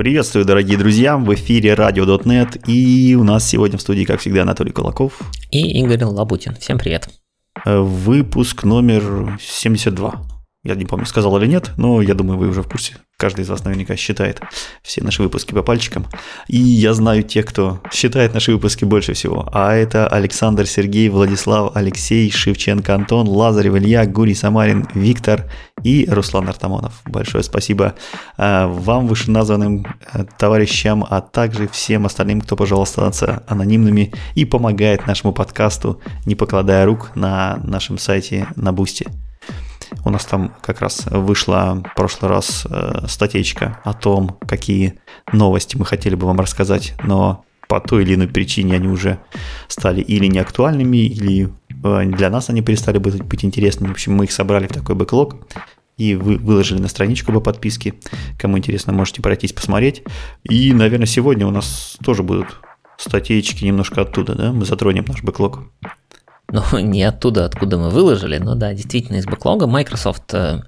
Приветствую, дорогие друзья, в эфире Radio.net, и у нас сегодня в студии, как всегда, Анатолий Кулаков. И Игорь Лабутин. Всем привет. Э, выпуск номер 72. Я не помню, сказал или нет, но я думаю, вы уже в курсе. Каждый из вас наверняка считает все наши выпуски по пальчикам. И я знаю тех, кто считает наши выпуски больше всего. А это Александр, Сергей, Владислав, Алексей, Шевченко, Антон, Лазарев, Илья, Гурий Самарин, Виктор и Руслан Артамонов. Большое спасибо э, вам, вышеназванным э, товарищам, а также всем остальным, кто пожелал остаться анонимными и помогает нашему подкасту, не покладая рук на нашем сайте на Boosty. У нас там как раз вышла в прошлый раз э, статейка о том, какие новости мы хотели бы вам рассказать, но по той или иной причине они уже стали или неактуальными, или для нас они перестали быть, быть интересными. В общем, мы их собрали в такой бэклог и вы, выложили на страничку по подписке. Кому интересно, можете пройтись посмотреть. И, наверное, сегодня у нас тоже будут статейки немножко оттуда, да? Мы затронем наш бэклог. Ну, не оттуда, откуда мы выложили, но да, действительно из бэклога. Microsoft э,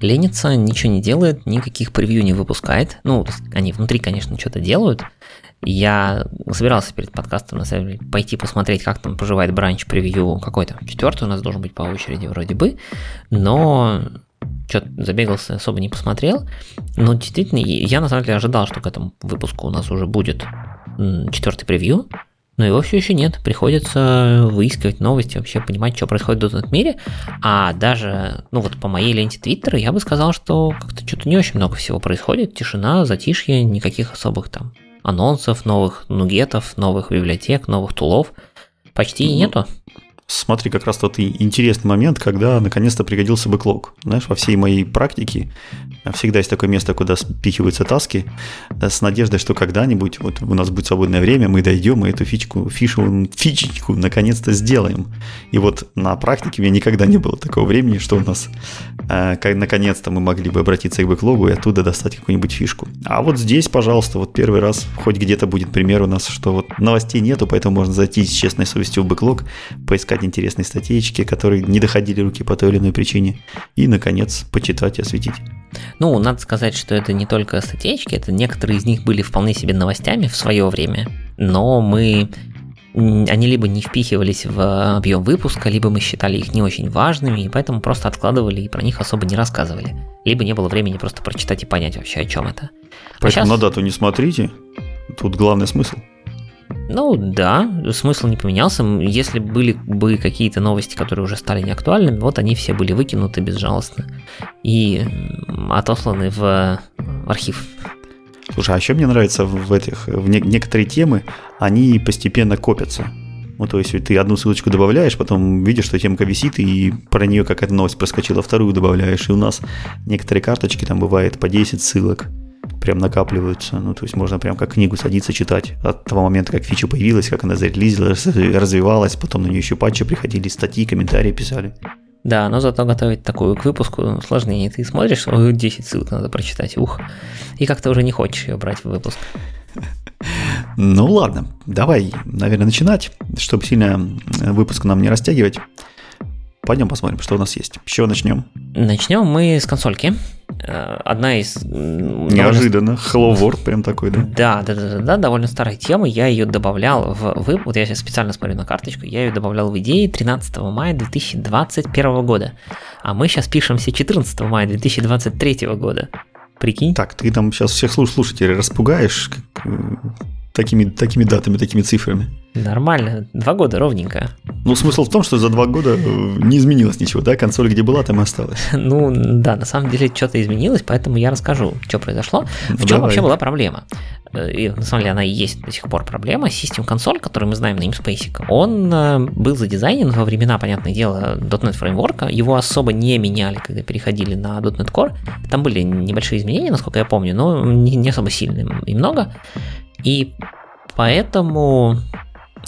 ленится, ничего не делает, никаких превью не выпускает. Ну, они внутри, конечно, что-то делают. Я собирался перед подкастом, на самом деле, пойти посмотреть, как там поживает бранч превью какой-то. Четвертый у нас должен быть по очереди вроде бы, но что-то забегался, особо не посмотрел. Но действительно, я на самом деле ожидал, что к этому выпуску у нас уже будет четвертый превью, но его все еще нет. Приходится выискивать новости, вообще понимать, что происходит в этом мире. А даже, ну вот по моей ленте Твиттера я бы сказал, что как-то что-то не очень много всего происходит. Тишина, затишье, никаких особых там анонсов, новых нугетов, новых библиотек, новых тулов. Почти ну, нету смотри, как раз тот интересный момент, когда наконец-то пригодился бэклог. Знаешь, во всей моей практике всегда есть такое место, куда спихиваются таски, э, с надеждой, что когда-нибудь вот у нас будет свободное время, мы дойдем и эту фичку, фишу, фичечку наконец-то сделаем. И вот на практике у меня никогда не было такого времени, что у нас э, как, наконец-то мы могли бы обратиться к бэклогу и оттуда достать какую-нибудь фишку. А вот здесь, пожалуйста, вот первый раз хоть где-то будет пример у нас, что вот новостей нету, поэтому можно зайти с честной совестью в бэклог, поискать поискать интересные статейки, которые не доходили руки по той или иной причине, и, наконец, почитать и осветить. Ну, надо сказать, что это не только статейки, это некоторые из них были вполне себе новостями в свое время, но мы они либо не впихивались в объем выпуска, либо мы считали их не очень важными, и поэтому просто откладывали и про них особо не рассказывали. Либо не было времени просто прочитать и понять вообще, о чем это. А поэтому а сейчас... на дату не смотрите, тут главный смысл. Ну да, смысл не поменялся. Если были бы какие-то новости, которые уже стали неактуальными, вот они все были выкинуты безжалостно и отосланы в архив. Слушай, а еще мне нравится в этих, в не- некоторые темы, они постепенно копятся. Ну, то есть ты одну ссылочку добавляешь, потом видишь, что темка висит, и про нее какая-то новость проскочила, вторую добавляешь, и у нас некоторые карточки там бывает по 10 ссылок прям накапливаются. Ну, то есть можно прям как книгу садиться читать от того момента, как фича появилась, как она зарелизилась, развивалась, потом на нее еще патчи приходили, статьи, комментарии писали. Да, но зато готовить такую к выпуску сложнее. Ты смотришь, 10 ссылок надо прочитать, ух, и как-то уже не хочешь ее брать в выпуск. Ну ладно, давай, наверное, начинать, чтобы сильно выпуск нам не растягивать. Пойдем посмотрим, что у нас есть. С чего начнем? Начнем мы с консольки. Э, одна из... Неожиданно. Hello World прям такой, да? Да, да, да, да, довольно старая тема. Я ее добавлял в... Вот я сейчас специально смотрю на карточку. Я ее добавлял в идеи 13 мая 2021 года. А мы сейчас пишемся 14 мая 2023 года. Прикинь? Так, ты там сейчас всех слушателей распугаешь как, э, такими, такими датами, такими цифрами. Нормально, два года ровненько. Ну, смысл в том, что за два года э, не изменилось ничего, да? Консоль где была, там и осталась. Ну, да, на самом деле что-то изменилось, поэтому я расскажу, что произошло. В чем Давай. вообще была проблема? Э, и на самом деле она и есть до сих пор проблема. Систем консоль, который мы знаем на namespace, он э, был задизайнен во времена, понятное дело, .NET фреймворка. Его особо не меняли, когда переходили на .NET Core. Там были небольшие изменения, насколько я помню, но не, не особо сильные и много. И поэтому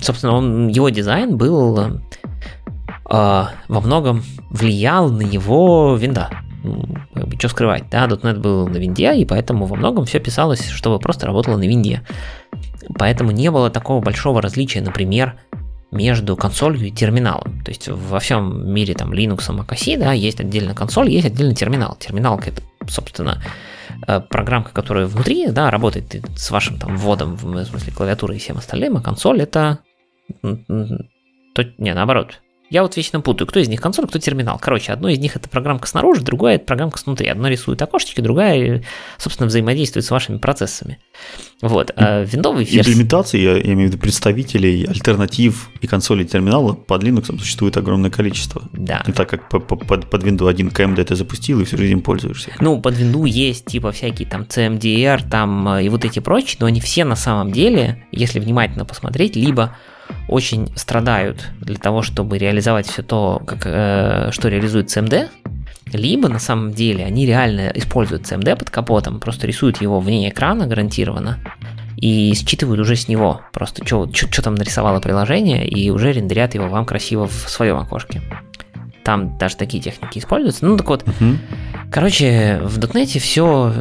собственно, он, его дизайн был э, во многом влиял на его винда. Ну, что скрывать, да, .NET был на винде, и поэтому во многом все писалось, чтобы просто работало на винде. Поэтому не было такого большого различия, например, между консолью и терминалом. То есть во всем мире там Linux, Mac OS, да, есть отдельно консоль, есть отдельно терминал. Терминалка это, собственно, э, программка, которая внутри, да, работает с вашим там вводом, в смысле клавиатуры и всем остальным, а консоль это... То, не, наоборот, я вот вечно путаю, кто из них консоль, кто терминал. Короче, одно из них это программка снаружи, другое это программка снутри. Одно рисует окошечки, другая, собственно, взаимодействует с вашими процессами. Вот. А виндовые версии... Имплементации, я, я имею в виду представителей альтернатив и консолей терминала под Linux существует огромное количество. Да. Не так, как под, под Windows 1 KMD ты запустил и всю жизнь пользуешься. Ну, под Windows есть типа всякие там CMDR там э, и вот эти прочие, но они все на самом деле, если внимательно посмотреть, либо очень страдают для того, чтобы реализовать все то, как, э, что реализует CMD, либо на самом деле они реально используют CMD под капотом, просто рисуют его вне экрана гарантированно, и считывают уже с него просто, что там нарисовало приложение, и уже рендерят его вам красиво в своем окошке. Там даже такие техники используются. Ну так вот, uh-huh. короче, в .NET все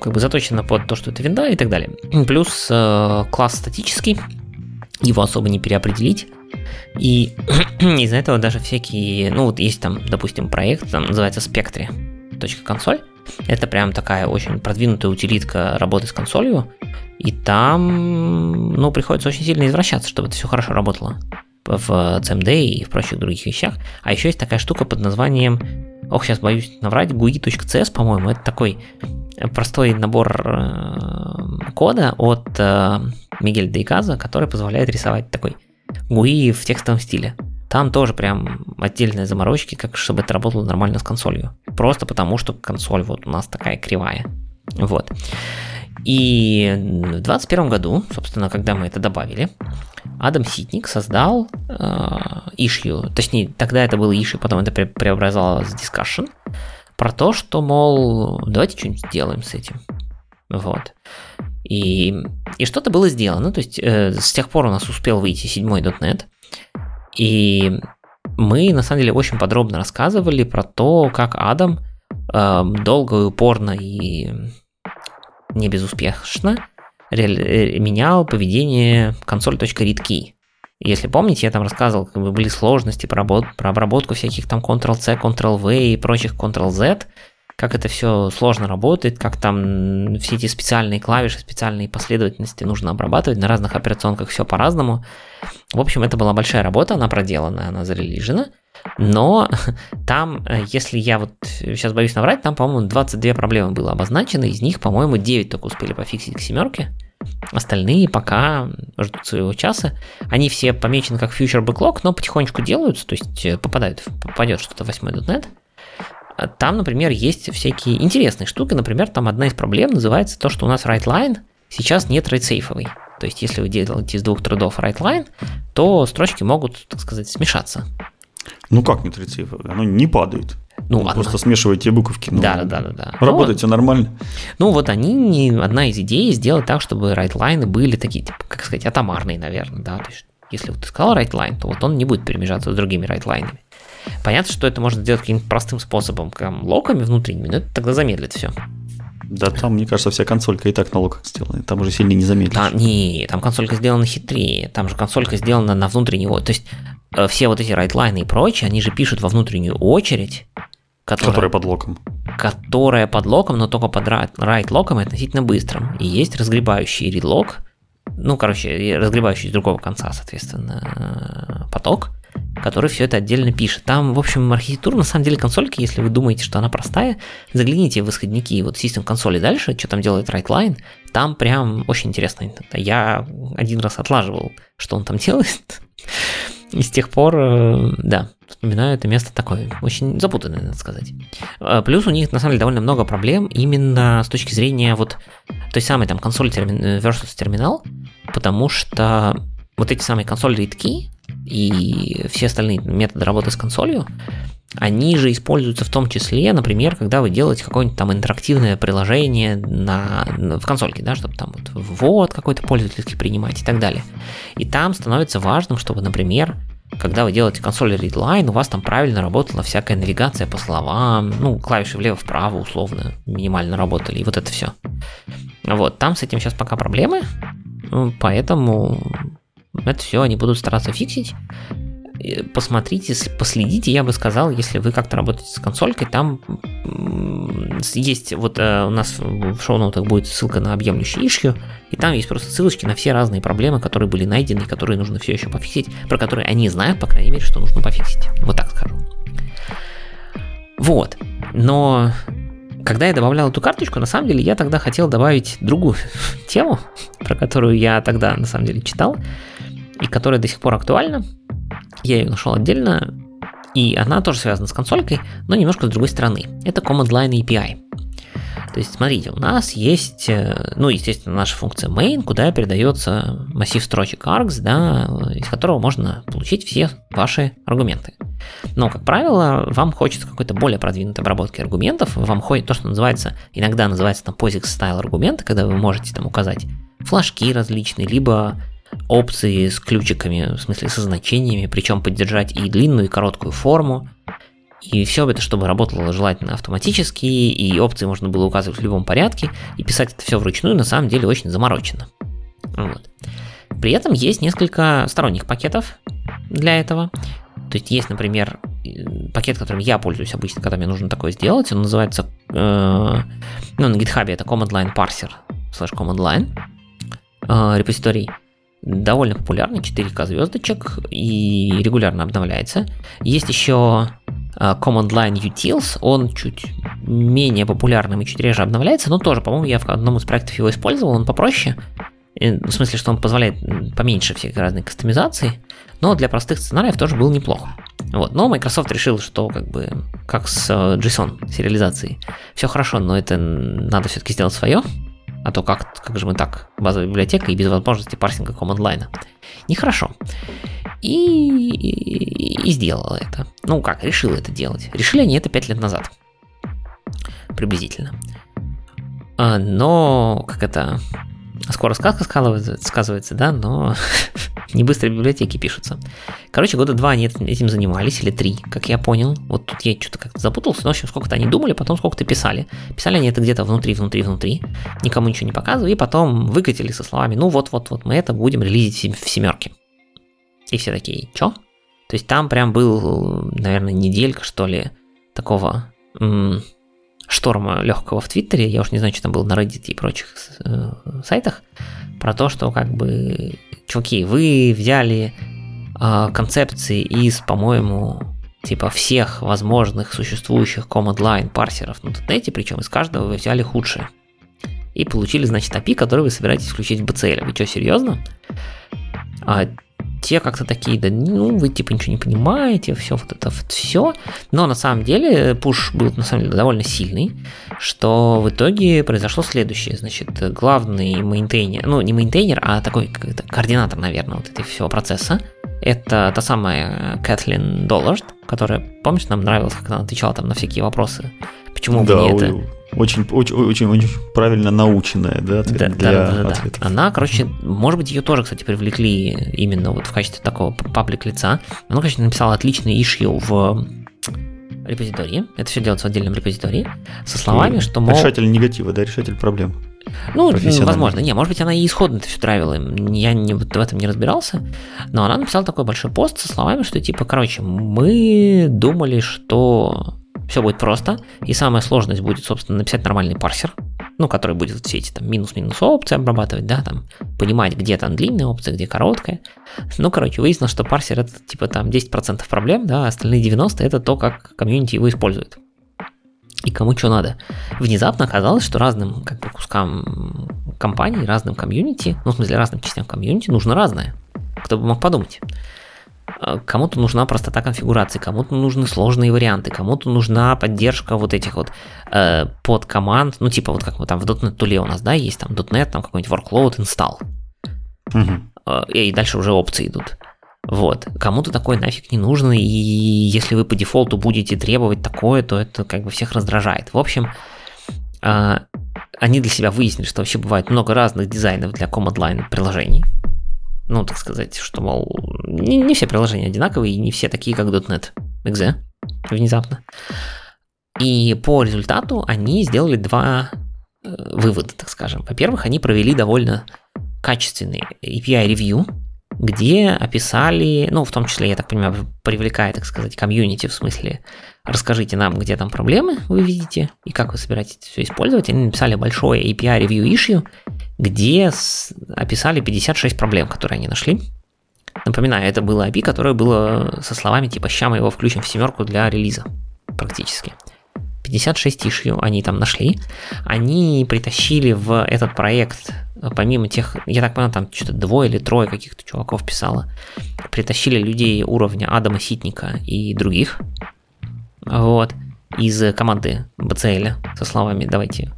как бы заточено под то, что это винда и так далее. Плюс э, класс статический, его особо не переопределить. И из-за этого даже всякие, ну вот есть там, допустим, проект, там называется Spectre.console. Это прям такая очень продвинутая утилитка работы с консолью. И там, ну, приходится очень сильно извращаться, чтобы это все хорошо работало в CMD и в прочих других вещах. А еще есть такая штука под названием, ох, сейчас боюсь наврать, GUI.cs, по-моему, это такой простой набор э, кода от э, Мигель Дейказа, который позволяет рисовать такой GUI в текстовом стиле. Там тоже прям отдельные заморочки, как чтобы это работало нормально с консолью. Просто потому, что консоль вот у нас такая кривая. Вот. И в 2021 году, собственно, когда мы это добавили, Адам Ситник создал э, issue, точнее, тогда это было issue, потом это преобразовалось в discussion, про то, что, мол, давайте что-нибудь сделаем с этим. Вот. И, и что-то было сделано. То есть э, с тех пор у нас успел выйти седьмой .NET. И мы, на самом деле, очень подробно рассказывали про то, как Адам э, долго и упорно и не безуспешно менял поведение console.readkey. Если помните, я там рассказывал, как бы были сложности про, про обработку всяких там Ctrl-C, Ctrl-V и прочих Ctrl-Z, как это все сложно работает, как там все эти специальные клавиши, специальные последовательности нужно обрабатывать на разных операционках, все по-разному. В общем, это была большая работа, она проделана, она зарелижена. Но там, э, если я вот сейчас боюсь наврать, там, по-моему, 22 проблемы было обозначено, из них, по-моему, 9 только успели пофиксить к семерке. Остальные пока ждут своего часа. Они все помечены как future backlog, но потихонечку делаются, то есть э, попадают, попадет что-то в 8.NET. Там, например, есть всякие интересные штуки. Например, там одна из проблем называется то, что у нас WriteLine сейчас нет рейдсейфовый. То есть, если вы делаете из двух трудов WriteLine, то строчки могут, так сказать, смешаться. Ну как нет рейдсейфовый? Оно не падает. Ну, Вы просто смешиваете буковки. Ну, да, да, да, да. Работает все нормально. Ну, вот они, не, одна из идей сделать так, чтобы WriteLine ы были такие, типа, как сказать, атомарные, наверное, да. То есть, если вот ты сказал WriteLine, то вот он не будет перемежаться с другими WriteLine ами. Понятно, что это можно сделать каким-то простым способом, как lock ами внутренними, но это тогда замедлит все. Да, там, мне кажется, вся консолька и так на lock ах сделана. Там уже сильно не замедлишь. Там, не, там консолька сделана хитрее. Там же консолька сделана на внутреннего. То есть э, все вот эти WriteLine ы и прочее, они же пишут во внутреннюю очередь, которая, которая под локом. Которая под локом, но только под райт-локом и относительно быстрым. И есть разгребающий редлок, ну, короче, разгребающий с другого конца, соответственно, поток, который все это отдельно пишет. Там, в общем, архитектура, на самом деле, консольки, если вы думаете, что она простая, загляните в исходники вот систем консоли дальше, что там делает RightLine, там прям очень интересно. Я один раз отлаживал, что он там делает, и с тех пор, э, да, вспоминаю это место такое, очень запутанное, надо сказать. Э, плюс у них, на самом деле, довольно много проблем именно с точки зрения вот той самой там консоль термин, э, versus терминал, потому что вот эти самые консоль read и все остальные методы работы с консолью, они же используются в том числе, например, когда вы делаете какое-нибудь там интерактивное приложение на, в консольке, да, чтобы там вот ввод какой-то пользовательский принимать и так далее. И там становится важным, чтобы, например, когда вы делаете консоль readline, у вас там правильно работала всякая навигация по словам, ну, клавиши влево-вправо условно минимально работали, и вот это все. Вот, там с этим сейчас пока проблемы, поэтому это все они будут стараться фиксить. Посмотрите, последите, я бы сказал, если вы как-то работаете с консолькой, там есть, вот э, у нас в шоу-ноутах будет ссылка на объемлющий ишью, и там есть просто ссылочки на все разные проблемы, которые были найдены, которые нужно все еще пофиксить, про которые они знают, по крайней мере, что нужно пофиксить. Вот так скажу. Вот. Но когда я добавлял эту карточку, на самом деле я тогда хотел добавить другую тему, про которую я тогда на самом деле читал, и которая до сих пор актуальна. Я ее нашел отдельно, и она тоже связана с консолькой, но немножко с другой стороны. Это Command Line API. То есть, смотрите, у нас есть, э, ну, естественно, наша функция main, куда передается массив строчек args, да, из которого можно получить все ваши аргументы. Но, как правило, вам хочется какой-то более продвинутой обработки аргументов, вам ходит то, что называется, иногда называется там POSIX style аргументы, когда вы можете там указать флажки различные, либо опции с ключиками, в смысле со значениями, причем поддержать и длинную, и короткую форму. И все это, чтобы работало желательно автоматически, и опции можно было указывать в любом порядке, и писать это все вручную на самом деле очень заморочено. Вот. При этом есть несколько сторонних пакетов для этого. То есть есть, например, пакет, которым я пользуюсь обычно, когда мне нужно такое сделать. Он называется, э, ну, на GitHub это command line parser slash command line э, репозиторий довольно популярный, 4К звездочек и регулярно обновляется. Есть еще а, Command Line Utils, он чуть менее популярным и чуть реже обновляется, но тоже, по-моему, я в одном из проектов его использовал, он попроще, э, в смысле, что он позволяет поменьше всех разных кастомизаций, но для простых сценариев тоже был неплохо. Вот. Но Microsoft решил, что как бы как с э, JSON сериализацией. Все хорошо, но это надо все-таки сделать свое. А то как, как же мы так, базовая библиотека и без возможности парсинга line. Нехорошо. И, и, и сделала это. Ну как, решила это делать. Решили они это 5 лет назад. Приблизительно. А, но, как это, скоро сказка сказывается, сказывается да, но не быстро библиотеки пишутся. Короче, года два они этим занимались, или три, как я понял. Вот тут я что-то как-то запутался, но, в общем, сколько-то они думали, потом сколько-то писали. Писали они это где-то внутри, внутри, внутри, никому ничего не показывая, и потом выкатили со словами, ну вот-вот-вот, мы это будем релизить в семерке. И все такие, чё? То есть там прям был, наверное, неделька, что ли, такого м- шторма легкого в Твиттере, я уж не знаю, что там было на Reddit и прочих э, сайтах, про то, что как бы, чуваки, вы взяли э, концепции из, по-моему, типа всех возможных существующих command line парсеров на .NET, причем из каждого вы взяли худшее. И получили, значит, API, который вы собираетесь включить в BCL. Вы что, серьезно? А те как-то такие, да ну вы типа ничего не понимаете, все вот это вот все. Но на самом деле push был на самом деле довольно сильный, что в итоге произошло следующее. Значит, главный maintainer, ну не maintainer, а такой координатор, наверное, вот этого всего процесса, это та самая Кэтлин Доллард, которая, помнишь, нам нравилось, как она отвечала там на всякие вопросы. Почему да, бы не это? Очень, очень, очень, очень правильно наученная, да, ответ, да, для да, да, ответов. Да. Она, короче, может быть, ее тоже, кстати, привлекли именно вот в качестве такого паблик лица. Она, конечно, написала отличный ишью в репозитории. Это все делается в отдельном репозитории. Со словами, и что мол... Решатель негатива, да, решатель проблем. Ну, возможно. Не, может быть, она и исходно это все травила. Я не, в этом не разбирался. Но она написала такой большой пост со словами, что типа, короче, мы думали, что все будет просто, и самая сложность будет, собственно, написать нормальный парсер, ну, который будет все эти там минус-минус опции обрабатывать, да, там, понимать, где там длинная опция, где короткая. Ну, короче, выяснилось, что парсер это типа там 10% проблем, да, а остальные 90% это то, как комьюнити его использует. И кому что надо. Внезапно оказалось, что разным как бы, кускам компаний, разным комьюнити, ну, в смысле, разным частям комьюнити нужно разное. Кто бы мог подумать. Э, кому-то нужна простота конфигурации, кому-то нужны сложные варианты, кому-то нужна поддержка вот этих вот э, под команд, ну типа вот как мы там в .NET Tule у нас, да, есть там .NET, там какой-нибудь workload install. Угу. И дальше уже опции идут. Вот. Кому-то такое нафиг не нужно, и если вы по дефолту будете требовать такое, то это как бы всех раздражает. В общем, э, они для себя выяснили, что вообще бывает много разных дизайнов для command line приложений ну, так сказать, что, мол, не, не все приложения одинаковые, и не все такие, как .NET .exe внезапно. И по результату они сделали два э, вывода, так скажем. Во-первых, они провели довольно качественный API-ревью, где описали, ну, в том числе, я так понимаю, привлекая, так сказать, комьюнити, в смысле, расскажите нам, где там проблемы вы видите и как вы собираетесь все использовать. Они написали большое API review issue, где описали 56 проблем, которые они нашли. Напоминаю, это было API, которое было со словами типа «ща мы его включим в семерку для релиза» практически. 56 ишью они там нашли. Они притащили в этот проект, помимо тех, я так понял, там что-то двое или трое каких-то чуваков писало, притащили людей уровня Адама Ситника и других, вот, из команды BCL со словами «давайте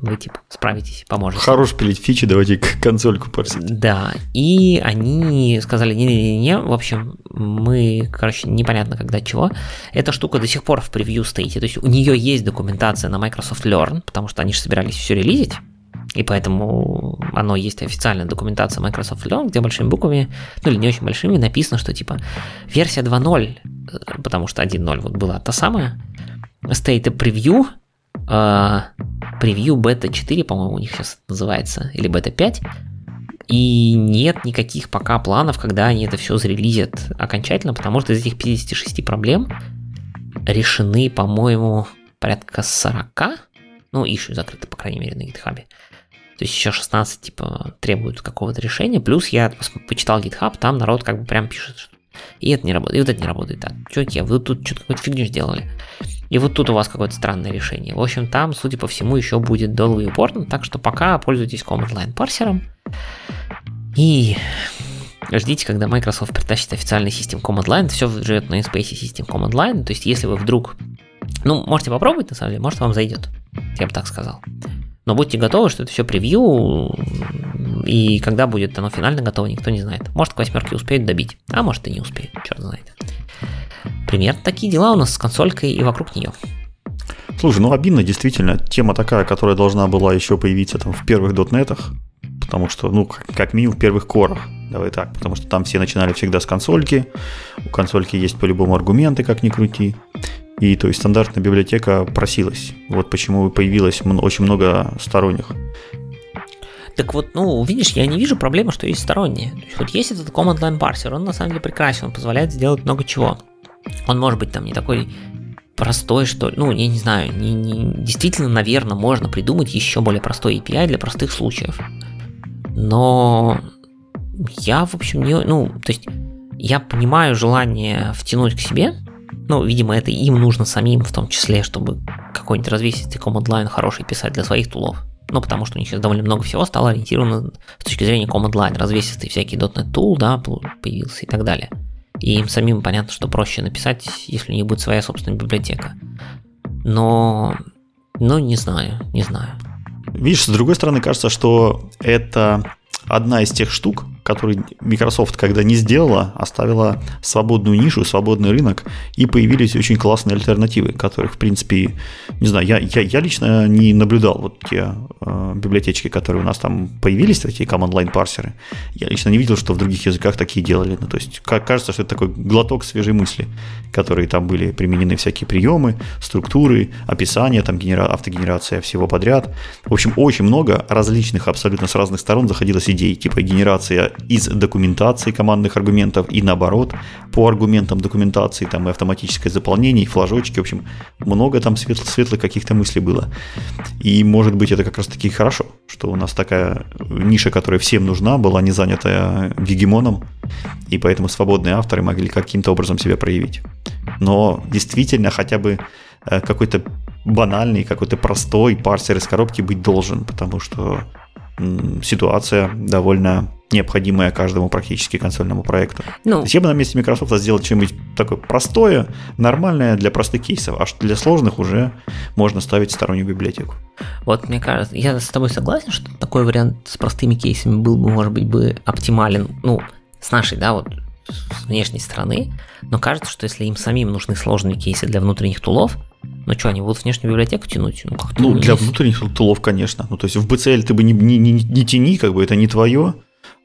вы типа справитесь, поможете. Хорош пилить фичи, давайте консольку парсить. Да, и они сказали, не-не-не, в общем, мы, короче, непонятно когда чего. Эта штука до сих пор в превью стейте, то есть у нее есть документация на Microsoft Learn, потому что они же собирались все релизить, и поэтому оно есть официальная документация Microsoft Learn, где большими буквами, ну или не очень большими, написано, что типа версия 2.0, э, потому что 1.0 вот была та самая, state preview, превью бета 4, по-моему, у них сейчас называется, или бета 5. И нет никаких пока планов, когда они это все зарелизят окончательно, потому что из этих 56 проблем решены, по-моему, порядка 40. Ну, ищу закрыты, по крайней мере, на GitHub. То есть еще 16, типа, требуют какого-то решения. Плюс я почитал GitHub, там народ как бы прям пишет, и это не работает, и вот это не работает. Так, чуваки, вы тут что-то какую-то фигню сделали. И вот тут у вас какое-то странное решение. В общем, там, судя по всему, еще будет долго и упорно, так что пока пользуйтесь command line парсером. И ждите, когда Microsoft притащит официальный систем command line, все живет на Space систем command line, то есть если вы вдруг... Ну, можете попробовать, на самом деле, может вам зайдет, я бы так сказал. Но будьте готовы, что это все превью, и когда будет оно финально готово, никто не знает. Может, к восьмерке успеют добить, а может и не успеют, черт знает. Примерно такие дела у нас с консолькой и вокруг нее. Слушай, ну обидно, действительно, тема такая, которая должна была еще появиться там в первых дотнетах, потому что, ну, как, как минимум в первых корах, давай так, потому что там все начинали всегда с консольки, у консольки есть по-любому аргументы, как ни крути, и то есть стандартная библиотека просилась. Вот почему появилось очень много сторонних. Так вот, ну, видишь, я не вижу проблемы, что есть сторонние. То есть вот есть этот command line parser, он на самом деле прекрасен, он позволяет сделать много чего. Он может быть там не такой простой, что, ну, я не знаю, не, не, действительно, наверное, можно придумать еще более простой API для простых случаев. Но я, в общем, не, ну, то есть я понимаю желание втянуть к себе, ну, видимо, это им нужно самим, в том числе, чтобы какой-нибудь развесистый line хороший писать для своих тулов. Ну, потому что у них сейчас довольно много всего стало ориентировано с точки зрения command line, развесистый всякий .NET Tool, да, появился и так далее. И им самим понятно, что проще написать, если у них будет своя собственная библиотека. Но, ну, не знаю, не знаю. Видишь, с другой стороны, кажется, что это одна из тех штук, который Microsoft, когда не сделала, оставила свободную нишу, свободный рынок, и появились очень классные альтернативы, которых, в принципе, не знаю, я, я, я лично не наблюдал вот те э, библиотечки, которые у нас там появились, такие command-line парсеры. Я лично не видел, что в других языках такие делали. Ну, то есть, кажется, что это такой глоток свежей мысли, которые там были применены всякие приемы, структуры, описания, там, генера... автогенерация всего подряд. В общем, очень много различных, абсолютно с разных сторон заходилось идей, типа генерация из документации командных аргументов и наоборот, по аргументам документации там и автоматическое заполнение, и флажочки, в общем, много там светлых, светлых каких-то мыслей было. И может быть это как раз таки хорошо, что у нас такая ниша, которая всем нужна, была не занята гегемоном, и поэтому свободные авторы могли каким-то образом себя проявить. Но действительно хотя бы э, какой-то банальный, какой-то простой парсер из коробки быть должен, потому что ситуация довольно необходимая каждому практически консольному проекту. Ну, То есть я бы на месте Microsoft сделал что-нибудь такое простое, нормальное для простых кейсов, а для сложных уже можно ставить стороннюю библиотеку. Вот мне кажется, я с тобой согласен, что такой вариант с простыми кейсами был бы, может быть, бы оптимален, ну, с нашей, да, вот с внешней стороны, но кажется, что если им самим нужны сложные кейсы для внутренних тулов, ну что, они будут внешнюю библиотеку тянуть? Ну, как ну для внутренних тулов, конечно. Ну, то есть в BCL ты бы не, не, не, не тяни, как бы это не твое.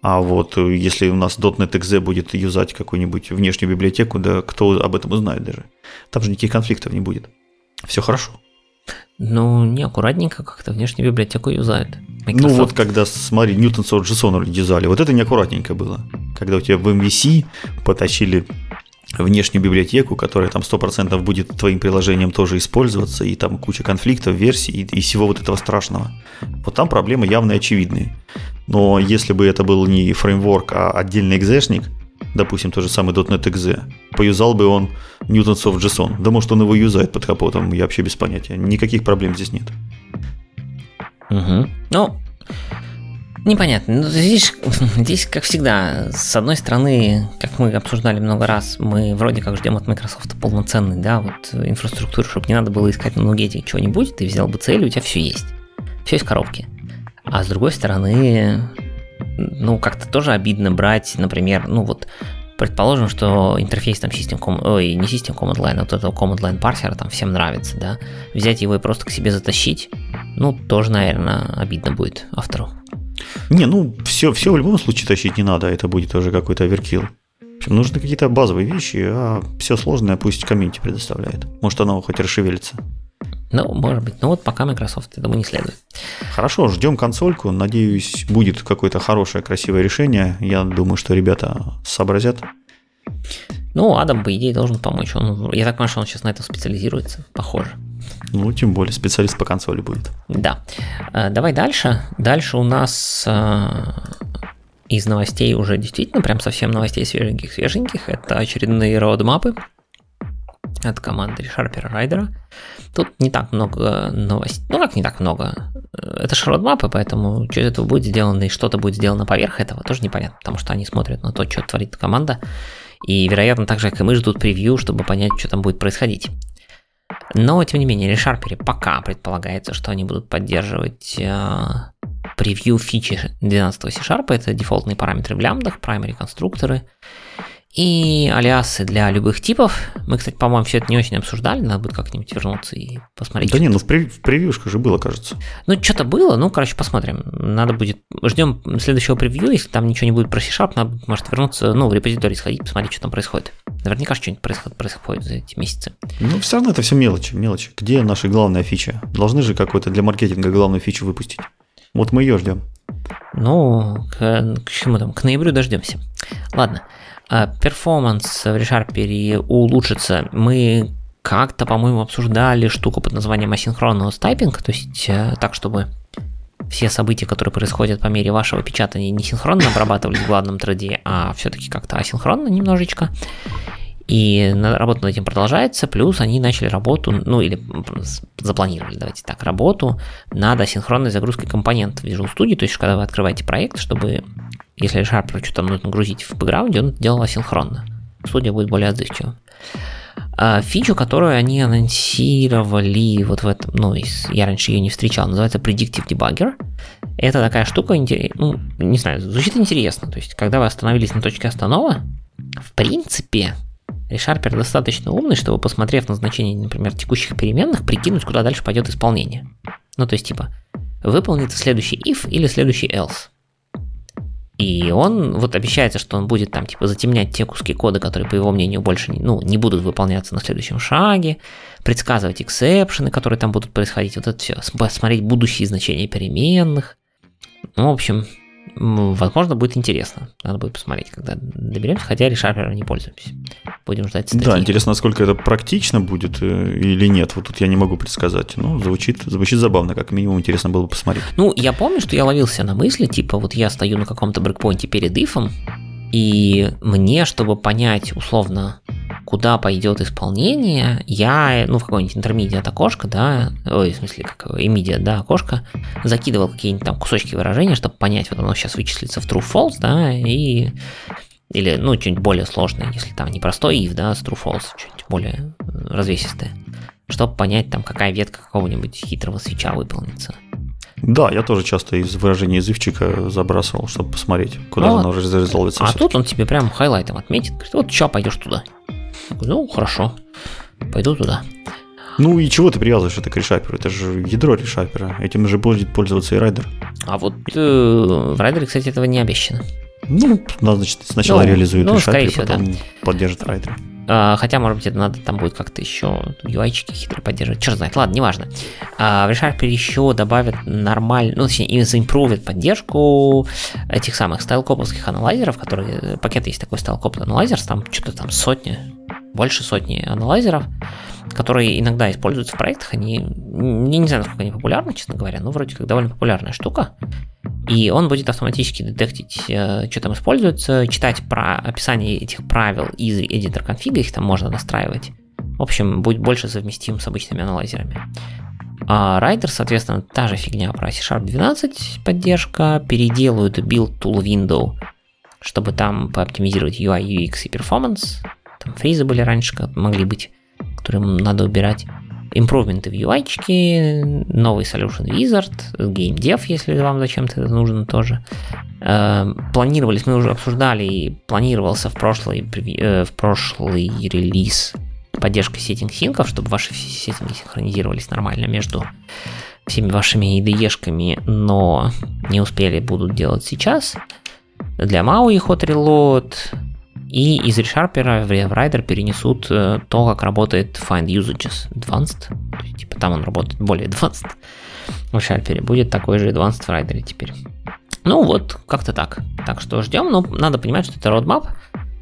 А вот э, если у нас .NET .exe будет юзать какую-нибудь внешнюю библиотеку, да кто об этом узнает даже? Там же никаких конфликтов не будет. Все хорошо. Ну, неаккуратненько как-то внешнюю библиотеку юзают. Microsoft. Ну вот когда, смотри, Newton от JSON юзали, вот это неаккуратненько было. Когда у тебя в MVC потащили внешнюю библиотеку, которая там 100% будет твоим приложением тоже использоваться, и там куча конфликтов, версий и, и всего вот этого страшного. Вот там проблемы явно очевидные. Но если бы это был не фреймворк, а отдельный экзешник, допустим, тот же самый .NET .exe, поюзал бы он Newton Soft JSON. Да может он его юзает под капотом, я вообще без понятия. Никаких проблем здесь нет. Угу. Ну, непонятно. Ну, здесь, здесь, как всегда, с одной стороны, как мы обсуждали много раз, мы вроде как ждем от Microsoft полноценный, да, вот инфраструктуру, чтобы не надо было искать на Nuget чего-нибудь, ты взял бы цель, у тебя все есть. Все есть в коробке. А с другой стороны, ну, как-то тоже обидно брать, например, ну вот, предположим, что интерфейс там System Com... Ой, не System Command Line, а вот этого Command Line парсера там всем нравится, да, взять его и просто к себе затащить, ну, тоже, наверное, обидно будет автору. Не, ну, все, все в любом случае тащить не надо, это будет тоже какой-то оверкил. Нужны какие-то базовые вещи, а все сложное пусть комьюнити предоставляет. Может, оно хоть расшевелится. Ну, может быть. Но вот пока Microsoft, я думаю, не следует. Хорошо, ждем консольку. Надеюсь, будет какое-то хорошее, красивое решение. Я думаю, что ребята сообразят. Ну, Адам, по идее, должен помочь. Он, я так понимаю, что он сейчас на этом специализируется. Похоже. Ну, тем более, специалист по консоли будет. Да. Э, давай дальше. Дальше у нас э, из новостей уже действительно, прям совсем новостей свеженьких-свеженьких. Это очередные роудмапы от команды Sharper Райдера. Тут не так много новостей. Ну, как не так много? Это же родмапы, поэтому что из этого будет сделано и что-то будет сделано поверх этого, тоже непонятно, потому что они смотрят на то, что творит команда. И, вероятно, так же, как и мы, ждут превью, чтобы понять, что там будет происходить. Но, тем не менее, ReSharper пока предполагается, что они будут поддерживать э, превью фичи 12 C-Sharp. Это дефолтные параметры в лямбдах, primary конструкторы и алиасы для любых типов. Мы, кстати, по-моему, все это не очень обсуждали, надо будет как-нибудь вернуться и посмотреть. Да не, ну в, прев- в превьюшках же было, кажется. Ну, что-то было, ну, короче, посмотрим. Надо будет, ждем следующего превью, если там ничего не будет про C-Sharp, надо может вернуться, ну, в репозиторий сходить, посмотреть, что там происходит. Наверняка что-нибудь происходит, происходит за эти месяцы. Ну, все равно это все мелочи, мелочи. Где наша главная фича? Должны же какой-то для маркетинга главную фичу выпустить. Вот мы ее ждем. Ну, к, к чему там? К ноябрю дождемся. Ладно. А, перформанс в ReSharper улучшится. Мы как-то, по-моему, обсуждали штуку под названием асинхронного typing, то есть э, так, чтобы все события, которые происходят по мере вашего печатания, не синхронно обрабатывались в главном thread е, а все-таки как-то асинхронно немножечко. И работа над этим продолжается, плюс они начали работу, ну или запланировали, давайте так, работу над асинхронной загрузкой компонентов в Visual Studio, то есть когда вы открываете проект, чтобы если ReSharper что-то нужно грузить в бэкграунде, он делал асинхронно. Студия будет более отзывчива. А, фичу, которую они анонсировали вот в этом, ну, я раньше ее не встречал, называется Predictive Debugger. Это такая штука, ну, не знаю, звучит интересно. То есть, когда вы остановились на точке останова, в принципе, ReSharper достаточно умный, чтобы, посмотрев на значение, например, текущих переменных, прикинуть, куда дальше пойдет исполнение. Ну, то есть, типа, выполнится следующий if или следующий else. И он вот обещается, что он будет там типа затемнять те куски кода, которые, по его мнению, больше ну, не будут выполняться на следующем шаге, предсказывать эксепшены, которые там будут происходить, вот это все, смотреть будущие значения переменных. Ну, в общем, Возможно, будет интересно. Надо будет посмотреть, когда доберемся, хотя решапером не пользуемся. Будем ждать статьи. Да, интересно, насколько это практично будет э, или нет. Вот тут я не могу предсказать. Ну, звучит, звучит забавно, как минимум интересно было бы посмотреть. Ну, я помню, что я ловился на мысли, типа, вот я стою на каком-то брейкпоинте перед ифом, и мне, чтобы понять условно, куда пойдет исполнение, я, ну, в какое-нибудь интермедиат окошко, да, ой, в смысле, как immediate, да, окошко, закидывал какие-нибудь там кусочки выражения, чтобы понять, вот оно сейчас вычислится в true-false, да, и или, ну, что-нибудь более сложное, если там не простой if, да, с true-false, что-нибудь более развесистое, чтобы понять, там, какая ветка какого-нибудь хитрого switch а выполнится. Да, я тоже часто из выражения из if чика забрасывал, чтобы посмотреть, куда ну, оно резолвится. А тут он тебе прям highlight ом отметит, говорит, вот сейчас пойдешь туда. Ну, хорошо, пойду туда. Ну и чего ты привязываешь это к ReSharper у? Это же ядро ReSharper а. Этим же будет пользоваться и Rider. А вот э, в Rider е, кстати, этого не обещано. Ну, значит, сначала ну, реализует ну, ReSharper, потом да. поддержит Rider. А, хотя, может быть, это надо там будет как-то еще UI-чики хитро поддерживать. Черт знает, ладно, неважно. А, в ReSharper еще добавят нормально, ну, точнее, заимпровят поддержку этих самых StyleCop овских analyzer ов, которые, пакет есть такой StyleCop Analyzer, там что-то там сотни, больше сотни analyzer ов, которые иногда используются в проектах, они, я не знаю, насколько они популярны, честно говоря, но вроде как довольно популярная штука. И он будет автоматически детектить, э, что там используется, читать про описание этих правил из editor config а, их там можно настраивать. В общем, будет больше совместим с обычными аналайзерами. А Rider, соответственно, та же фигня про C-Sharp 12 поддержка, переделают build tool window, чтобы там пооптимизировать UI, UX и performance. Там фризы были раньше, могли быть, которые надо убирать импровменты в UI, новый Solution Wizard, Game Dev, если вам зачем-то это нужно тоже. Э, планировались, мы уже обсуждали, и планировался в прошлый, э, в прошлый релиз поддержка сеттинг-синков, чтобы ваши сеттинги синхронизировались нормально между всеми вашими IDE-шками, но не успели, будут делать сейчас. Для MAUI Hot Reload, и из ReSharper в Rider перенесут э, то, как работает Find Usages Advanced. То есть, типа там он работает более Advanced. В ReSharper будет такой же Advanced в Rider теперь. Ну вот, как-то так. Так что ждем. Но ну, надо понимать, что это roadmap.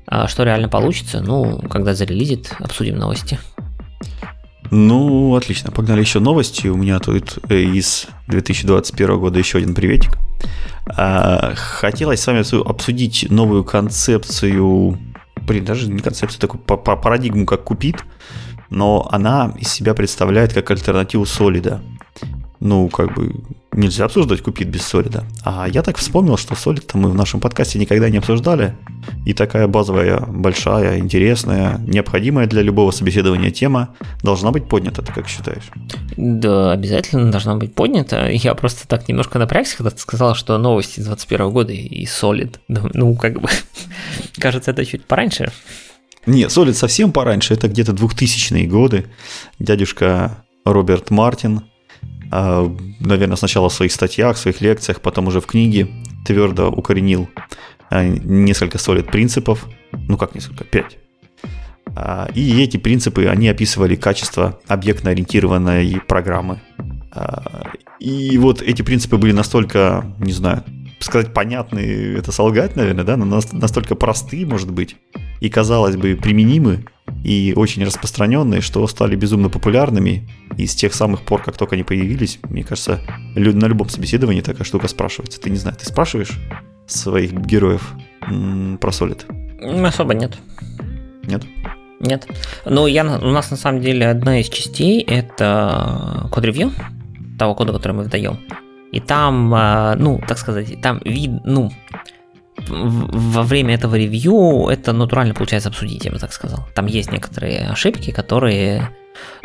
А что реально получится, ну, когда зарелизит, обсудим новости. Ну, отлично. Погнали еще новости. У меня тут э, из 2021 года еще один приветик. А, хотелось с вами обсудить новую концепцию, блин, даже не концепцию, такую парадигму, как Купит, но она из себя представляет как альтернативу Солида. Ну, как бы, нельзя обсуждать купит без солида. А я так вспомнил, что солид мы в нашем подкасте никогда не обсуждали. И такая базовая, большая, интересная, необходимая для любого собеседования тема должна быть поднята, ты как считаешь? Да, обязательно должна быть поднята. Я просто так немножко напрягся, когда ты сказал, что новости 21 года и солид. Ну, как бы, кажется, это чуть пораньше. Не, солид совсем пораньше, это где-то 2000-е годы. Дядюшка Роберт Мартин наверное, сначала в своих статьях, в своих лекциях, потом уже в книге твердо укоренил а, несколько солид принципов, ну как несколько, пять. А, и эти принципы, они описывали качество объектно-ориентированной программы. И вот эти принципы были настолько, не знаю, сказать понятны, это солгать, наверное, да, но настолько простые, может быть, и, казалось бы, применимы и очень распространенные, что стали безумно популярными. И с тех самых пор, как только они появились, мне кажется, на любом собеседовании такая штука спрашивается. Ты не знаешь, ты спрашиваешь своих героев про Solid? Особо нет. Нет? Нет. Ну, я, у нас на самом деле одна из частей это код-ревью того кода, который мы выдаем. И там, а, ну, так сказать, там вид, ну, во время этого ревью это натурально получается обсудить, я бы так сказал. Там есть некоторые ошибки, которые,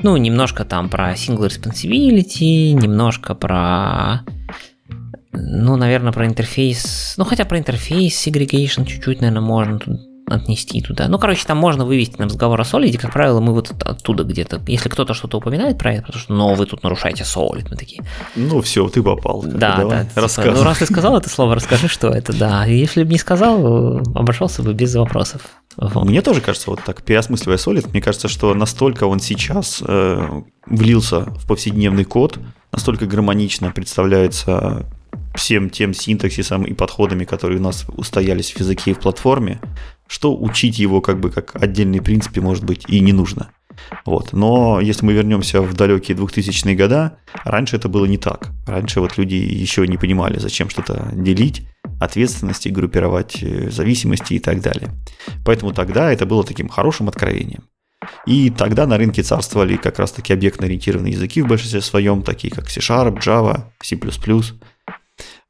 ну, немножко там про single responsibility, немножко про, ну, наверное, про интерфейс, ну, хотя про интерфейс segregation чуть-чуть, наверное, можно тут отнести туда. Ну, короче, там можно вывести на разговор о Solid, как правило, мы вот оттуда где-то, если кто-то что-то упоминает про это, потому что, ну, вы тут нарушаете Solid, мы такие. Ну, все, ты попал. Да, да. Типа, ну, раз ты сказал это слово, расскажи, что это, да. Если бы не сказал, обошелся бы без вопросов. Вот. Мне тоже кажется, вот так, переосмысливая Solid, мне кажется, что настолько он сейчас э, влился в повседневный код, настолько гармонично представляется всем тем синтаксисом и подходами, которые у нас устоялись в языке и в платформе, что учить его как бы как отдельный принципе может быть и не нужно. Вот. Но если мы вернемся в далекие 2000-е года, раньше это было не так. Раньше вот люди еще не понимали, зачем что-то делить, ответственности, группировать э, зависимости и так далее. Поэтому тогда это было таким хорошим откровением. И тогда на рынке царствовали как раз-таки объектно-ориентированные языки в большинстве своем, такие как C-Sharp, Java, C++.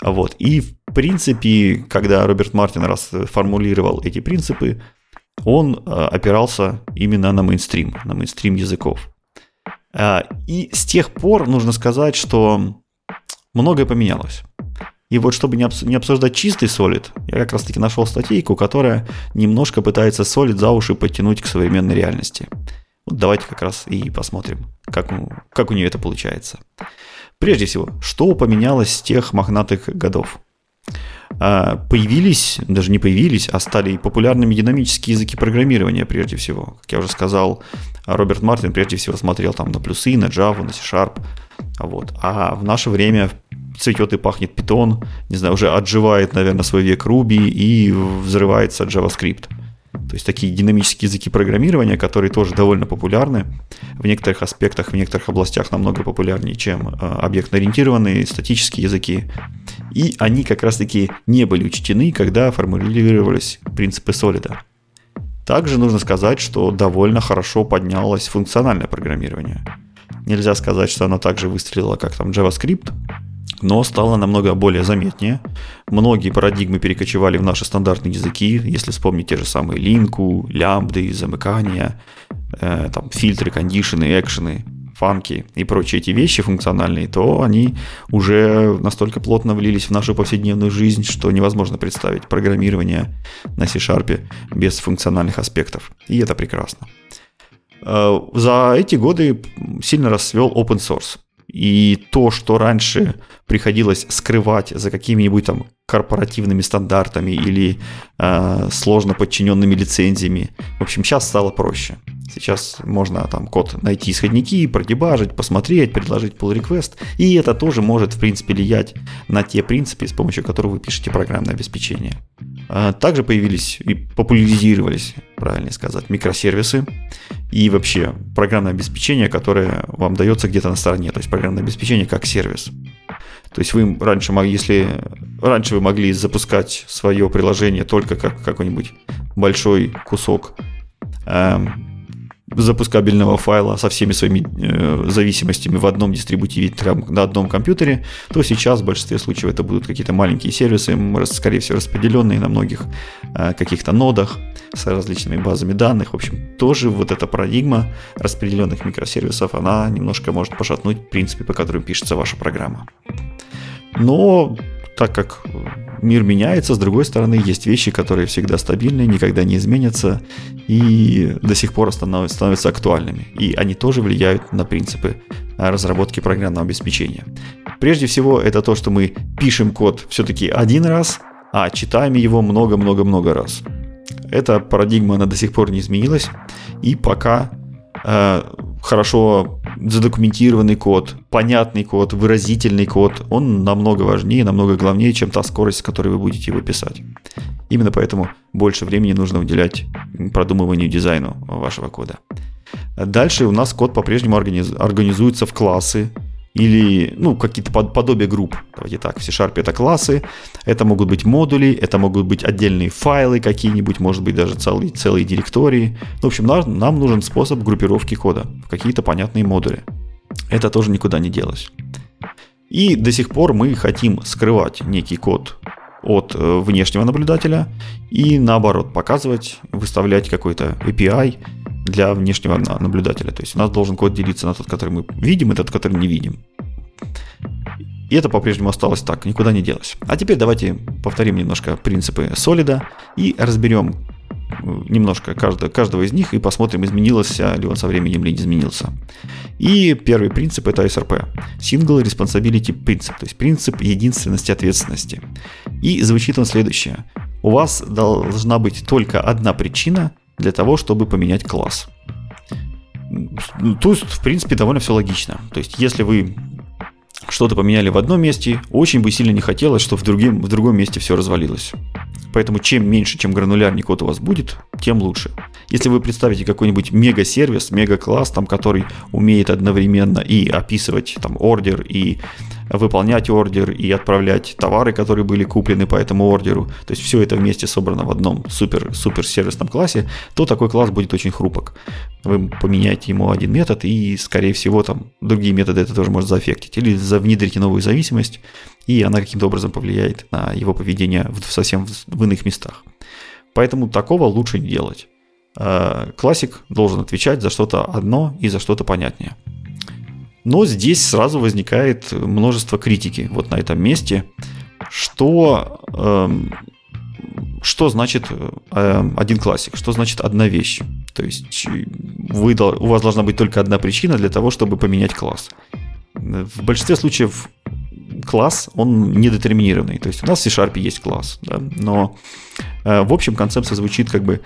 Вот. И в принципе, когда Роберт Мартин раз формулировал эти принципы, он э, опирался именно на мейнстрим, на мейнстрим языков. Э, и с тех пор нужно сказать, что многое поменялось. И вот чтобы не обсуждать чистый солид, я как раз таки нашел статейку, которая немножко пытается солид за уши подтянуть к современной реальности. Вот давайте как раз и посмотрим, как, как у нее это получается. Прежде всего, что поменялось с тех мохнатых годов? а, появились, даже не появились, а стали популярными динамические языки программирования прежде всего. Как я уже сказал, Роберт Мартин прежде всего смотрел там на плюсы, на Java, на C-Sharp. Вот. А в наше время цветет и пахнет Python, не знаю, уже отживает, наверное, свой век Ruby и взрывается JavaScript. То есть такие динамические языки программирования, которые тоже довольно популярны, в некоторых аспектах, в некоторых областях намного популярнее, чем э, объектно-ориентированные статические языки. И они как раз-таки не были учтены, когда формулировались принципы солида. Также нужно сказать, что довольно хорошо поднялось функциональное программирование. Нельзя сказать, что оно также выстрелило, как там JavaScript, но стало намного более заметнее. Многие парадигмы перекочевали в наши стандартные языки, если вспомнить те же самые линку, лямбды, замыкания, э, там, фильтры, кондишены, экшены, фанки и прочие эти вещи функциональные, то они уже настолько плотно влились в нашу повседневную жизнь, что невозможно представить программирование на C-Sharp без функциональных аспектов. И это прекрасно. Э, за эти годы сильно расцвел open source. И то, что раньше приходилось скрывать за какими-нибудь там корпоративными стандартами или э, сложно подчиненными лицензиями, в общем, сейчас стало проще. Сейчас можно там код найти исходники, продебажить, посмотреть, предложить pull request, и это тоже может, в принципе, влиять на те принципы, с помощью которых вы пишете программное обеспечение. А, также появились и популяризировались, правильно сказать, микросервисы и вообще программное обеспечение, которое вам дается где-то на стороне, то есть программное обеспечение как сервис. То есть вы раньше могли, если раньше вы могли запускать свое приложение только как какой-нибудь большой кусок эм, запускабельного файла со всеми своими э, зависимостями в одном дистрибутиве на одном компьютере, то сейчас в большинстве случаев это будут какие-то маленькие сервисы, скорее всего, распределенные на многих э, каких-то нодах с различными базами данных. В общем, тоже вот эта парадигма распределенных микросервисов, она немножко может пошатнуть принципы, по которым пишется ваша программа. Но так как мир меняется, с другой стороны, есть вещи, которые всегда стабильны, никогда не изменятся и до сих пор становятся актуальными. И они тоже влияют на принципы разработки программного обеспечения. Прежде всего, это то, что мы пишем код все-таки один раз, а читаем его много-много-много раз. Эта парадигма, она до сих пор не изменилась, и пока э, хорошо задокументированный код, понятный код, выразительный код, он намного важнее, намного главнее, чем та скорость, с которой вы будете его писать. Именно поэтому больше времени нужно уделять продумыванию дизайну вашего кода. Дальше у нас код по-прежнему организуется в классы, или ну, какие-то подобия групп. Давайте так, в C-Sharp это классы, это могут быть модули, это могут быть отдельные файлы какие-нибудь, может быть даже целые, целые директории. Ну, в общем, нам, нам нужен способ группировки кода в какие-то понятные модули. Это тоже никуда не делось. И до сих пор мы хотим скрывать некий код от э, внешнего наблюдателя и наоборот показывать, выставлять какой-то API для внешнего наблюдателя. То есть у нас должен код делиться на тот, который мы видим, и тот, который не видим. И это по-прежнему осталось так, никуда не делось. А теперь давайте повторим немножко принципы солида и разберем немножко каждого, каждого из них и посмотрим, изменился ли он со временем или не изменился. И первый принцип это SRP. Single Responsibility Principle, то есть принцип единственности ответственности. И звучит он следующее. У вас должна быть только одна причина – для того, чтобы поменять класс. Тут, в принципе, довольно все логично. То есть, если вы что-то поменяли в одном месте, очень бы сильно не хотелось, чтобы в, другим, в другом месте все развалилось. Поэтому чем меньше, чем гранулярный код у вас будет, тем лучше. Если вы представите какой-нибудь мега-сервис, мега-класс, там, который умеет одновременно и описывать там ордер, и выполнять ордер и отправлять товары, которые были куплены по этому ордеру, то есть все это вместе собрано в одном супер-супер сервисном классе, то такой класс будет очень хрупок. Вы поменяете ему один метод, и, скорее всего, там другие методы это тоже может заэффектить. Или внедрите новую зависимость, и она каким-то образом повлияет на его поведение в, совсем в иных местах. Поэтому такого лучше не делать. Э, классик должен отвечать за что-то одно и за что-то понятнее. Но здесь сразу возникает множество критики вот на этом месте, что, э, что значит э, один классик, что значит одна вещь. То есть вы, у вас должна быть только одна причина для того, чтобы поменять класс. В большинстве случаев класс, он недетерминированный. То есть у нас в C-Sharp есть класс, да, но э, в общем концепция звучит как бы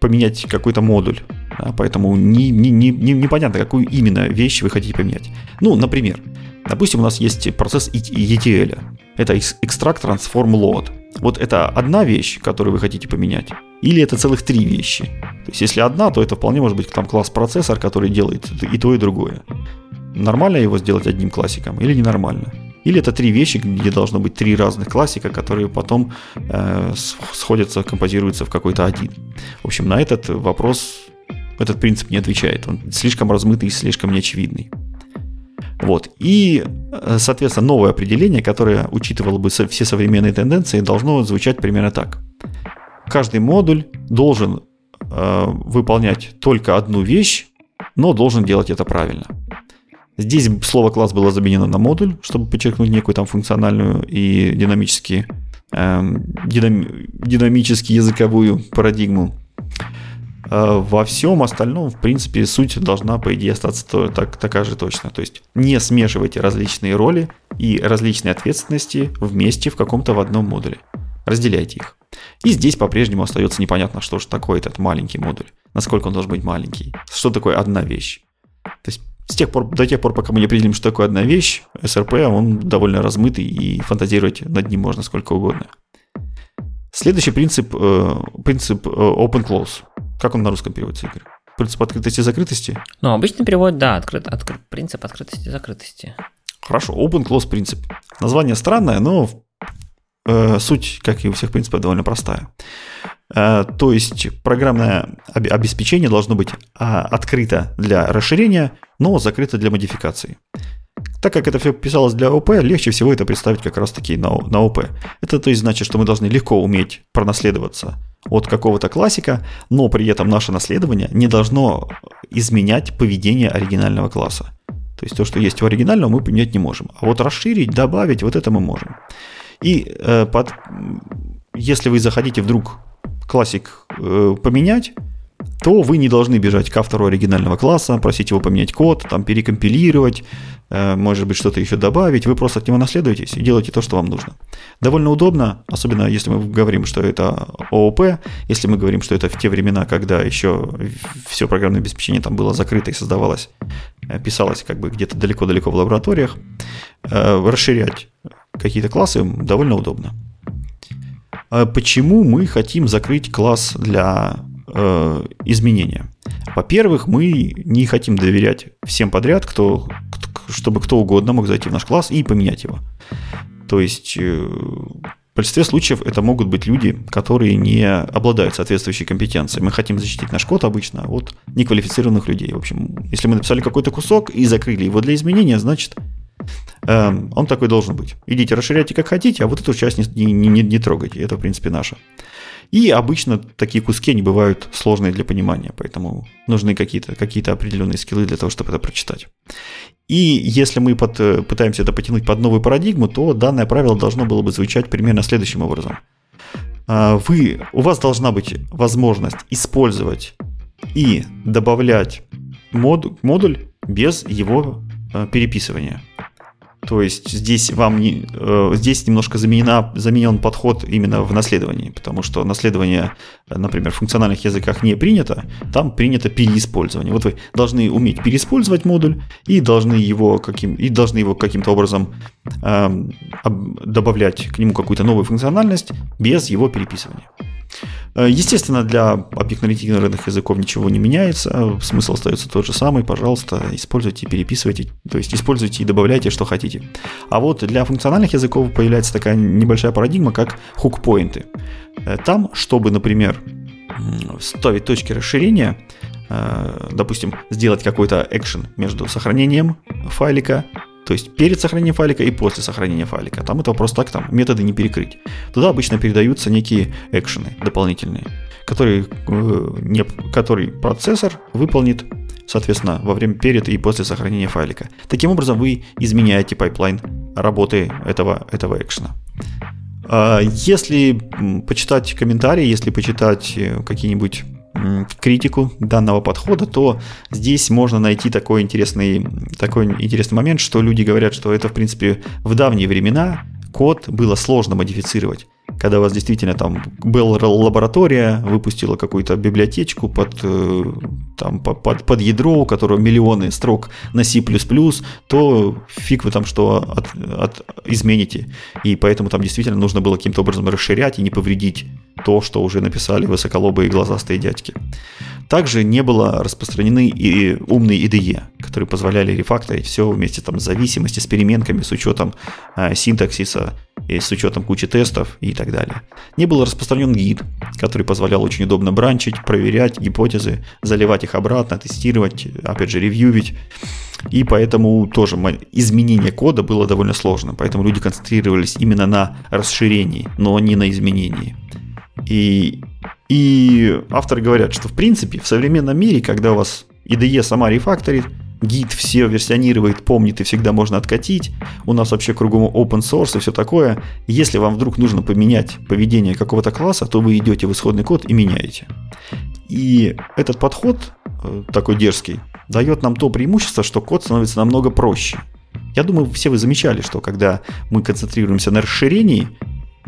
поменять какой-то модуль. Да, поэтому не, не, не, непонятно, какую именно вещь вы хотите поменять. Ну, например, допустим, у нас есть процесс ETL. Это extract, transform, load. Вот это одна вещь, которую вы хотите поменять, или это целых три вещи. То есть, если одна, то это вполне может быть там класс процессор, который делает и то, и другое. Нормально его сделать одним классиком или ненормально? Или это три вещи, где должно быть три разных классика, которые потом э, сходятся, композируются в какой-то один. В общем, на этот вопрос, этот принцип не отвечает. Он слишком размытый и слишком неочевидный. Вот. И, э, соответственно, новое определение, которое учитывало бы все современные тенденции, должно звучать примерно так. Каждый модуль должен э, выполнять только одну вещь, но должен делать это правильно. Здесь слово класс было заменено на модуль, чтобы подчеркнуть некую там функциональную и динамически, эм, динам, динамически языковую парадигму. Э, во всем остальном, в принципе, суть должна, по идее, остаться то, так, такая же точно. То есть не смешивайте различные роли и различные ответственности вместе в каком-то в одном модуле. Разделяйте их. И здесь по-прежнему остается непонятно, что же такое этот маленький модуль. Насколько он должен быть маленький. Что такое одна вещь. То есть с тех пор, до тех пор, пока мы не определим, что такое одна вещь, SRP, он довольно размытый, и фантазировать над ним можно сколько угодно. Следующий принцип, э, принцип э, open close. Как он на русском переводится, Игорь? Принцип открытости и закрытости? Ну, обычный перевод, да, открыт, открыт, принцип открытости и закрытости. Хорошо, open close принцип. Название странное, но суть, как и у всех принципов, довольно простая. Э, то есть программное обеспечение должно быть а, открыто для расширения, но закрыто для модификации. Так как это все писалось для ОП, легче всего это представить как раз таки на, ОП. Это то есть значит, что мы должны легко уметь пронаследоваться от какого-то классика, но при этом наше наследование не должно изменять поведение оригинального класса. То есть то, что есть у оригинального, мы поменять не можем. А вот расширить, добавить, вот это мы можем. И э, под, если вы захотите вдруг классик э, поменять, то вы не должны бежать к автору оригинального класса, просить его поменять код, там перекомпилировать, э, может быть что-то еще добавить. Вы просто от него наследуетесь и делаете то, что вам нужно. Довольно удобно, особенно если мы говорим, что это ООП, если мы говорим, что это в те времена, когда еще все программное обеспечение там было закрыто и создавалось, э, писалось как бы где-то далеко-далеко в лабораториях, э, расширять какие-то классы довольно удобно. Почему мы хотим закрыть класс для э, изменения. Во-первых, мы не хотим доверять всем подряд, кто, чтобы кто угодно мог зайти в наш класс и поменять его. То есть э, в большинстве случаев это могут быть люди, которые не обладают соответствующей компетенцией. Мы хотим защитить наш код обычно от неквалифицированных людей. В общем, если мы написали какой-то кусок и закрыли его для изменения, значит, э, он такой должен быть. Идите, расширяйте как хотите, а вот эту часть не, не, не, не трогайте. Это, в принципе, наше. И обычно такие куски не бывают сложные для понимания, поэтому нужны какие-то какие определенные скиллы для того, чтобы это прочитать. И если мы под, пытаемся это потянуть под новую парадигму, то данное правило должно было бы звучать примерно следующим образом. А, вы, у вас должна быть возможность использовать и добавлять мод, модуль без его а, переписывания. То есть здесь вам не, э, здесь немножко заменена, заменен подход именно в наследовании, потому что наследование, например, в функциональных языках не принято, там принято переиспользование. Вот вы должны уметь переиспользовать модуль и должны его каким и должны его каким-то образом э, добавлять к нему какую-то новую функциональность без его переписывания. Э, естественно, для объектно-ориентированных языков ничего не меняется, смысл остается тот же самый, пожалуйста, используйте, переписывайте, то есть используйте и добавляйте, что хотите. А вот для функциональных языков появляется такая небольшая парадигма, как хук-поинты. Э, там, чтобы, например, ставить точки расширения, э, допустим, сделать какой-то экшен между сохранением файлика то есть перед сохранением файлика и после сохранения файлика. Там это просто так, там методы не перекрыть. Туда обычно передаются некие экшены дополнительные, которые, э, не, который процессор выполнит соответственно, во время перед и после сохранения файлика. Таким образом, вы изменяете pipeline работы этого, этого экшена. А если почитать комментарии, если почитать э, какие-нибудь критику данного подхода, то здесь можно найти такой интересный такой интересный момент, что люди говорят, что это, в принципе, в давние времена код было сложно модифицировать когда у вас действительно там была лаборатория, выпустила какую-то библиотечку под, э, там, под, под ядро, у которого миллионы строк на C++, то фиг вы там что от, от, измените. И поэтому там действительно нужно было каким-то образом расширять и не повредить то, что уже написали высоколобые глазастые дядьки. Также не было распространены и умные IDE, которые позволяли рефакторить все вместе там с зависимости, с переменками, с учетом э, синтаксиса, и с учетом кучи тестов и так далее. Не был распространен гид, который позволял очень удобно бранчить, проверять гипотезы, заливать их обратно, тестировать, опять же, ревьювить. И поэтому тоже изменение кода было довольно сложно. Поэтому люди концентрировались именно на расширении, но не на изменении. И, и авторы говорят, что в принципе в современном мире, когда у вас IDE сама рефакторит, гид все версионирует, помнит и всегда можно откатить. У нас вообще кругом open source и все такое. Если вам вдруг нужно поменять поведение какого-то класса, то вы идете в исходный код и меняете. И этот подход, э, такой дерзкий, дает нам то преимущество, что код становится намного проще. Я думаю, все вы замечали, что когда мы концентрируемся на расширении,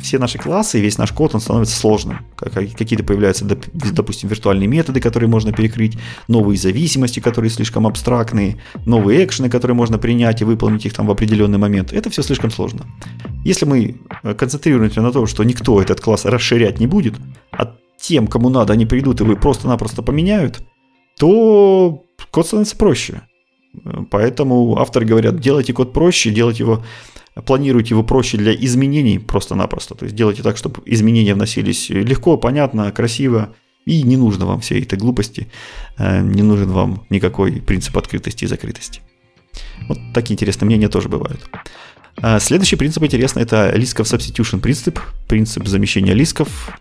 все наши классы, весь наш код, он становится сложным. Какие-то появляются, допустим, виртуальные методы, которые можно перекрыть, новые зависимости, которые слишком абстрактные, новые экшены, которые можно принять и выполнить их там в определенный момент. Это все слишком сложно. Если мы э, концентрируемся на том, что никто этот класс расширять не будет, а тем, кому надо, они придут и вы просто-напросто поменяют, то код становится проще. Э, поэтому авторы говорят, делайте код проще, делайте его планируйте его проще для изменений просто-напросто. То есть делайте так, чтобы изменения вносились легко, понятно, красиво, и не нужно вам всей этой глупости, э, не нужен вам никакой принцип открытости и закрытости. Вот такие интересные мнения тоже бывают. А следующий принцип интересный – это лисков substitution принцип, принцип замещения лисков.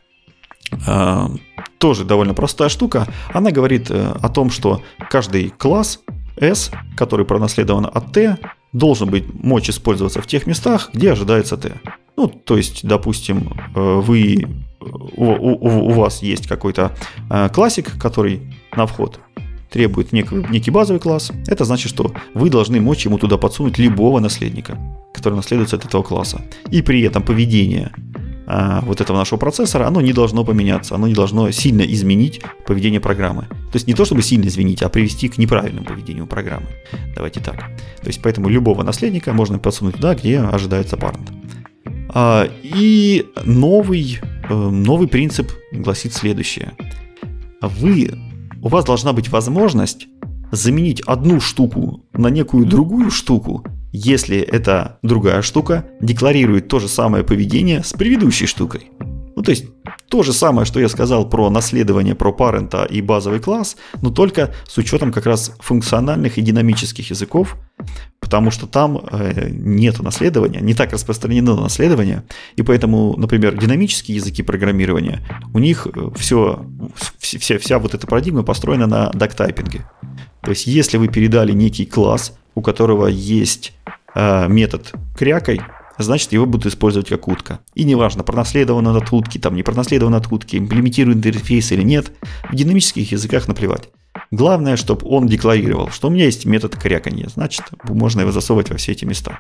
А, тоже довольно простая штука. Она говорит э, о том, что каждый класс S, который пронаследован от T, должен быть мочь использоваться в тех местах, где ожидается T. Ну, то есть, допустим, э, вы, у, у, у вас есть какой-то э, классик, который на вход требует нек, некий базовый класс. Это значит, что вы должны мочь ему туда подсунуть любого наследника, который наследуется от этого класса. И при этом поведение а, вот этого нашего процессора, оно не должно поменяться, оно не должно сильно изменить поведение программы. То есть не то, чтобы сильно изменить, а привести к неправильному поведению программы. Давайте так. То есть поэтому любого наследника можно подсунуть туда, где ожидается парент. А, и новый, э, новый принцип гласит следующее. Вы, у вас должна быть возможность заменить одну штуку на некую другую штуку если эта другая штука декларирует то же самое поведение с предыдущей штукой. Ну, то есть, то же самое, что я сказал про наследование, про парента и базовый класс, но только с учетом как раз функциональных и динамических языков, потому что там э, нет наследования, не так распространено наследование, и поэтому, например, динамические языки программирования, у них все, вся, вся вот эта парадигма построена на доктайпинге. То есть, если вы передали некий класс, у которого есть э, метод крякой, значит его будут использовать как утка. И неважно, пронаследовано от утки, там не пронаследовано от утки, имплементирует интерфейс или нет, в динамических языках наплевать. Главное, чтобы он декларировал, что у меня есть метод кряканья, значит, можно его засовывать во все эти места.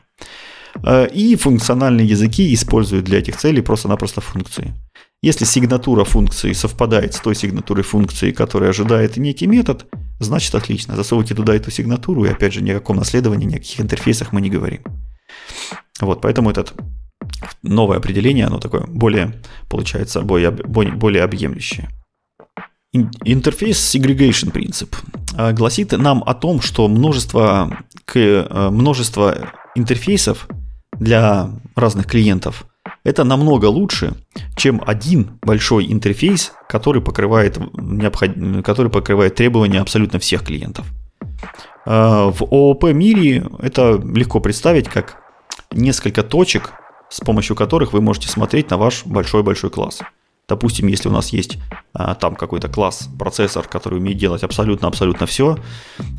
Э, и функциональные языки используют для этих целей просто-напросто функции. Если сигнатура функции совпадает с той сигнатурой функции, которая ожидает некий метод, значит отлично. Засовывайте туда эту сигнатуру, и опять же, ни о каком наследовании, ни о каких интерфейсах мы не говорим. Вот, поэтому этот новое определение, оно такое более, получается, более, более объемлющее. Интерфейс segregation принцип а, гласит нам о том, что множество, э, множество интерфейсов для разных клиентов это намного лучше, чем один большой интерфейс, который покрывает, необход... который покрывает требования абсолютно всех клиентов. А, в ООП мире это легко представить как несколько точек, с помощью которых вы можете смотреть на ваш большой-большой класс. Допустим, если у нас есть а, там какой-то класс, процессор, который умеет делать абсолютно-абсолютно все,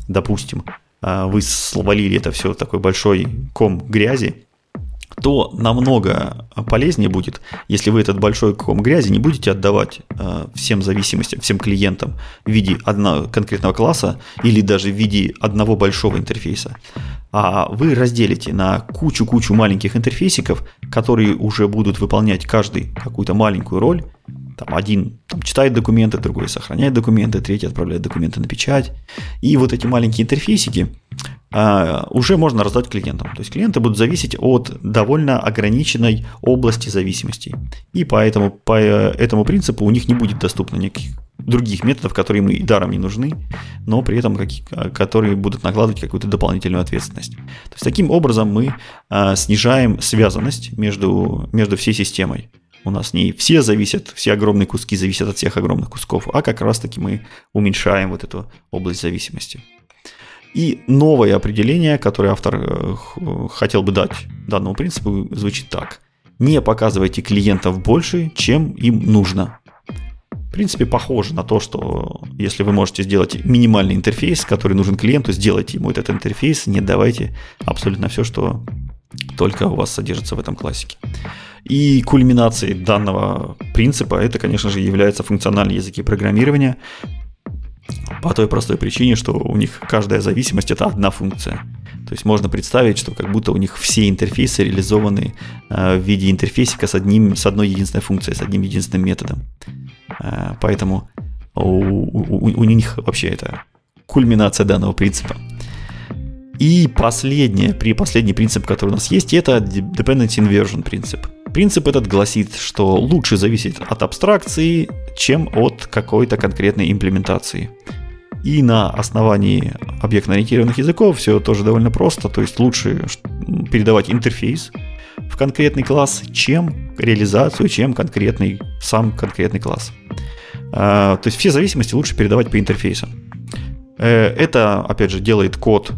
допустим, а, вы свалили это все в такой большой ком грязи, то намного полезнее будет, если вы этот большой ком грязи не будете отдавать э, всем зависимостям, всем клиентам в виде одного конкретного класса или даже в виде одного большого интерфейса, а вы разделите на кучу-кучу маленьких интерфейсиков, которые уже будут выполнять каждый какую-то маленькую роль, там один там, читает документы, другой сохраняет документы, третий отправляет документы на печать. И вот эти маленькие интерфейсики а, уже можно раздать клиентам. То есть клиенты будут зависеть от довольно ограниченной области зависимостей. И поэтому по этому принципу у них не будет доступно никаких других методов, которые им и даром не нужны, но при этом какие, которые будут накладывать какую-то дополнительную ответственность. То есть таким образом мы а, снижаем связанность между, между всей системой. У нас не все зависят, все огромные куски зависят от всех огромных кусков, а как раз таки мы уменьшаем вот эту область зависимости. И новое определение, которое автор э, хотел бы дать данному принципу, звучит так. Не показывайте клиентов больше, чем им нужно. В принципе, похоже на то, что если вы можете сделать минимальный интерфейс, который нужен клиенту, сделайте ему этот интерфейс, не давайте абсолютно все, что только у вас содержится в этом классике. И кульминацией данного принципа это, конечно же, являются функциональные языки программирования, по той простой причине, что у них каждая зависимость это одна функция. То есть можно представить, что как будто у них все интерфейсы реализованы э, в виде интерфейсика с, одним, с одной единственной функцией, с одним единственным методом. Э, поэтому у, у, у них вообще это кульминация данного принципа. И последнее, при последний принцип, который у нас есть, это Dependency Inversion принцип. Принцип этот гласит, что лучше зависеть от абстракции, чем от какой-то конкретной имплементации. И на основании объектно-ориентированных языков все тоже довольно просто, то есть лучше передавать интерфейс в конкретный класс, чем реализацию, чем конкретный, сам конкретный класс. А, то есть все зависимости лучше передавать по интерфейсам. Э, это, опять же, делает код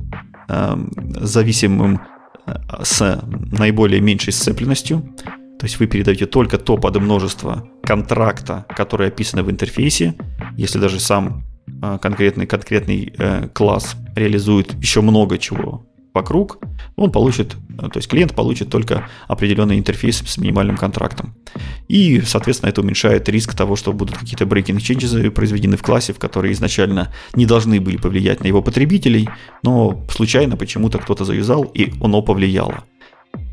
Эм, зависимым э, с наиболее меньшей сцепленностью. То есть вы передаете только то подмножество контракта, которое описано в интерфейсе. Если даже сам э, конкретный, конкретный э, класс реализует еще много чего вокруг, он получит, то есть клиент получит только определенный интерфейс с минимальным контрактом. И, соответственно, это уменьшает риск того, что будут какие-то breaking changes произведены в классе, в которые изначально не должны были повлиять на его потребителей, но случайно почему-то кто-то завязал, и оно повлияло.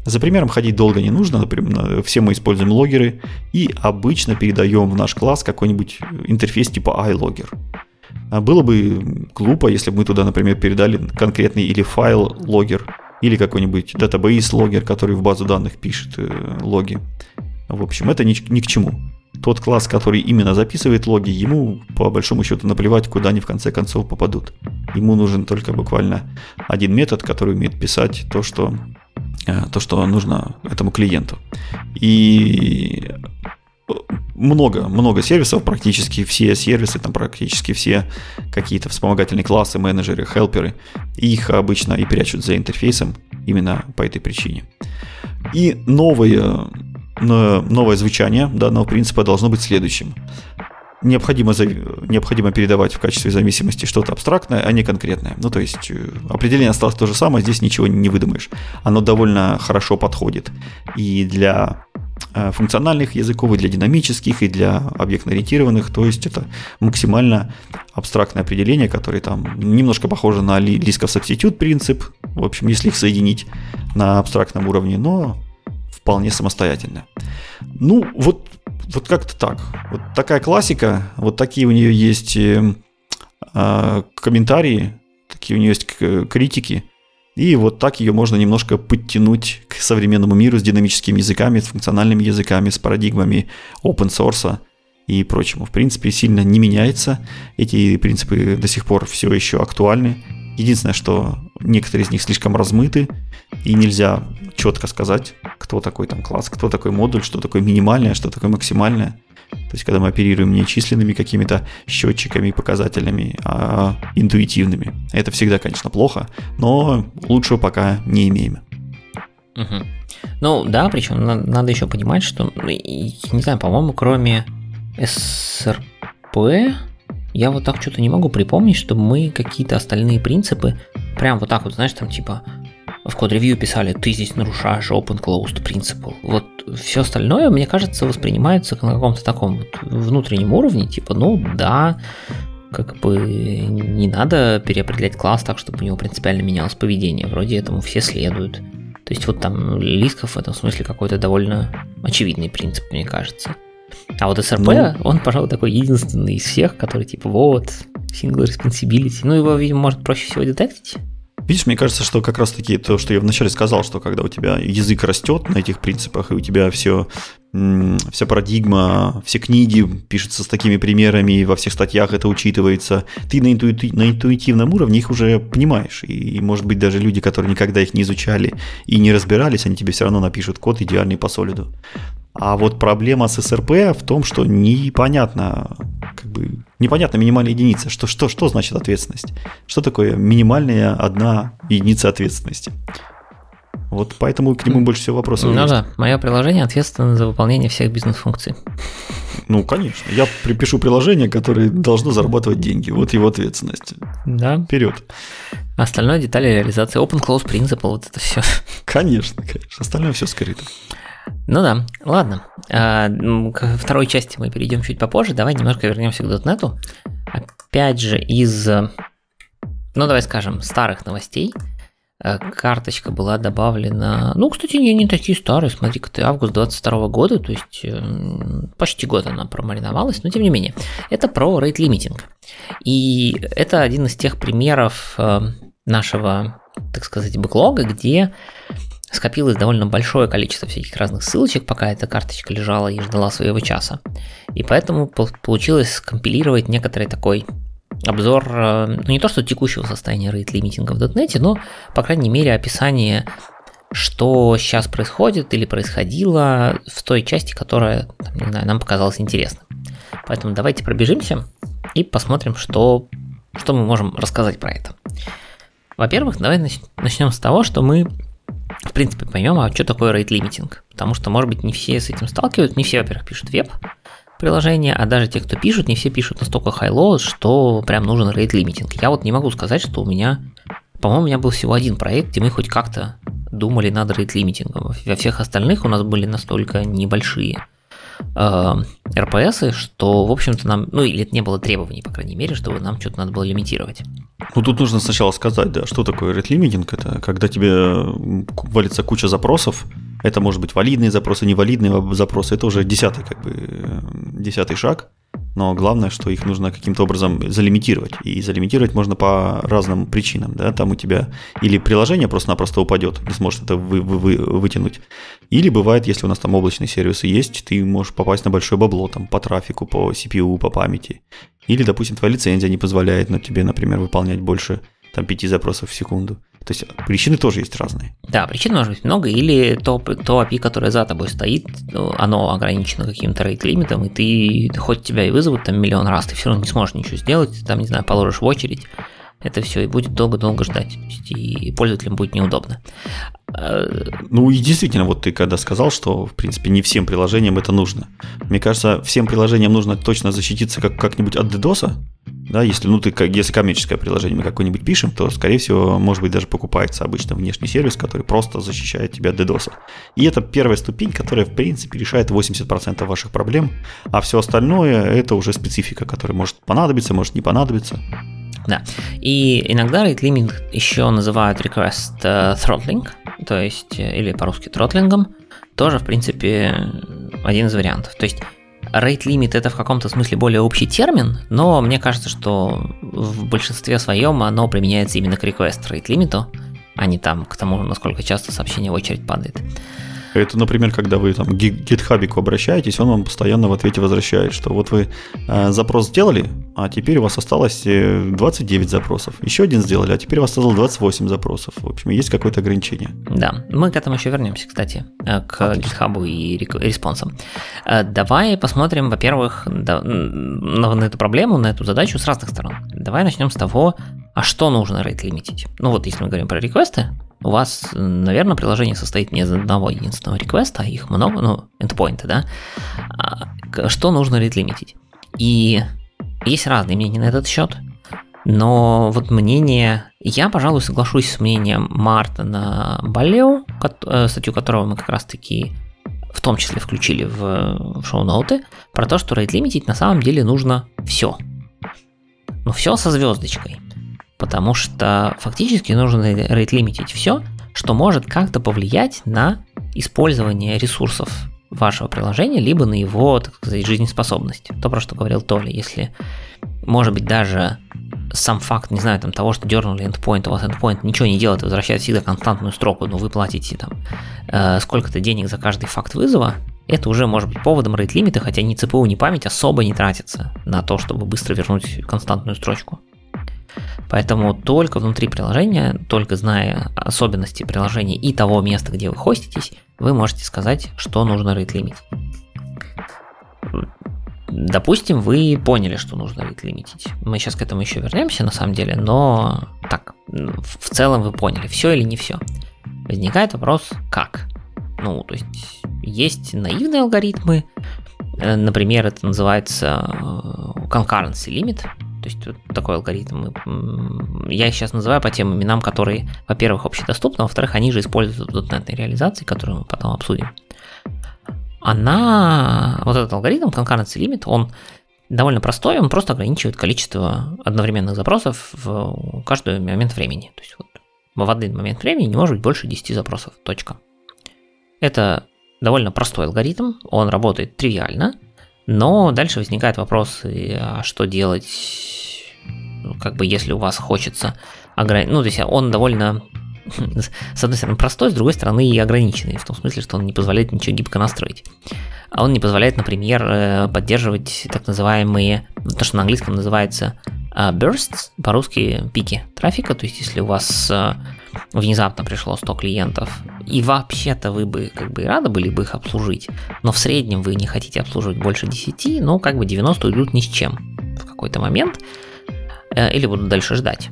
За примером ходить долго не нужно, например, все мы используем логеры и обычно передаем в наш класс какой-нибудь интерфейс типа iLogger. А было бы глупо, если бы мы туда, например, передали конкретный или файл логер, или какой-нибудь database логер, который в базу данных пишет э, логи. В общем, это ни, ни к чему. Тот класс, который именно записывает логи, ему по большому счету наплевать, куда они в конце концов попадут. Ему нужен только буквально один метод, который умеет писать то, что, то, что нужно этому клиенту. И много, много сервисов, практически все сервисы, там практически все какие-то вспомогательные классы, менеджеры, хелперы, их обычно и прячут за интерфейсом именно по этой причине. И новое, новое звучание данного принципа должно быть следующим. Необходимо, необходимо передавать в качестве зависимости что-то абстрактное, а не конкретное. Ну, то есть э, определение осталось то же самое, здесь ничего не выдумаешь. Оно довольно хорошо подходит и для Э, функциональных языков, и для динамических, и для объектно-ориентированных. То есть это максимально абстрактное определение, которое там немножко похоже на Liskov Substitute принцип, в общем, если их соединить на абстрактном уровне, но вполне самостоятельно. Ну, вот, вот как-то так. Вот такая классика, вот такие у нее есть э, э комментарии, такие у нее есть критики. И вот так ее можно немножко подтянуть к современному миру с динамическими языками, с функциональными языками, с парадигмами open source и прочему. В принципе, сильно не меняется. Эти принципы до сих пор все еще актуальны. Единственное, что некоторые из них слишком размыты, и нельзя четко сказать, кто такой там класс, кто такой модуль, что такое минимальное, что такое максимальное. То есть, когда мы оперируем не численными какими-то счетчиками и показателями, а интуитивными. Это всегда, конечно, плохо, но лучшего пока не имеем. Угу. Ну да, причем надо еще понимать, что, ну, не знаю, по-моему, кроме СРП, я вот так что-то не могу припомнить, что мы какие-то остальные принципы прям вот так вот, знаешь, там типа в код-ревью писали, ты здесь нарушаешь open closed principle. Вот все остальное, мне кажется, воспринимается на каком-то таком вот внутреннем уровне, типа, ну да, как бы не надо переопределять класс так, чтобы у него принципиально менялось поведение. Вроде этому все следуют. То есть вот там Лисков в этом смысле какой-то довольно очевидный принцип, мне кажется. А вот SRP, ну, он, пожалуй, такой единственный из всех, который типа вот, single responsibility. Ну, его, видимо, может проще всего детектить. Видишь, мне кажется, что как раз-таки то, что я вначале сказал, что когда у тебя язык растет на этих принципах, и у тебя все, вся парадигма, все книги пишутся с такими примерами, во всех статьях это учитывается, ты на, интуити- на интуитивном уровне их уже понимаешь. И, и, может быть, даже люди, которые никогда их не изучали и не разбирались, они тебе все равно напишут код идеальный по солиду. А вот проблема с СРП в том, что непонятно, как бы, непонятна минимальная единица. Что, что, что значит ответственность? Что такое минимальная одна единица ответственности? Вот поэтому к нему больше всего вопросов Ну есть. да, мое приложение ответственно за выполнение всех бизнес-функций. Ну, конечно. Я припишу приложение, которое должно зарабатывать деньги. Вот его ответственность. Да. Вперед. Остальное детали реализации. Open Close Principle, вот это все. Конечно, конечно. Остальное все скрыто. Ну да, ладно. А, к второй части мы перейдем чуть попозже. Давай немножко вернемся к .NET. Опять же, из, ну давай скажем, старых новостей э, карточка была добавлена. Ну, кстати, не, не такие старые. Смотри-ка, ты август 22 года, то есть э, почти год она промариновалась, но тем не менее. Это про rate limiting. И это один из тех примеров э, нашего, так сказать, бэклога, где скопилось довольно большое количество всяких разных ссылочек, пока эта карточка лежала и ждала своего часа. И поэтому получилось скомпилировать некоторый такой обзор, э, ну не то что текущего состояния рейт лимитинга в .NET, но, по крайней мере, описание, что сейчас происходит или происходило в той части, которая, не знаю, нам показалась интересной. Поэтому давайте пробежимся и посмотрим, что, что мы можем рассказать про это. Во-первых, давай начнем с того, что мы в принципе, поймем, а что такое rate limiting. Потому что, может быть, не все с этим сталкиваются, не все, во-первых, пишут веб приложения, а даже те, кто пишут, не все пишут настолько high-low, что прям нужен rate limiting. Я вот не могу сказать, что у меня, по-моему, у меня был всего один проект, где мы хоть как-то думали над rate limiting. Во всех остальных у нас были настолько небольшие э, РПСы, что, в общем-то, нам, ну, или не было требований, по крайней мере, чтобы нам что-то надо было лимитировать. Ну, тут нужно сначала сказать, да, что такое limiting. Это когда тебе валится куча запросов, это может быть валидные запросы, невалидные запросы, это уже десятый, как бы, десятый шаг но главное, что их нужно каким-то образом залимитировать. И залимитировать можно по разным причинам. Да? Там у тебя или приложение просто-напросто упадет, не сможет это вы, вы, вы, вытянуть. Или бывает, если у нас там облачные сервисы есть, ты можешь попасть на большое бабло там, по трафику, по CPU, по памяти. Или, допустим, твоя лицензия не позволяет на тебе, например, выполнять больше там, 5 запросов в секунду. То есть причины тоже есть разные. Да, причин может быть много, или то, то API, которое за тобой стоит, оно ограничено каким-то рейт-лимитом, и ты, хоть тебя и вызовут там миллион раз, ты все равно не сможешь ничего сделать, там, не знаю, положишь в очередь, это все, и будет долго-долго ждать, и пользователям будет неудобно. Ну и действительно, вот ты когда сказал, что, в принципе, не всем приложениям это нужно. Мне кажется, всем приложениям нужно точно защититься как- как-нибудь от DDoS, да, если, ну, ты, как, если коммерческое приложение мы какое-нибудь пишем, то, скорее всего, может быть, даже покупается обычно внешний сервис, который просто защищает тебя от DDoS. И это первая ступень, которая, в принципе, решает 80% ваших проблем, а все остальное – это уже специфика, которая может понадобиться, может не понадобиться. Да. И иногда rate limit еще называют request uh, throttling, то есть, э, или по-русски тротлингом, тоже, в принципе, один из вариантов. То есть, Rate limit это в каком-то смысле более общий термин, но мне кажется, что в большинстве своем оно применяется именно к request rate лимиту, а не там к тому, насколько часто сообщение в очередь падает. Это, например, когда вы там к GitHub обращаетесь, он вам постоянно в ответе возвращает, что вот вы э, запрос сделали, а теперь у вас осталось 29 э, запросов. Еще один сделали, а теперь у вас осталось 28 запросов. В общем, есть какое-то ограничение. Да, мы к этому еще вернемся, кстати, э, к Отлично. GitHub и респонсам. Давай посмотрим, во-первых, на эту проблему, на эту задачу с разных сторон. Давай начнем с того, а что нужно рейт лимитить. Ну вот, если мы говорим про реквесты, у вас, наверное, приложение состоит не из одного единственного реквеста, а их много, ну, endpoint, да? А, что нужно рейт лимитить? И есть разные мнения на этот счет, Но вот мнение... Я, пожалуй, соглашусь с мнением Мартина Балео, э, статью которого мы как раз-таки в том числе включили в шоу-ноуты, про то, что рейд лимитить на самом деле нужно все. Ну, все со звездочкой. Потому что фактически нужно рейд лимитить все, что может как-то повлиять на использование ресурсов вашего приложения, либо на его, так сказать, жизнеспособность. То, про что говорил Толя. Если, может быть, даже сам факт, не знаю, там, того, что дернули endpoint, у вас endpoint ничего не делает, возвращает всегда константную строку, но вы платите там э, сколько-то денег за каждый факт вызова, это уже может быть поводом рейд лимита, хотя ни ЦПУ, ни память особо не тратится на то, чтобы быстро вернуть константную строчку. Поэтому только внутри приложения, только зная особенности приложения и того места, где вы хоститесь, вы можете сказать, что нужно rate limit. Допустим, вы поняли, что нужно rate лимитить. Мы сейчас к этому еще вернемся, на самом деле, но так, в целом вы поняли, все или не все. Возникает вопрос, как? Ну, то есть, есть наивные алгоритмы, э, например, это называется э, concurrency limit, то есть вот такой алгоритм. Я их сейчас называю по тем именам, которые, во-первых, общедоступны, а во-вторых, они же используют в .NET реализации, которую мы потом обсудим. Она, вот этот алгоритм, concurrency limit, он довольно простой, он просто ограничивает количество одновременных запросов в каждый момент времени. То есть вот в один момент времени не может быть больше 10 запросов. Точка. Это довольно простой алгоритм, он работает тривиально, но дальше возникает вопрос, а что делать, ну, как бы если у вас хочется ограничить, ну, то есть он довольно с одной стороны простой, с другой стороны и ограниченный, в том смысле, что он не позволяет ничего гибко настроить. А он не позволяет, например, э, поддерживать так называемые, то, что на английском называется а, bursts, по-русски пики трафика, то есть если у вас э, внезапно пришло 100 клиентов, и вообще-то вы бы как бы рады были бы их обслужить, но в среднем вы не хотите обслуживать больше 10, ну как бы 90 уйдут ни с чем в какой-то момент, э, или будут дальше ждать.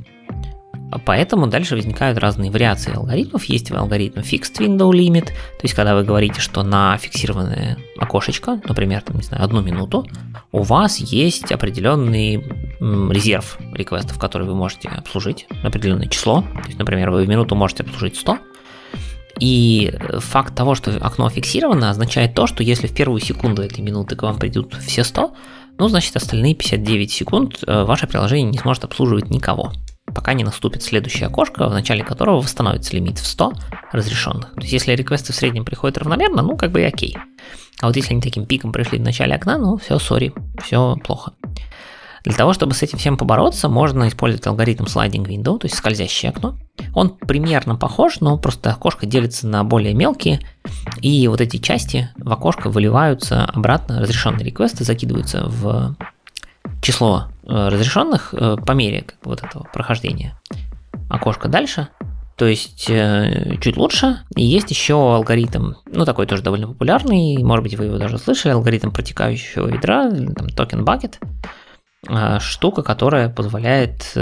Поэтому дальше возникают разные вариации алгоритмов. Есть алгоритм Fixed Window Limit, то есть когда вы говорите, что на фиксированное окошечко, например, там, не знаю, одну минуту, у вас есть определенный резерв реквестов, которые вы можете обслужить, определенное число. То есть, например, вы в минуту можете обслужить 100, и факт того, что окно фиксировано, означает то, что если в первую секунду этой минуты к вам придут все 100, ну, значит, остальные 59 секунд э, ваше приложение не сможет обслуживать никого пока не наступит следующее окошко, в начале которого восстановится лимит в 100 разрешенных. То есть если реквесты в среднем приходят равномерно, ну как бы и окей. А вот если они таким пиком пришли в начале окна, ну все, сори, все плохо. Для того, чтобы с этим всем побороться, можно использовать алгоритм sliding window, то есть скользящее окно. Он примерно похож, но просто окошко делится на более мелкие, и вот эти части в окошко выливаются обратно, разрешенные реквесты закидываются в число э, разрешенных э, по мере вот этого прохождения окошка дальше, то есть э, чуть лучше. И есть еще алгоритм, ну такой тоже довольно популярный, может быть вы его даже слышали, алгоритм протекающего ведра, там, токен bucket, штука, которая позволяет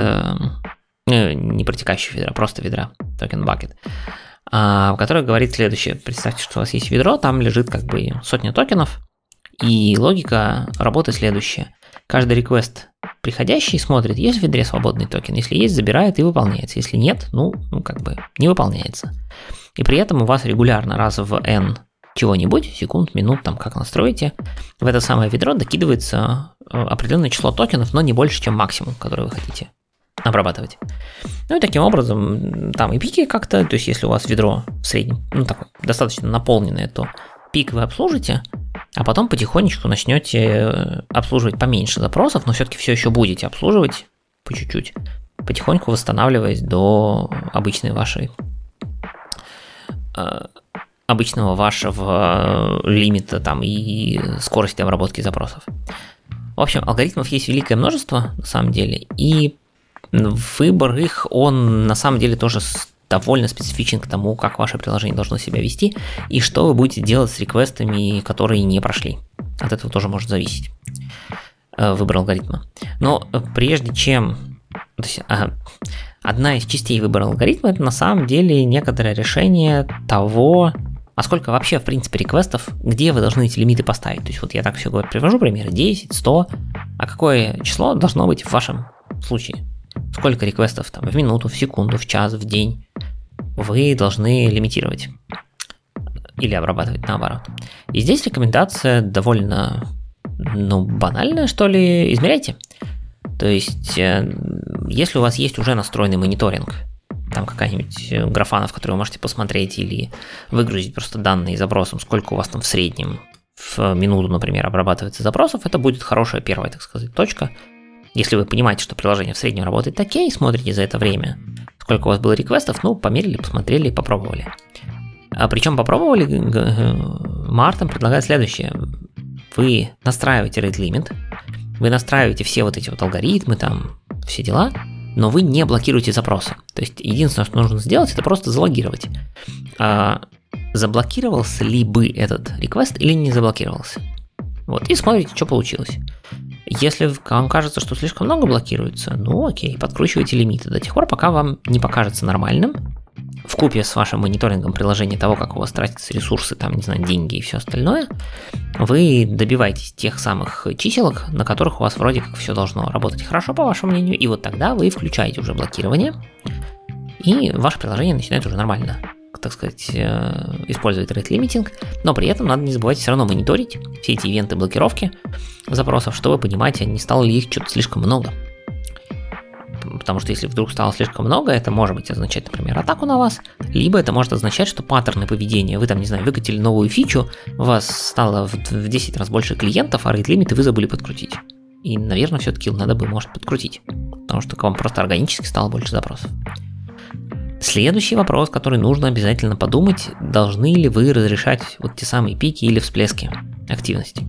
не протекающего ведра, просто ведра, token bucket, которая говорит следующее. Представьте, что у вас есть ведро, там лежит как бы сотня токенов, и логика работы следующая. Каждый request приходящий смотрит, есть в ведре свободный токен. Если есть, забирает и выполняется. Если нет, ну, ну как бы не выполняется. И при этом у вас регулярно раз в n чего-нибудь, секунд, минут, там как настроите, в это самое ведро докидывается э, определенное число токенов, но не больше, чем максимум, который вы хотите обрабатывать. Ну и таким образом, там и пики как-то, то есть если у вас ведро в среднем, ну такое, достаточно наполненное, то пик вы обслужите, а потом потихонечку начнете э, обслуживать поменьше запросов, но все-таки все еще будете обслуживать по чуть-чуть, потихоньку восстанавливаясь до обычной вашей э, обычного вашего э, лимита там и скорости обработки запросов. В общем, алгоритмов есть великое множество на самом деле, и выбор их, он на самом деле тоже довольно специфичен к тому, как ваше приложение должно себя вести и что вы будете делать с реквестами, которые не прошли. От этого тоже может зависеть э, выбор алгоритма. Но прежде чем... То есть, а, одна из частей выбора алгоритма это на самом деле некоторое решение того, а сколько вообще, в принципе, реквестов, где вы должны эти лимиты поставить. То есть вот я так все говорю, привожу примеры, 10, 100, а какое число должно быть в вашем случае. Сколько реквестов там в минуту, в секунду, в час, в день вы должны лимитировать или обрабатывать наоборот. И здесь рекомендация довольно ну, банальная, что ли, измеряйте. То есть, э, если у вас есть уже настроенный мониторинг, там какая-нибудь э, графана, в которой вы можете посмотреть или выгрузить просто данные запросом, сколько у вас там в среднем в минуту, например, обрабатывается запросов, это будет хорошая первая, так сказать, точка. Если вы понимаете, что приложение в среднем работает окей, смотрите за это время, сколько у вас было реквестов, ну, померили, посмотрели, попробовали. А причем попробовали, Мартин предлагает следующее. Вы настраиваете rate limit, вы настраиваете все вот эти вот алгоритмы, там, все дела, но вы не блокируете запросы. То есть единственное, что нужно сделать, это просто залогировать. А, заблокировался ли бы этот реквест или не заблокировался. Вот, и смотрите, что получилось. Если вам кажется, что слишком много блокируется, ну окей, подкручивайте лимиты до тех пор, пока вам не покажется нормальным, в купе с вашим мониторингом приложения того, как у вас тратятся ресурсы, там, не знаю, деньги и все остальное, вы добиваетесь тех самых чиселок, на которых у вас вроде как все должно работать хорошо, по вашему мнению, и вот тогда вы включаете уже блокирование, и ваше приложение начинает уже нормально так сказать, э, использовать rate limiting, но при этом надо не забывать все равно мониторить все эти ивенты блокировки запросов, чтобы понимать, не стало ли их что-то слишком много потому что если вдруг стало слишком много, это может быть означать, например, атаку на вас, либо это может означать, что паттерны поведения, вы там, не знаю, выкатили новую фичу, у вас стало в, в 10 раз больше клиентов, а рейд лимиты вы забыли подкрутить. И, наверное, все-таки надо бы, может, подкрутить, потому что к вам просто органически стало больше запросов. Следующий вопрос, который нужно обязательно подумать, должны ли вы разрешать вот те самые пики или всплески активности.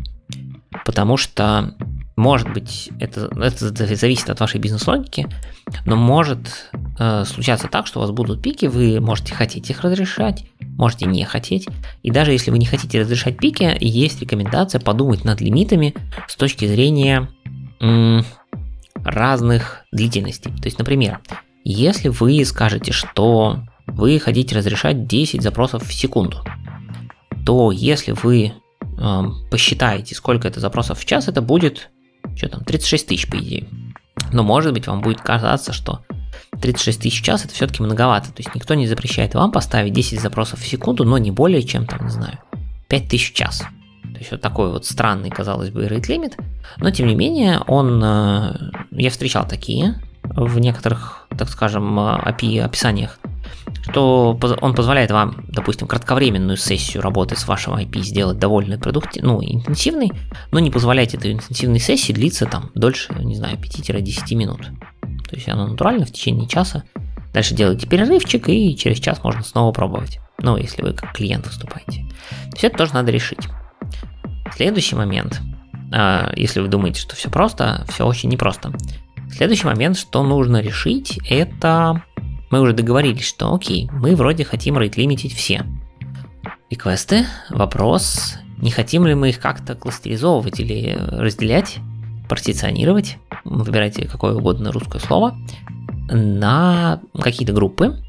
Потому что может быть, это, это зависит от вашей бизнес-логики, но может э, случаться так, что у вас будут пики, вы можете хотеть их разрешать, можете не хотеть. И даже если вы не хотите разрешать пики, есть рекомендация подумать над лимитами с точки зрения м- разных длительностей. То есть, например, если вы скажете, что вы хотите разрешать 10 запросов в секунду, то если вы э, посчитаете, сколько это запросов в час, это будет что там, 36 тысяч, по идее. Но может быть вам будет казаться, что 36 тысяч в час это все-таки многовато. То есть никто не запрещает вам поставить 10 запросов в секунду, но не более чем, там, не знаю, 5 тысяч в час. То есть вот такой вот странный, казалось бы, rate limit. Но тем не менее, он... Э, я встречал такие в некоторых, так скажем, API описаниях что он позволяет вам, допустим, кратковременную сессию работы с вашим IP сделать довольно продукти... ну, интенсивной, но не позволять этой интенсивной сессии длиться там дольше, не знаю, 5-10 минут. То есть оно натурально в течение часа. Дальше делаете перерывчик, и через час можно снова пробовать. Ну, если вы как клиент выступаете. То есть это тоже надо решить. Следующий момент, а, если вы думаете, что все просто, все очень непросто. Следующий момент, что нужно решить, это мы уже договорились, что окей, мы вроде хотим рейт-лимитить все реквесты. Вопрос, не хотим ли мы их как-то кластеризовывать или разделять, партиционировать, выбирайте какое угодно русское слово, на какие-то группы,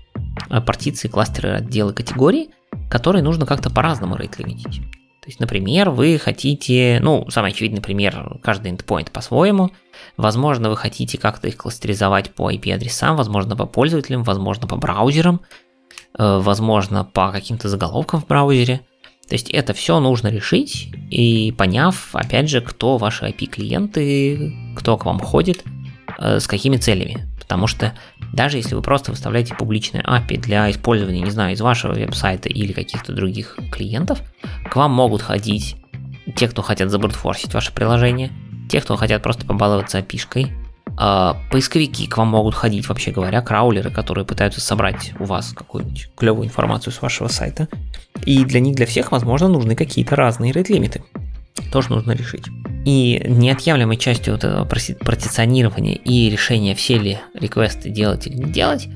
партиции, кластеры, отделы, категории, которые нужно как-то по-разному рейт-лимитить. То есть, например, вы хотите, ну, самый очевидный пример, каждый endpoint по-своему. Возможно, вы хотите как-то их кластеризовать по IP-адресам, возможно, по пользователям, возможно, по браузерам, э, возможно, по каким-то заголовкам в браузере. То есть это все нужно решить и поняв, опять же, кто ваши IP-клиенты, кто к вам ходит, э, с какими целями. Потому что даже если вы просто выставляете публичное API для использования, не знаю, из вашего веб-сайта или каких-то других клиентов, к вам могут ходить те, кто хотят забрутфорсить ваше приложение, те, кто хотят просто побаловаться API-шкой, а, поисковики к вам могут ходить, вообще говоря, краулеры, которые пытаются собрать у вас какую-нибудь клевую информацию с вашего сайта. И для них, для всех, возможно, нужны какие-то разные рейд-лимиты. Тоже нужно решить. И неотъемлемой частью вот этого партиционирования и решения, все ли реквесты делать или не делать,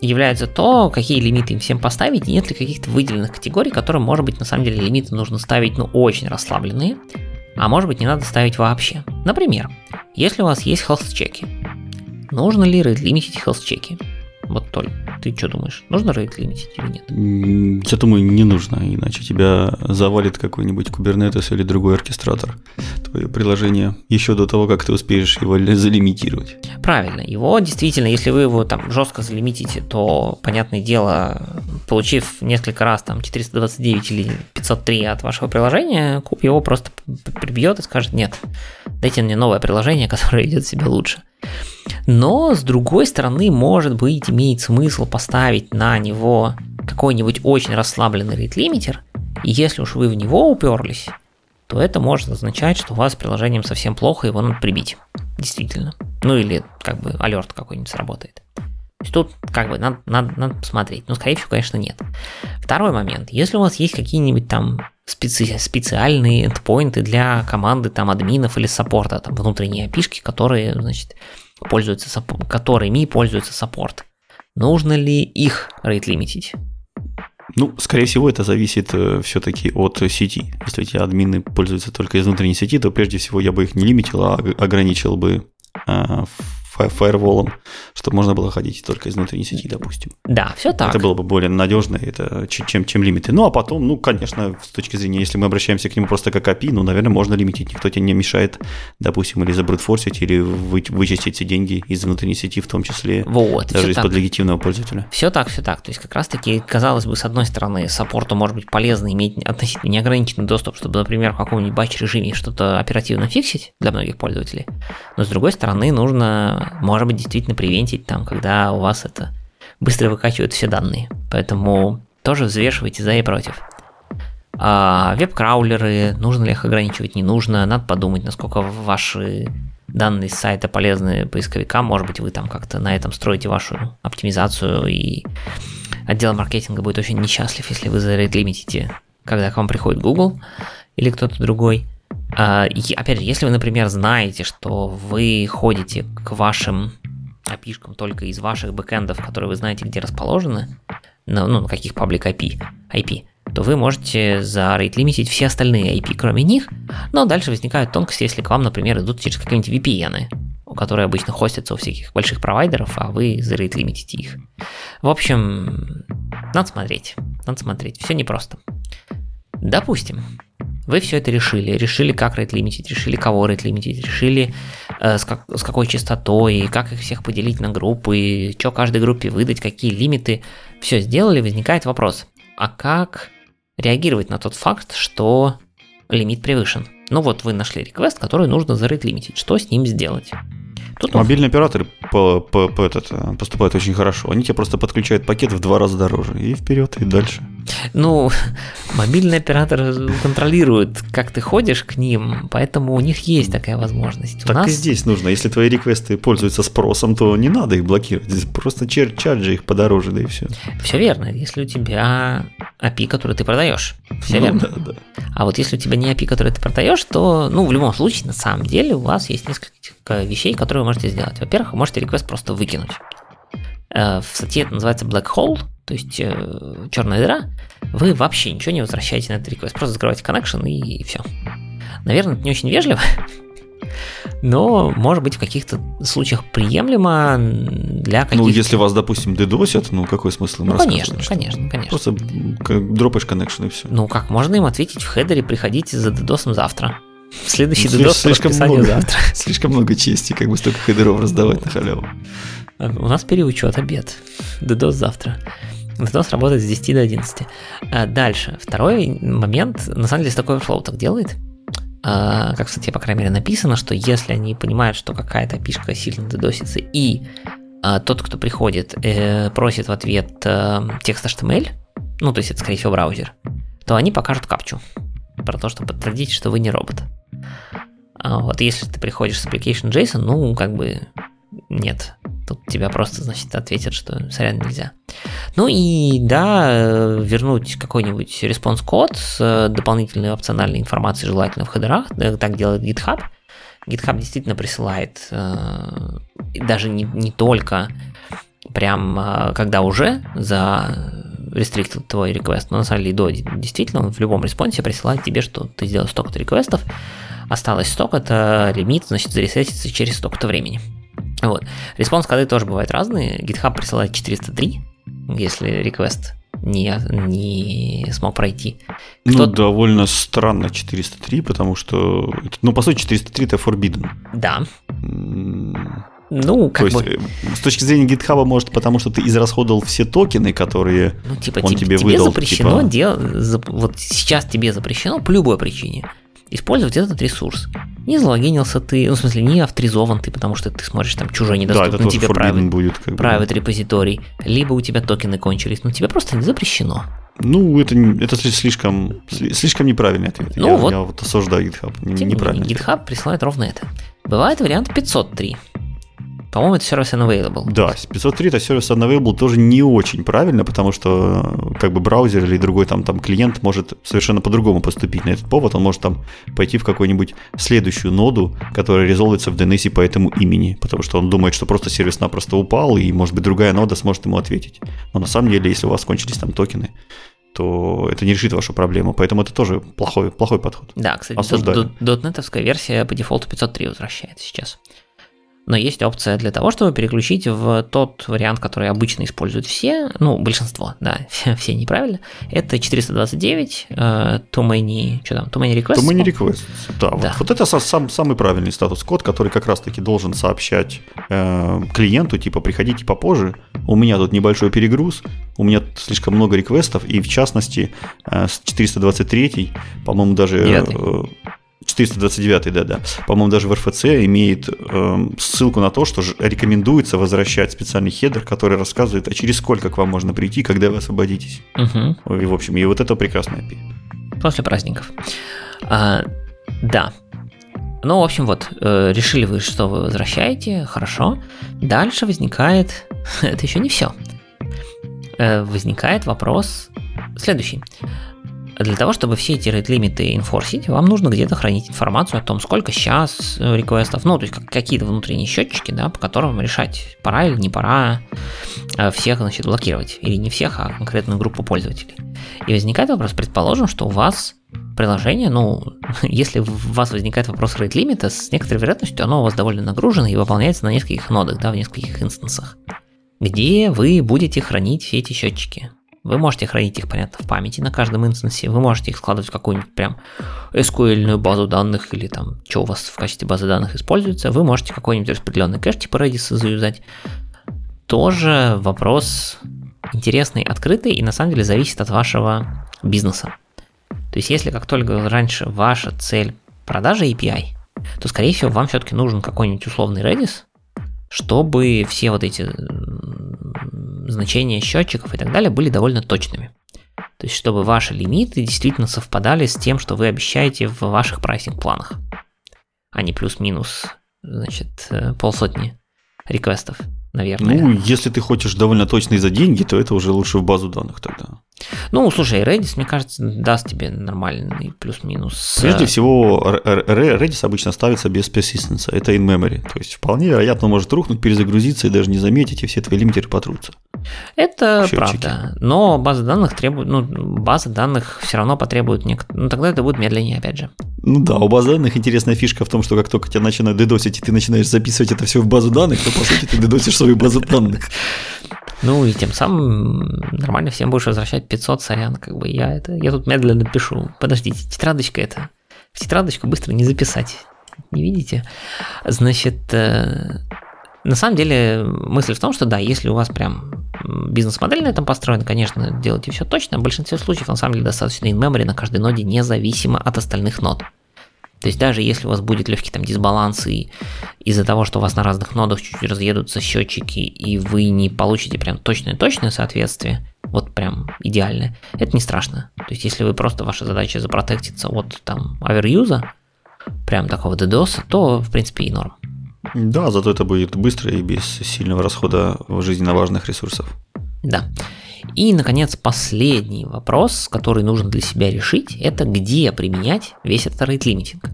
является то, какие лимиты им всем поставить, и нет ли каких-то выделенных категорий, которым, может быть, на самом деле лимиты нужно ставить, ну, очень расслабленные, а может быть, не надо ставить вообще. Например, если у вас есть health чеки, нужно ли лимитить health чеки? Вот только Ты что думаешь, нужно рейт лимитить или нет? Я думаю, не нужно, иначе тебя завалит какой-нибудь Kubernetes или другой оркестратор. Твое приложение еще до того, как ты успеешь его залимитировать. Правильно, его действительно, если вы его там жестко залимитите, то, понятное дело, получив несколько раз там 429 или 503 от вашего приложения, куб его просто прибьет и скажет, нет, дайте мне новое приложение, которое идет себе лучше. Но, с другой стороны, может быть, имеет смысл поставить на него какой-нибудь очень расслабленный рейт-лимитер, и если уж вы в него уперлись, то это может означать, что у вас с приложением совсем плохо, его надо прибить. Действительно. Ну или как бы алерт какой-нибудь сработает. То есть тут как бы надо, надо, надо посмотреть. Но скорее всего, конечно, нет. Второй момент. Если у вас есть какие-нибудь там специ- специальные эндпоинты для команды там админов или саппорта, там внутренние опишки, которые, значит, пользуются, которыми пользуется саппорт. Нужно ли их рейт лимитить? Ну, скорее всего, это зависит э, все-таки от сети. Если тебя админы пользуются только из внутренней сети, то прежде всего я бы их не лимитил, а ограничил бы э, фаерволом, чтобы можно было ходить только из внутренней сети, допустим. Да, все так. Это было бы более надежно, это, чем, чем лимиты. Ну, а потом, ну, конечно, с точки зрения, если мы обращаемся к нему просто как API, ну, наверное, можно лимитить. Никто тебе не мешает, допустим, или забрутфорсить, или вы, вычистить все деньги из внутренней сети в том числе. Вот. Даже из-под легитимного пользователя. Все так, все так. То есть, как раз-таки, казалось бы, с одной стороны, саппорту может быть полезно иметь относительно неограниченный доступ, чтобы, например, в каком-нибудь батч-режиме что-то оперативно фиксить для многих пользователей. Но, с другой стороны, нужно может быть, действительно привентить там, когда у вас это быстро выкачивают все данные. Поэтому тоже взвешивайте за и против. А веб-краулеры, нужно ли их ограничивать, не нужно, надо подумать, насколько ваши данные с сайта полезны поисковикам, может быть, вы там как-то на этом строите вашу оптимизацию, и отдел маркетинга будет очень несчастлив, если вы зарейт-лимитите, когда к вам приходит Google или кто-то другой. А, опять же, если вы, например, знаете, что вы ходите к вашим API только из ваших бэкэндов, которые вы знаете, где расположены, ну, ну каких паблик IP, IP, то вы можете за rate лимитить все остальные IP, кроме них, но дальше возникают тонкости, если к вам, например, идут через какие-нибудь VPN, которые обычно хостятся у всяких больших провайдеров, а вы за rate лимитите их. В общем, надо смотреть, надо смотреть, все непросто. Допустим, вы все это решили, решили, как рейт лимитить, решили, кого рейт лимитить, решили, э, с, как, с какой частотой, как их всех поделить на группы, что каждой группе выдать, какие лимиты. Все сделали, возникает вопрос, а как реагировать на тот факт, что лимит превышен? Ну вот вы нашли реквест, который нужно зарейт лимитить, что с ним сделать? Тут Мобильные операторы по, по, по этот, э, поступают очень хорошо. Они тебе просто подключают пакет в два раза дороже. И вперед, и дальше. Ну, мобильный оператор контролирует, как ты ходишь к ним, поэтому у них есть такая возможность. Так нас... и здесь нужно. Если твои реквесты пользуются спросом, то не надо их блокировать. Здесь просто чар чарджи их подороже, да и все. Все верно. Если у тебя API, который ты продаешь. Все ну, верно. Да, да. А вот если у тебя не API, который ты продаешь, то, ну, в любом случае, на самом деле, у вас есть несколько вещей, которые можете сделать. Во-первых, вы можете реквест просто выкинуть. Э, в статье это называется black hole, то есть э, черная дыра. Вы вообще ничего не возвращаете на этот реквест, просто закрываете connection и все. Наверное, это не очень вежливо, но, может быть, в каких-то случаях приемлемо для каких-то... Ну, если вас, допустим, дедосят, ну, какой смысл им ну, конечно, конечно, конечно. Просто дропаешь connection и все. Ну, как, можно им ответить в хедере, приходите за дедосом завтра. Следующий ну, дедос слишком много, завтра. Слишком много чести, как бы столько хедеров раздавать на халяву. У нас переучет, обед. Дедос завтра. Дедос работает с 10 до 11. А дальше. Второй момент. На самом деле, такой Overflow так делает. А, как в статье, по крайней мере, написано, что если они понимают, что какая-то пишка сильно дедосится, и а, тот, кто приходит, э, просит в ответ э, текст HTML, ну, то есть это, скорее всего, браузер, то они покажут капчу про то, чтобы подтвердить, что вы не робот. А вот если ты приходишь с application JSON, ну, как бы нет. Тут тебя просто, значит, ответят, что сорян нельзя. Ну и да, вернуть какой-нибудь response-код с дополнительной опциональной информацией, желательно в header ах. Так делает GitHub. GitHub действительно присылает э, даже не, не только прям э, когда уже зарестриктил твой request, но на самом деле до действительно он в любом response е присылает тебе, что ты сделал столько-то request ов, осталось столько-то, лимит, значит, заресетится через столько-то времени. Вот. Респонс коды тоже бывают разные. GitHub присылает 403, если реквест не, не смог пройти. Ну, довольно странно 403, потому что, ну, по сути, 403 это forbidden. Да. Ну, как То бы... есть, э, с точки зрения GitHub, может, потому что ты израсходовал все токены, которые ну, типа, он тебе, тебе тебе выдал. запрещено типа... дел... вот сейчас тебе запрещено по любой причине использовать этот ресурс. Не залогинился ты, ну, в смысле, не авторизован ты, потому что ты смотришь там чужой недоступный да, тебе private, будет, как бы. private репозиторий, либо у тебя токены кончились, но тебе просто не запрещено. Ну, это, это слишком, слишком неправильный ответ. Ну, я, вот, я вот осуждаю GitHub. Тем неправильно. GitHub присылает ровно это. Бывает вариант 503. По-моему, это сервис unavailable. Да, 503 это сервис unavailable тоже не очень правильно, потому что как бы браузер или другой там, там клиент может совершенно по-другому поступить на этот повод. Он может там пойти в какую-нибудь следующую ноду, которая резолвится в DNS по этому имени, потому что он думает, что просто сервис-напросто упал, и, может быть, другая нода сможет ему ответить. Но на самом деле, если у вас кончились там токены, то это не решит вашу проблему. Поэтому это тоже плохой, плохой подход. Да, кстати, дотнетовская версия по дефолту 503 возвращается сейчас но есть опция для того, чтобы переключить в тот вариант, который обычно используют все, ну, большинство, да, все неправильно, это 429, uh, too many, что там, too many requests? Too many requests, да, да. Вот, вот это сам, самый правильный статус-код, который как раз-таки должен сообщать э, клиенту, типа, приходите попозже, у меня тут небольшой перегруз, у меня слишком много реквестов, и в частности, э, с 423, по-моему, даже... Э, 429, да-да. По-моему, даже в РФЦ имеет э, ссылку на то, что рекомендуется возвращать специальный хедер, который рассказывает, а через сколько к вам можно прийти, когда вы освободитесь. Угу. И, в общем, и вот это прекрасная API. После праздников. А, да. Ну, в общем, вот, э, решили вы, что вы возвращаете, хорошо. Дальше возникает... это еще не все. Э, возникает вопрос следующий. Для того, чтобы все эти рейд-лимиты инфорсить, вам нужно где-то хранить информацию о том, сколько сейчас э, реквестов, ну, то есть какие-то внутренние счетчики, да, по которым решать, пора или не пора э, всех, значит, блокировать. Или не всех, а конкретную группу пользователей. И возникает вопрос, предположим, что у вас приложение, ну, если у вас возникает вопрос рейд лимита, с некоторой вероятностью оно у вас довольно нагружено и выполняется на нескольких нодах, да, в нескольких инстансах, где вы будете хранить все эти счетчики. Вы можете хранить их, понятно, в памяти на каждом инстансе, вы можете их складывать в какую-нибудь прям SQL базу данных или там, что у вас в качестве базы данных используется, вы можете какой-нибудь распределенный кэш типа Redis заюзать. Тоже вопрос интересный, открытый и на самом деле зависит от вашего бизнеса. То есть если, как только раньше, ваша цель продажа API, то, скорее всего, вам все-таки нужен какой-нибудь условный Redis, чтобы все вот эти значения счетчиков и так далее были довольно точными. То есть, чтобы ваши лимиты действительно совпадали с тем, что вы обещаете в ваших прайсинг-планах, а не плюс-минус, значит, э, полсотни реквестов, наверное. Ну, если ты хочешь довольно точно за деньги, то это уже лучше в базу данных тогда. Ну, слушай, Redis, мне кажется, даст тебе нормальный плюс-минус. Прежде э, всего, Redis обычно ставится без persistence, это in memory. То есть, вполне вероятно, может рухнуть, перезагрузиться и даже не заметить, и все твои лимитеры потрутся. Это Счетчики. правда. Но база данных требует, ну, база данных все равно потребует некоторые. Ну, тогда это будет медленнее, опять же. Ну да, у базы данных интересная фишка в том, что как только тебя начинают дедосить, и ты начинаешь записывать это все в базу данных, то по сути ты дедосишь свою базу данных. Ну и тем самым нормально всем будешь возвращать 500, сорян, как бы я это, я тут медленно пишу. Подождите, тетрадочка это, в тетрадочку быстро не записать. Не видите? Значит, э, на самом деле мысль в том, что да, если у вас прям бизнес-модель на этом построена, конечно, делайте все точно. В большинстве случаев на самом деле достаточно in-memory на каждой ноде независимо от остальных нод. То есть даже если у вас будет легкий там дисбаланс и из-за того, что у вас на разных нодах чуть-чуть разъедутся счетчики, и вы не получите прям точное-точное соответствие, вот прям идеальное, это не страшно. То есть если вы просто ваша задача запротектиться от там оверюза, прям такого DDoS, то в принципе и норм. Да, зато это будет быстро и без сильного расхода жизненно важных ресурсов. Да. И, наконец, последний вопрос, который нужно для себя решить, это где применять весь этот rate limiting.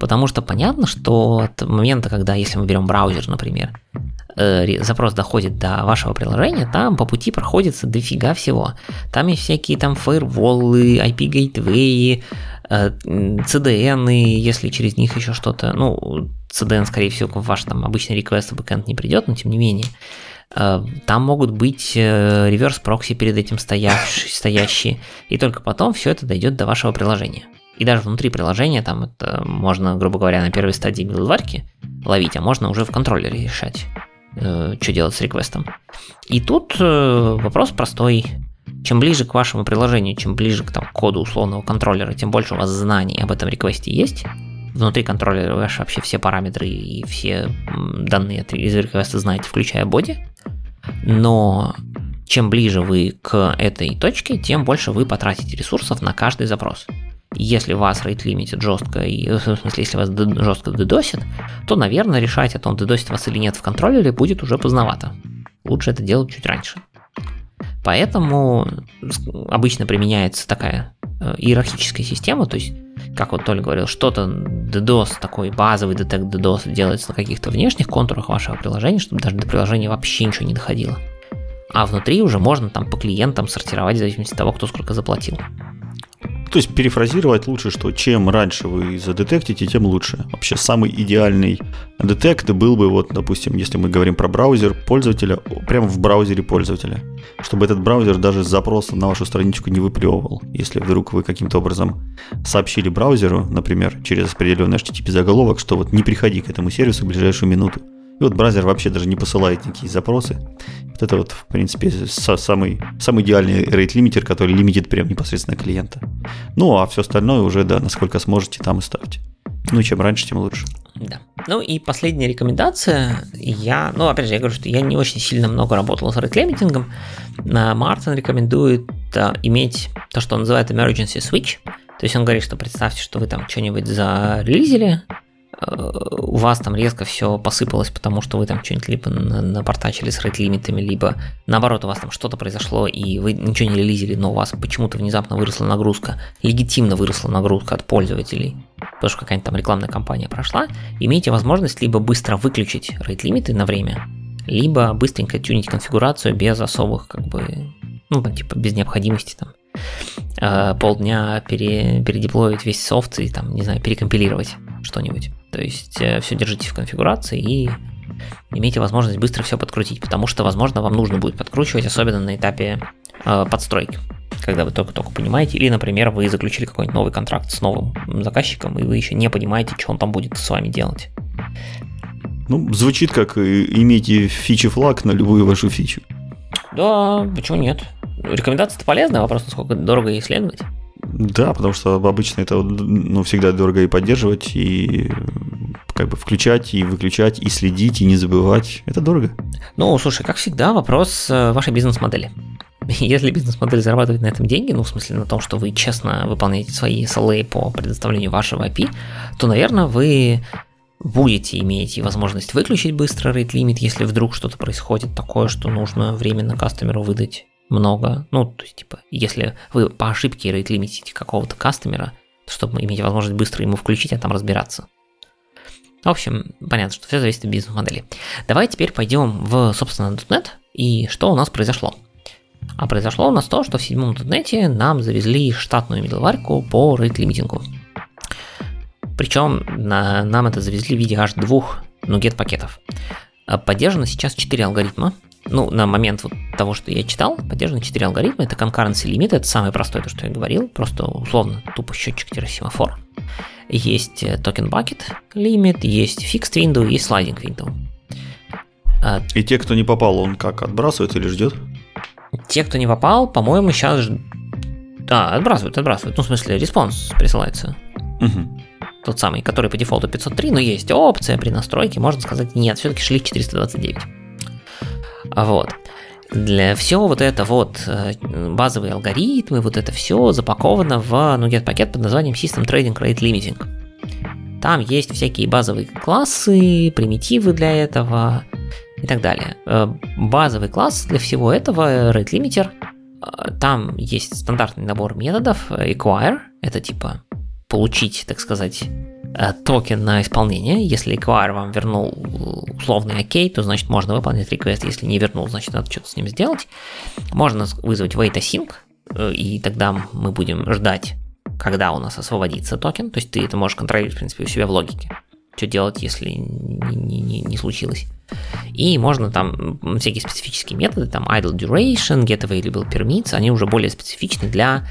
Потому что понятно, что от момента, когда, если мы берем браузер, например, э, запрос доходит до вашего приложения, там по пути проходится дофига всего. Там есть всякие там фаерволы, IP-гейтвеи, CDN, если через них еще что-то, ну, CDN, скорее всего, в ваш там обычный request в backend не придет, но тем не менее. Там могут быть реверс-прокси перед этим стоящие, и только потом все это дойдет до вашего приложения. И даже внутри приложения там это можно, грубо говоря, на первой стадии милварки ловить, а можно уже в контроллере решать, э, что делать с реквестом. И тут э, вопрос простой. Чем ближе к вашему приложению, чем ближе к там, коду условного контроллера, тем больше у вас знаний об этом реквесте есть. Внутри контроллера ваши вообще все параметры и все данные из реквеста знаете, включая боди. Но чем ближе вы к этой точке, тем больше вы потратите ресурсов на каждый запрос. Если вас rate лимитит жестко, и, в смысле, если вас жестко дедосит, то, наверное, решать о том, дедосит вас или нет в контроллере будет уже поздновато. Лучше это делать чуть раньше. Поэтому обычно применяется такая э, иерархическая система, то есть, как вот Толя говорил, что-то DDoS, такой базовый детект DDoS делается на каких-то внешних контурах вашего приложения, чтобы даже до приложения вообще ничего не доходило. А внутри уже можно там по клиентам сортировать в зависимости от того, кто сколько заплатил. То есть перефразировать лучше, что чем раньше вы задетектите, тем лучше. Вообще самый идеальный детект был бы, вот, допустим, если мы говорим про браузер пользователя, прямо в браузере пользователя. Чтобы этот браузер даже запроса на вашу страничку не выплевывал. Если вдруг вы каким-то образом сообщили браузеру, например, через определенный HTTP заголовок, что вот не приходи к этому сервису в ближайшую минуту. И вот браузер вообще даже не посылает никакие запросы. Вот это вот, в принципе, самый, самый идеальный rate лимитер, который лимитит прям непосредственно клиента. Ну, а все остальное уже, да, насколько сможете, там и ставьте. Ну, чем раньше, тем лучше. Да. Ну и последняя рекомендация. Я, ну, опять же, я говорю, что я не очень сильно много работал с rate Мартин рекомендует а, иметь то, что он называет emergency switch. То есть он говорит, что представьте, что вы там что-нибудь зарелизили, у вас там резко все посыпалось, потому что вы там что-нибудь либо напортачили с рейт-лимитами, либо наоборот у вас там что-то произошло, и вы ничего не релизили, но у вас почему-то внезапно выросла нагрузка, легитимно выросла нагрузка от пользователей, потому что какая-нибудь там рекламная кампания прошла, имеете возможность либо быстро выключить рейт-лимиты на время, либо быстренько тюнить конфигурацию без особых, как бы, ну, типа, без необходимости там э, полдня пере, передеплоить весь софт и там, не знаю, перекомпилировать что-нибудь. То есть э, все держите в конфигурации и имейте возможность быстро все подкрутить, потому что, возможно, вам нужно будет подкручивать, особенно на этапе э, подстройки, когда вы только-только понимаете, или, например, вы заключили какой-нибудь новый контракт с новым заказчиком, и вы еще не понимаете, что он там будет с вами делать. Ну, звучит как э, имейте фичи флаг на любую вашу фичу. Да, почему нет? Рекомендация это полезная, вопрос, насколько дорого исследовать. Да, потому что обычно это ну, всегда дорого и поддерживать, и как бы включать, и выключать, и следить, и не забывать. Это дорого. Ну, слушай, как всегда, вопрос э, вашей бизнес-модели. Если бизнес-модель зарабатывает на этом деньги, ну, в смысле на том, что вы честно выполняете свои SLA по предоставлению вашего API, то, наверное, вы будете иметь возможность выключить быстро rate limit, если вдруг что-то происходит такое, что нужно временно кастомеру выдать много. Ну, то есть, типа, если вы по ошибке rate лимитите какого-то кастомера, чтобы иметь возможность быстро ему включить, а там разбираться. В общем, понятно, что все зависит от бизнес-модели. Давай теперь пойдем в, собственно, .NET и что у нас произошло. А произошло у нас то, что в седьмом .NET нам завезли штатную миддлварку по рейт-лимитингу. Причем на, нам это завезли в виде аж двух нугет пакетов. Поддержано сейчас 4 алгоритма, ну, на момент вот того, что я читал, поддержаны 4 алгоритма. Это concurrency limit, это самое простое, то, что я говорил, просто условно тупо счетчик-семафор. Есть э, token bucket limit, есть fixed window, есть sliding window. А, И те, кто не попал, он как, отбрасывает или ждет? Те, кто не попал, по-моему, сейчас... Да, отбрасывают, отбрасывают. Ну, в смысле, response присылается. Угу. Тот самый, который по дефолту 503, но есть опция при настройке, можно сказать, нет, все-таки шли 429. Вот. Для всего вот это вот э, базовые алгоритмы, вот это все запаковано в NuGet пакет под названием System Threading Rate Limiting. Там есть всякие базовые классы, примитивы для этого и так далее. Э, базовый класс для всего этого Rate Limiter. Э, там есть стандартный набор методов. Acquire, это типа получить, так сказать, Э, токен на исполнение. Если acquire вам вернул условный окей, то значит можно выполнить request. Если не вернул, значит надо что-то с ним сделать. Можно вызвать wait async, э, и тогда мы будем ждать, когда у нас освободится токен. То есть ты это можешь контролировать, в принципе, у себя в логике. что делать, если не, не, не случилось. И можно там всякие специфические методы, там idle duration, get available permits, они уже более специфичны для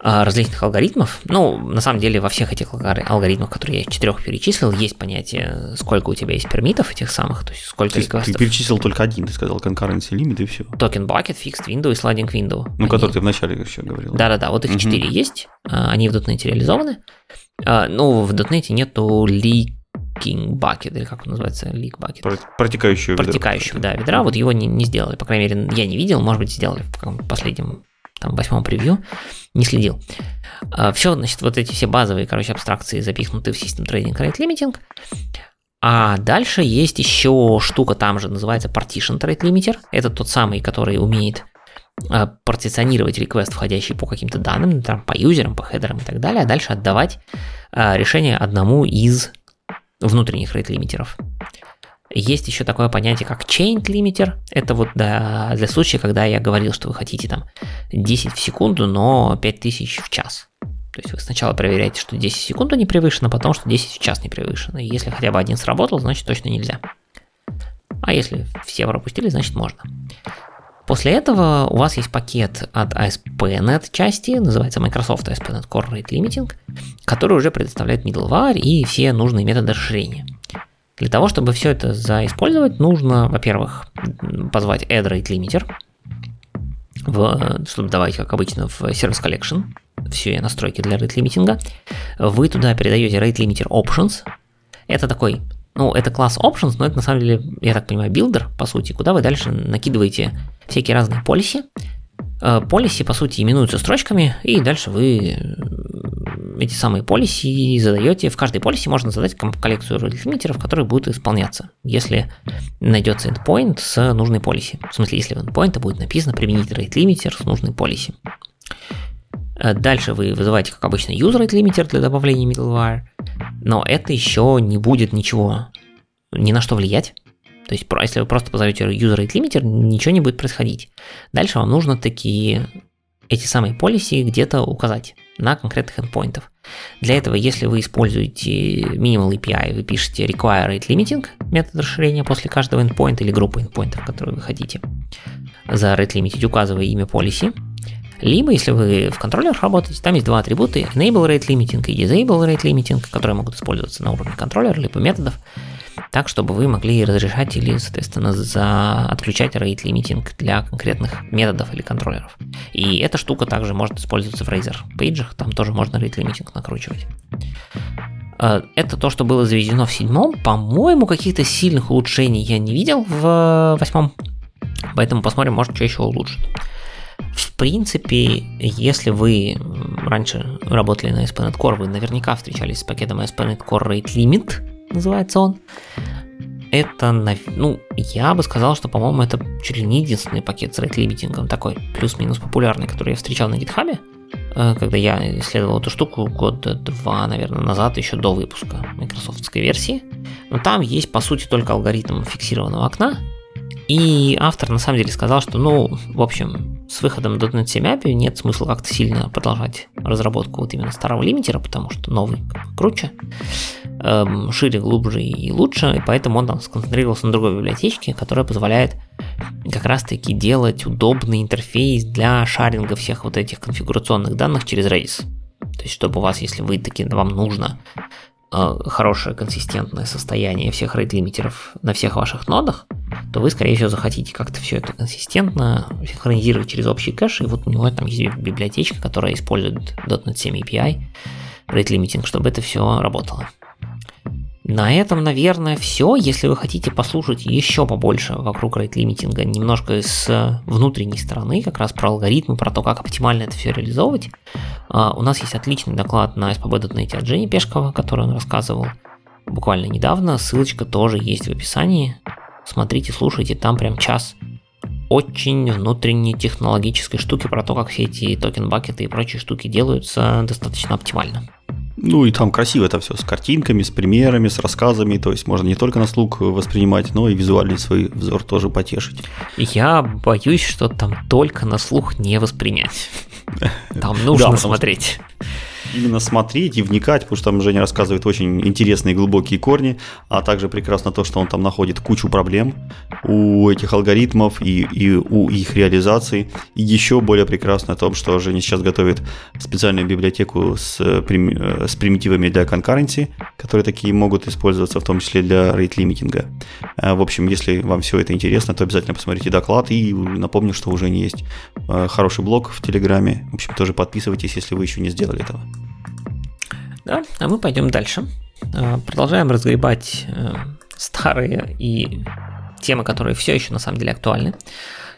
различных алгоритмов. Ну, на самом деле, во всех этих алгоритмах, которые я из четырех перечислил, есть понятие, сколько у тебя есть пермитов этих самых, то есть сколько реквестов. Ты перечислил только один, ты сказал concurrency limit и все. Токен bucket, fixed window и sliding window. Ну, они... который ты вначале еще говорил. Да-да-да, вот их четыре угу. есть, а, они в .NET реализованы. А, ну, в .NET нету leaking bucket, или как он называется, leak bucket. Протекающего ведра. Протекающего, да, ведра, вот его не, не сделали, по крайней мере, я не видел, может быть, сделали в последнем там, восьмом превью, не следил. А, все, значит, вот эти все базовые, короче, абстракции запихнуты в System Trading Rate Limiting. А дальше есть еще штука там же, называется Partition Rate Limiter. Это тот самый, который умеет а, партиционировать реквест, входящий по каким-то данным, там, по юзерам, по хедерам и так далее, а дальше отдавать а, решение одному из внутренних рейт-лимитеров. Есть еще такое понятие, как chain limiter. Это вот для, для случая, когда я говорил, что вы хотите там 10 в секунду, но 5000 в час. То есть вы сначала проверяете, что 10 в секунду не превышено, потом, что 10 в час не превышено. И если хотя бы один сработал, значит точно нельзя. А если все пропустили, значит можно. После этого у вас есть пакет от ASP.NET части, называется Microsoft ASP.NET Core Rate Limiting, который уже предоставляет middleware и все нужные методы расширения. Для того, чтобы все это заиспользовать, нужно, во-первых, позвать add rate limiter, в, чтобы давать, как обычно, в Service Collection все настройки для rate limiting а. Вы туда передаете rate limiter options. Это такой, ну, это класс options, но это на самом деле, я так понимаю, builder, по сути, куда вы дальше накидываете всякие разные policy. Полиси, по сути, именуются строчками, и дальше вы эти самые полиси задаете. В каждой полиси можно задать коллекцию лимитеров, которые будут исполняться, если найдется endpoint с нужной полиси. В смысле, если в endpoint будет написано применить rate limiter с нужной полиси. Э, дальше вы вызываете, как обычно, user rate limiter для добавления middleware, но это еще не будет ничего, ни на что влиять. То есть, если вы просто позовете user rate limiter, ничего не будет происходить. Дальше вам нужно такие эти самые полиси где-то указать на конкретных endpointов. Для этого, если вы используете Minimal API, вы пишете require rate limiting, метод расширения после каждого endpoint или группы endpointов, которые вы хотите, за rate limiting указывая имя policy. Либо, если вы в контроллерах работаете, там есть два атрибута, enable rate limiting и disable rate limiting, которые могут использоваться на уровне контроллера, либо методов так, чтобы вы могли разрешать или, соответственно, за... отключать rate limiting для конкретных методов или контроллеров. И эта штука также может использоваться в Razer Page, там тоже можно rate limiting накручивать. Э, это то, что было заведено в седьмом. По-моему, каких-то сильных улучшений я не видел в восьмом. Поэтому посмотрим, может, что еще улучшит. В принципе, если вы раньше работали на ASP.NET Core, вы наверняка встречались с пакетом ASP.NET Core Rate Limit, называется он. Это, ну, я бы сказал, что, по-моему, это чуть ли не единственный пакет с рейт-лимитингом, такой плюс-минус популярный, который я встречал на гитхабе, э, когда я исследовал эту штуку года два, наверное, назад, еще до выпуска майкрософтской версии. Но там есть, по сути, только алгоритм фиксированного окна, и автор на самом деле сказал, что, ну, в общем, с выходом .NET 7 API нет смысла как-то сильно продолжать разработку вот именно старого лимитера, потому что новый круче, эм, шире, глубже и лучше, и поэтому он там сконцентрировался на другой библиотечке, которая позволяет как раз-таки делать удобный интерфейс для шаринга всех вот этих конфигурационных данных через Redis. То есть, чтобы у вас, если вы таки вам нужно хорошее консистентное состояние всех рейд-лимитеров на всех ваших нодах, то вы, скорее всего, захотите как-то все это консистентно синхронизировать через общий кэш, и вот у него там есть библиотечка, которая использует .NET 7 API, rate limiting, чтобы это все работало. На этом, наверное, все. Если вы хотите послушать еще побольше вокруг рейт-лимитинга, немножко с внутренней стороны, как раз про алгоритмы, про то, как оптимально это все реализовывать, а, у нас есть отличный доклад на spb.net от Жени Пешкова, который он рассказывал буквально недавно. Ссылочка тоже есть в описании. Смотрите, слушайте, там прям час очень внутренней технологической штуки про то, как все эти токен-бакеты и прочие штуки делаются достаточно оптимально. Ну и там красиво это все с картинками, с примерами, с рассказами. То есть можно не только на слух воспринимать, но и визуальный свой взор тоже потешить. Я боюсь, что там только на слух не воспринять. Там нужно смотреть. Именно смотреть и вникать, потому что там Женя рассказывает очень интересные глубокие корни, а также прекрасно то, что он там находит кучу проблем у этих алгоритмов и, и у их реализации. И еще более прекрасно о том, что Женя сейчас готовит специальную библиотеку с, с примитивами для конкуренции, которые такие могут использоваться в том числе для рейт-лимитинга. А, в общем, если вам все это интересно, то обязательно посмотрите доклад и напомню, что уже есть хороший блог в Телеграме. В общем, тоже подписывайтесь, если вы еще не сделали этого. Да, а мы пойдем дальше. А, продолжаем разгребать э, старые и темы, которые все еще на самом деле актуальны.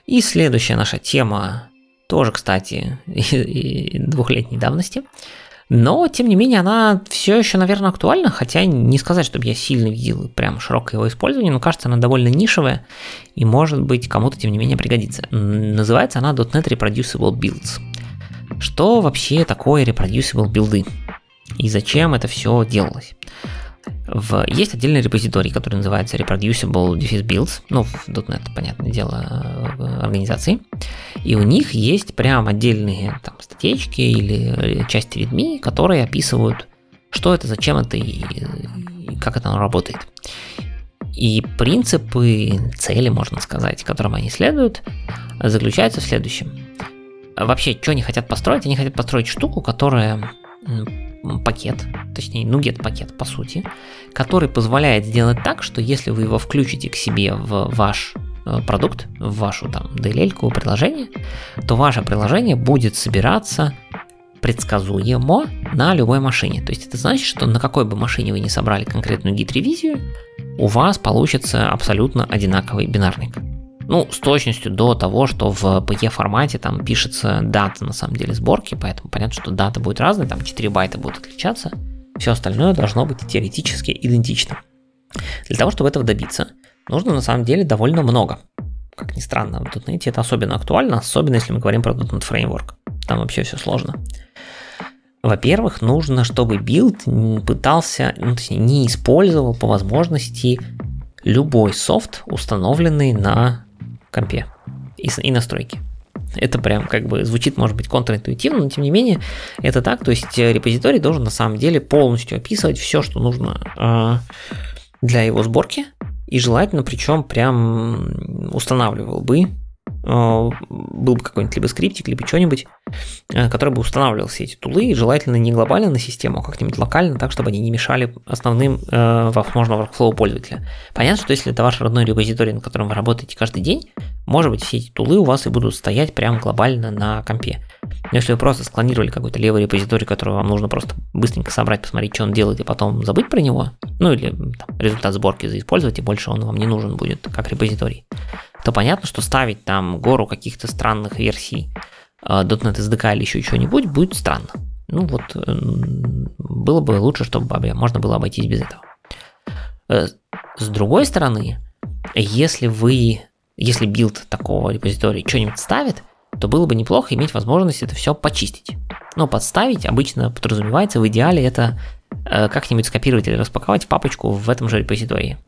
И следующая наша тема тоже, кстати, двухлетней давности. Но, тем не менее, она все еще, наверное, актуальна, хотя не сказать, чтобы я сильно видел прям широкое его использование, но кажется, она довольно нишевая и, может быть, кому-то, тем не менее, пригодится. Называется она .NET Reproducible Builds. Что вообще такое reproducible билды? И зачем это все делалось? В, есть отдельный репозиторий, который называется Reproducible Defis Builds, ну, в .NET, понятное дело, организации. И у них есть прям отдельные там статейки или части readme, которые описывают, что это, зачем это и, и как это работает. И принципы, цели, можно сказать, которым они следуют, заключаются в следующем. Вообще, что они хотят построить? Они хотят построить штуку, которая пакет, точнее, нугет пакет по сути, который позволяет сделать так, что если вы его включите к себе в ваш э, продукт, в вашу там DLL приложение, то ваше приложение будет собираться предсказуемо на любой машине. То есть это значит, что на какой бы машине вы не собрали конкретную гид-ревизию, у вас получится абсолютно одинаковый бинарник. Ну, с точностью до того, что в PE формате там пишется дата на самом деле сборки, поэтому понятно, что дата будет разная, там 4 байта будут отличаться, все остальное должно быть теоретически идентично. Для того, чтобы этого добиться, нужно на самом деле довольно много. Как ни странно, в .NET это особенно актуально, особенно если мы говорим про .NET Framework. Там вообще все сложно. Во-первых, нужно, чтобы build пытался, ну, точнее, не использовал по возможности любой софт, установленный на компе и, и настройки. Это прям как бы звучит, может быть, контринтуитивно, но тем не менее это так. То есть э, репозиторий должен на самом деле полностью описывать все, что нужно э, для его сборки. И желательно, причем прям устанавливал бы был бы какой-нибудь либо скриптик, либо что-нибудь, э, который бы устанавливал все эти тулы, и желательно не глобально на систему, а как-нибудь локально, так, чтобы они не мешали основным, э, возможно, workflow пользователя. Понятно, что если это ваш родной репозиторий, на котором вы работаете каждый день, может быть, все эти тулы у вас и будут стоять прям глобально на компе. Но если вы просто склонировали какой-то левый репозиторий, который вам нужно просто быстренько собрать, посмотреть, что он делает, и потом забыть про него, ну или там, результат сборки заиспользовать, и больше он вам не нужен будет как репозиторий, то понятно, что ставить там гору каких-то странных версий uh, .NET SDK или еще чего-нибудь будет странно. Ну вот, было бы лучше, чтобы можно было обойтись без этого. Э, с другой стороны, если вы, если build такого репозитория что-нибудь ставит, то было бы неплохо иметь возможность это все почистить. Но подставить обычно подразумевается в идеале это э, как-нибудь скопировать или распаковать в папочку в этом же репозитории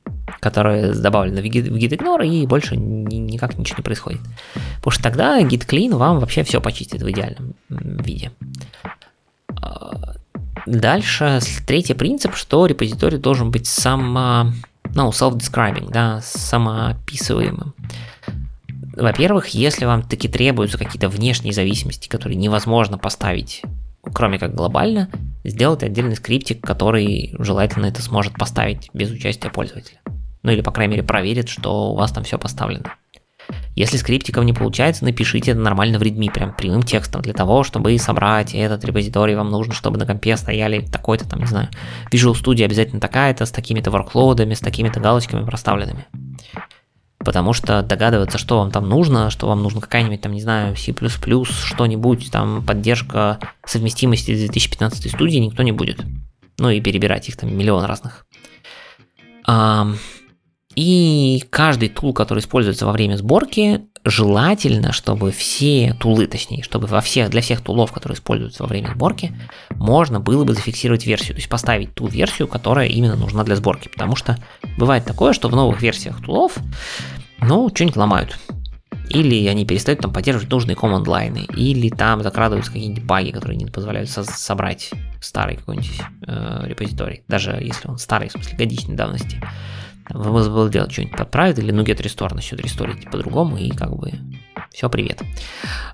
которая добавлена в git, в gitignore, и больше ни, никак ничего не происходит. Потому что тогда git clean вам вообще все почистит в идеальном виде. А, дальше третий принцип, что репозиторий должен быть само, ну, self-describing, да, самоописываемым. Во-первых, если вам таки требуются какие-то внешние зависимости, которые невозможно поставить, кроме как глобально, сделать отдельный скриптик, который желательно это сможет поставить без участия пользователя. Ну или, по крайней мере, проверит, что у вас там все поставлено. Если скриптиков не получается, напишите это нормально в readme, прям прямым текстом. Для того, чтобы собрать этот репозиторий, вам нужно, чтобы на компе стояли такой-то там, не знаю, Visual Studio обязательно такая-то, с такими-то ворклоудами, с такими-то галочками проставленными. Потому что догадываться, что вам там нужно, что вам нужно какая-нибудь там, не знаю, C++, что-нибудь, там поддержка совместимости 2015 студии никто не будет. Ну и перебирать их там миллион разных. И каждый тул, который используется во время сборки, желательно, чтобы все тулы, точнее, чтобы во всех, для всех тулов, которые используются во время сборки, можно было бы зафиксировать версию, то есть поставить ту версию, которая именно нужна для сборки. Потому что бывает такое, что в новых версиях тулов, ну, что-нибудь ломают. Или они перестают там поддерживать нужные команд лайны, или там закрадываются какие-нибудь баги, которые не позволяют со- собрать старый какой-нибудь э, репозиторий, даже если он старый, в смысле годичной давности, можно было делать что-нибудь подправить, или NuGet Restore начнет ресторить по-другому, и как бы все, привет.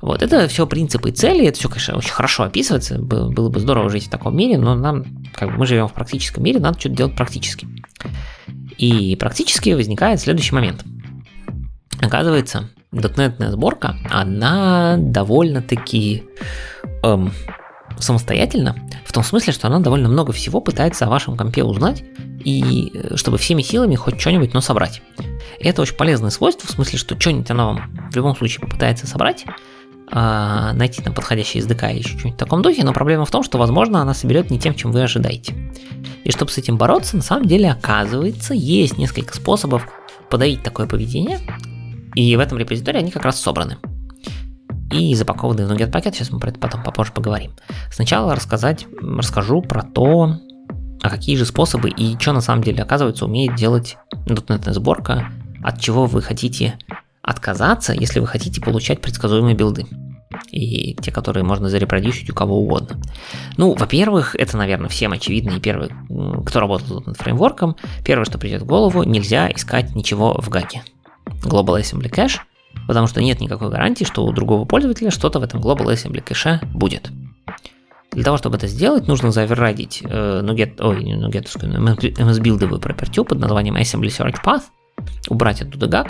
Вот, это все принципы и цели, это все, конечно, очень хорошо описывается, было бы здорово жить в таком мире, но нам, как бы мы живем в практическом мире, надо что-то делать практически. И практически возникает следующий момент. Оказывается, дотнетная сборка, она довольно-таки эм, самостоятельна, в том смысле, что она довольно много всего пытается о вашем компе узнать, и э, чтобы всеми силами хоть что-нибудь, но собрать. Это очень полезное свойство, в смысле, что что-нибудь она вам в любом случае попытается собрать, а, найти там подходящий SDK или еще что-нибудь в таком духе, но проблема в том, что, возможно, она соберет не тем, чем вы ожидаете. И чтобы с этим бороться, на самом деле, оказывается, есть несколько способов подавить такое поведение, и в этом репозитории они как раз собраны. И запакованы в NuGet пакет, сейчас мы про это потом попозже поговорим. Сначала рассказать, расскажу про то, а какие же способы и что на самом деле оказывается умеет делать .NET сборка, от чего вы хотите отказаться, если вы хотите получать предсказуемые билды. И те, которые можно зарепродюсить у кого угодно. Ну, во-первых, это, наверное, всем очевидно, и первый, кто работал над фреймворком, первое, что придет в голову, нельзя искать ничего в гаке. Global Assembly Cache, потому что нет никакой гарантии, что у другого пользователя что-то в этом Global Assembly Cache будет. Для того, чтобы это сделать, нужно заверрадить э, NuGet, ой, не NuGet, MS-билдовую property под названием Assembly Search Path, убрать оттуда GAG,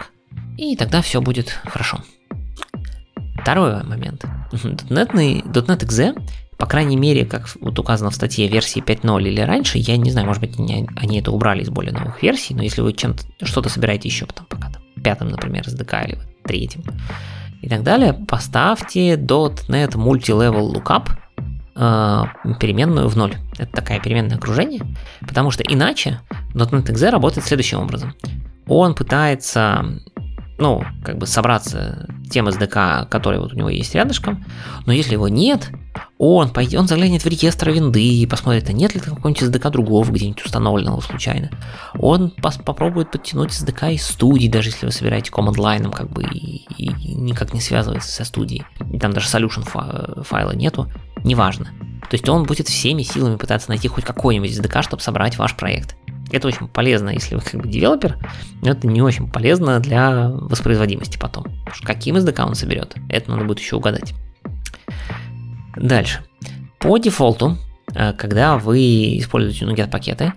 и тогда все будет хорошо. Второй момент. .NET, .NET .exe, по крайней мере, как вот указано в статье версии 5.0 или раньше, я не знаю, может быть, они, они это убрали из более новых версий, но если вы чем-то что-то собираете еще потом пока там, пятым, например, SDK или третьим и так далее, поставьте .NET Multilevel Lookup э, переменную в ноль. Это такая переменное окружение, потому что иначе .NET .exe работает следующим образом. Он пытается ну, как бы собраться тем SDK, который вот у него есть рядышком, но если его нет, он пойдет, он заглянет в реестр винды и посмотрит, а нет ли какого-нибудь SDK другого где-нибудь установленного случайно. Он пос- попробует подтянуть SDK из студии, даже если вы собираете command line, как бы и, и никак не связывается со студией. Там даже solution фа- файла нету, неважно. То есть он будет всеми силами пытаться найти хоть какой-нибудь SDK, чтобы собрать ваш проект. Это очень полезно, если вы как бы девелопер, но это не очень полезно для воспроизводимости потом. Потому что каким SDK он соберет, это надо будет еще угадать. Дальше. По дефолту, э, когда вы используете NuGet пакеты,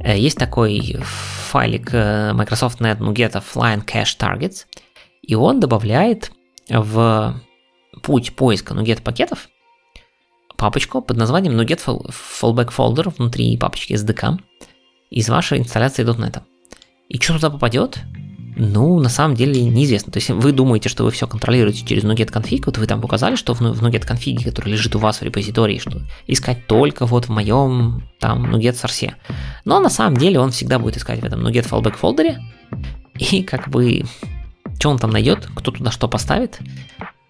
э, есть такой файлик э, Microsoft Net NuGet Offline Cache Targets, и он добавляет в путь поиска NuGet пакетов папочку под названием NuGet Fallback Folder внутри папочки SDK, из вашей инсталляции .NET. И что туда попадет? Ну, на самом деле неизвестно. То есть вы думаете, что вы все контролируете через NuGet config, вот вы там указали, что в NuGet config, который лежит у вас в репозитории, что искать только вот в моем там NuGet source. Но на самом деле он всегда будет искать в этом NuGet fallback фолдере, и как бы что он там найдет, кто туда что поставит,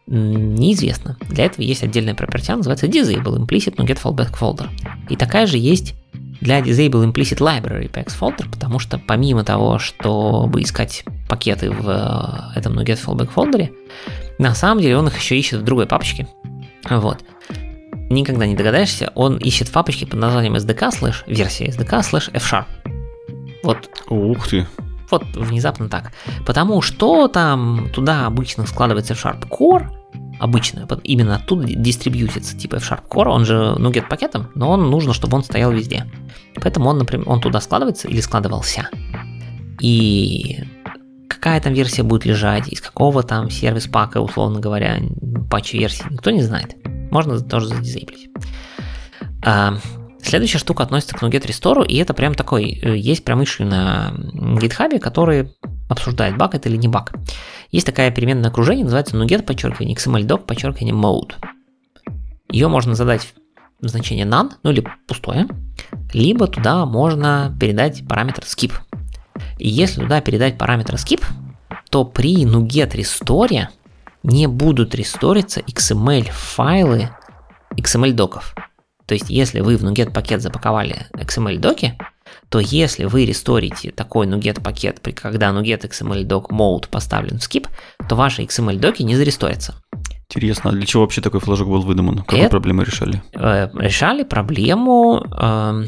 неизвестно. Для этого есть отдельная property, называется disable implicit NuGet fallback folder. И такая же есть для Disable Implicit Library Packs Folder, потому что помимо того, чтобы искать пакеты в э, этом NuGet Fallback folder е, на самом деле он их еще ищет в другой папочке. Вот. Никогда не догадаешься, он ищет в папочке под названием SDK слэш, версия SDK слэш F-Sharp. Вот. Ух ты. Вот внезапно так. Потому что там туда обычно складывается F-Sharp Core, обычно, именно оттуда дистрибьютится типа F-Sharp Core, он же NuGet пакетом, но он нужно, чтобы он стоял везде. Поэтому он, например, он туда складывается или складывался. И какая там версия будет лежать, из какого там сервис пака, условно говоря, патч версии, никто не знает. Можно тоже задизейблить. А, следующая штука относится к NuGet Restore, и это прям такой, э, есть прям иши на GitHub, который обсуждает, баг это или не баг. Есть такая переменная окружение, называется NuGet, подчеркивание, XMLDoc, подчеркивание mode. Ее можно задать значение none, ну или пустое, либо туда можно передать параметр skip. И если туда передать параметр skip, то при NuGet Restore не будут ресториться XML файлы XML доков. То есть, если вы в NuGet пакет запаковали XML доки, то если вы ресторите такой NuGet пакет, при когда NuGet XML doc mode поставлен в skip, то ваши XML доки не заресторятся. Интересно, а для чего вообще такой флажок был выдуман? Какую Это- проблему решали? Э, решали проблему э,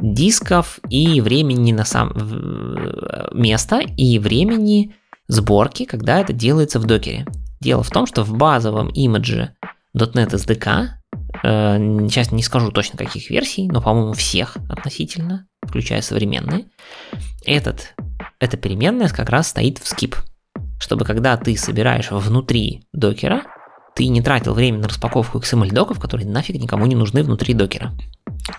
дисков и времени на сам в- места и времени сборки, когда это делается в докере. Дело в том, что в базовом имидже .NET SDK, э, сейчас не скажу точно каких версий, но, по-моему, всех относительно, включая современные, этот, эта переменная как раз стоит в skip, чтобы когда ты собираешь внутри докера, ты не тратил время на распаковку XML-доков, которые нафиг никому не нужны внутри докера.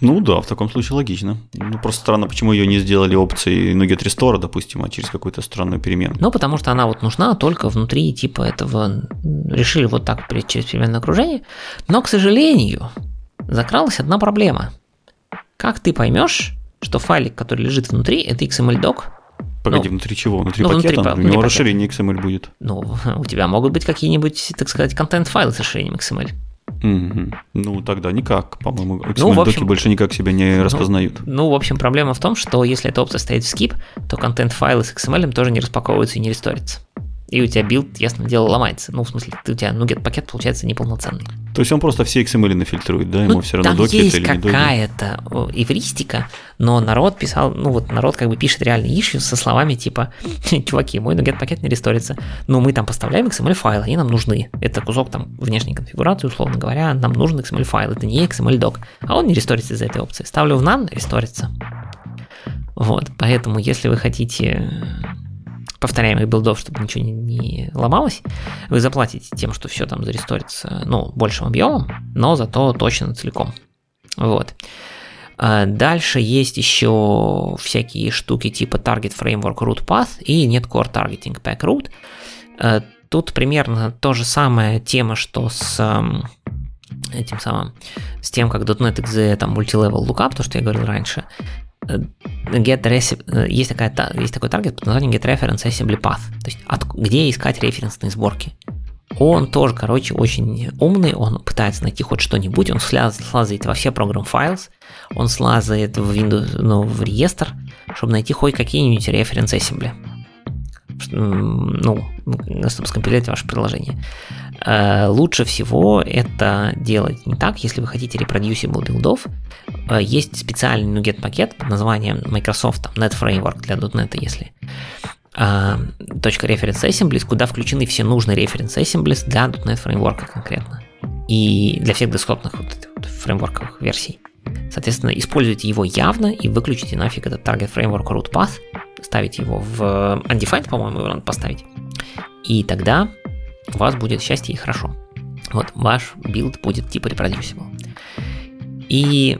Ну да, в таком случае логично. Ну просто странно, почему ее не сделали опцией NuGet Restore, допустим, а через какую-то странную переменную. Ну, потому что она вот нужна только внутри типа этого... Решили вот так через переменное окружение. Но, к сожалению, закралась одна проблема. Как ты поймешь, что файлик, который лежит внутри, это XML-док? Погоди, ну, внутри чего? Внутри ну, внутри пакета? па- У внутри него пакета. расширение XML будет. Ну, у тебя могут быть какие-нибудь, так сказать, контент-файлы с расширением XML. Мгм. Ну тогда никак, по-моему, Ну, XML-доки общем- больше никак себя не распознают. Ну, в общем, проблема в том, что если эта опция стоит в skip, то контент-файлы с XML тоже не распаковываются и не ресторятся. И у тебя build, ясно дело, ломается. Ну, в смысле, ты, у тебя NuGet пакет получается неполноценный. То есть он просто все XML нафильтрует, да? Ему Ну, все равно там доки есть это или не доки. какая-то эвристика, но народ писал, ну вот народ как бы пишет реальный issue со словами типа, чуваки, мой NuGet пакет не ресторится, но мы там поставляем XML файлы, они нам нужны. Это кусок там внешней конфигурации, условно говоря, нам нужен XML файл, это не XML док, а он не ресторится из-за этой опции. Ставлю в none, ресторится. Вот, поэтому если вы хотите повторяемых билдов, чтобы ничего не, не ломалось, вы заплатите тем, что все там заресторится, ну, большим объемом, но зато точно целиком. Вот. А Дальше есть еще всякие штуки типа Target Framework Root Path и нет Core Targeting Pack Root. Э, Тут примерно то же самое тема, что с эм, этим самым, с тем, как .NET .exe там multilevel lookup, то, что я говорил раньше. Э, Get reci- э, есть, такая, та- есть такой таргет под названием Get Reference Assembly Path, то есть от, где искать референсные сборки. Он тоже, короче, очень умный, он пытается найти хоть что-нибудь, он сля- слазает во все программ files, он слазает в Windows, ну, в реестр, чтобы найти хоть какие-нибудь референс ассембли. Ну, скомпилировать ваше приложение. Э, Лучше всего это делать не так, если вы хотите reproducible билдов. э, Есть специальный NuGet пакет под названием Microsoft там, Net Framework для .NET, если а, точка reference assemblies, куда включены все нужные reference assemblies для .NET фреймворка конкретно. И для всех десктопных вот вот фреймворковых версий. Соответственно, используйте его явно и выключите нафиг этот target framework root path, ставите его в undefined, по-моему, его надо поставить. И тогда у вас будет счастье и хорошо. Вот, ваш build будет типа reproducible. И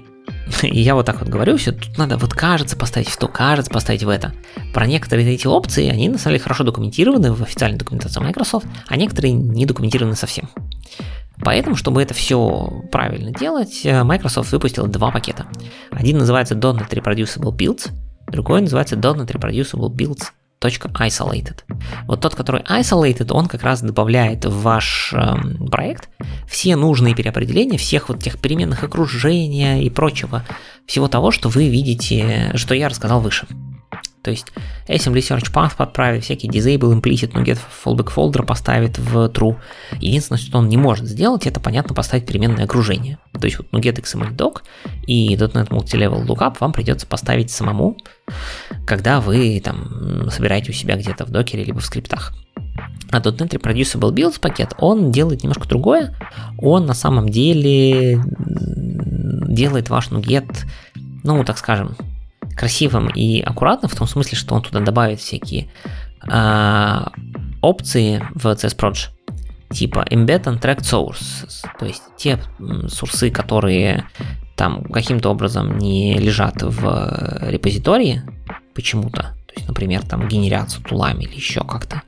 и я вот так вот говорю, все, тут надо вот кажется поставить в то, кажется поставить в это. Про некоторые эти опции, они на самом деле хорошо документированы в официальной документации Microsoft, а некоторые не документированы совсем. Поэтому, чтобы это все правильно делать, э, Microsoft выпустила два пакета. Один называется .NET Reproducible Builds, другой называется .NET Reproducible Builds .isolated. Вот тот, который isolated, он как раз добавляет в ваш эм, проект все нужные переопределения всех вот тех переменных окружения и прочего, всего того, что вы видите, что я рассказал выше. То есть assembly search path подправит, всякий disable implicit NuGet fallback folder поставит в true. Единственное, что он не может сделать, это, понятно, поставить переменное окружение. То есть вот NuGet XML doc и .NET Multilevel Lookup вам придется поставить самому, когда вы там собираете у себя где-то в докере либо в скриптах. А .NET Reproducible Builds пакет, он делает немножко другое. Он на самом деле делает ваш NuGet, ну, так скажем, красивым и аккуратным, в том смысле, что он туда добавит всякие а, опции в CSProj, типа embed and track sources, то есть те source ы, которые там каким-то образом не лежат в э, репозитории почему-то, то есть, например, там генерятся tool ами или еще как-то,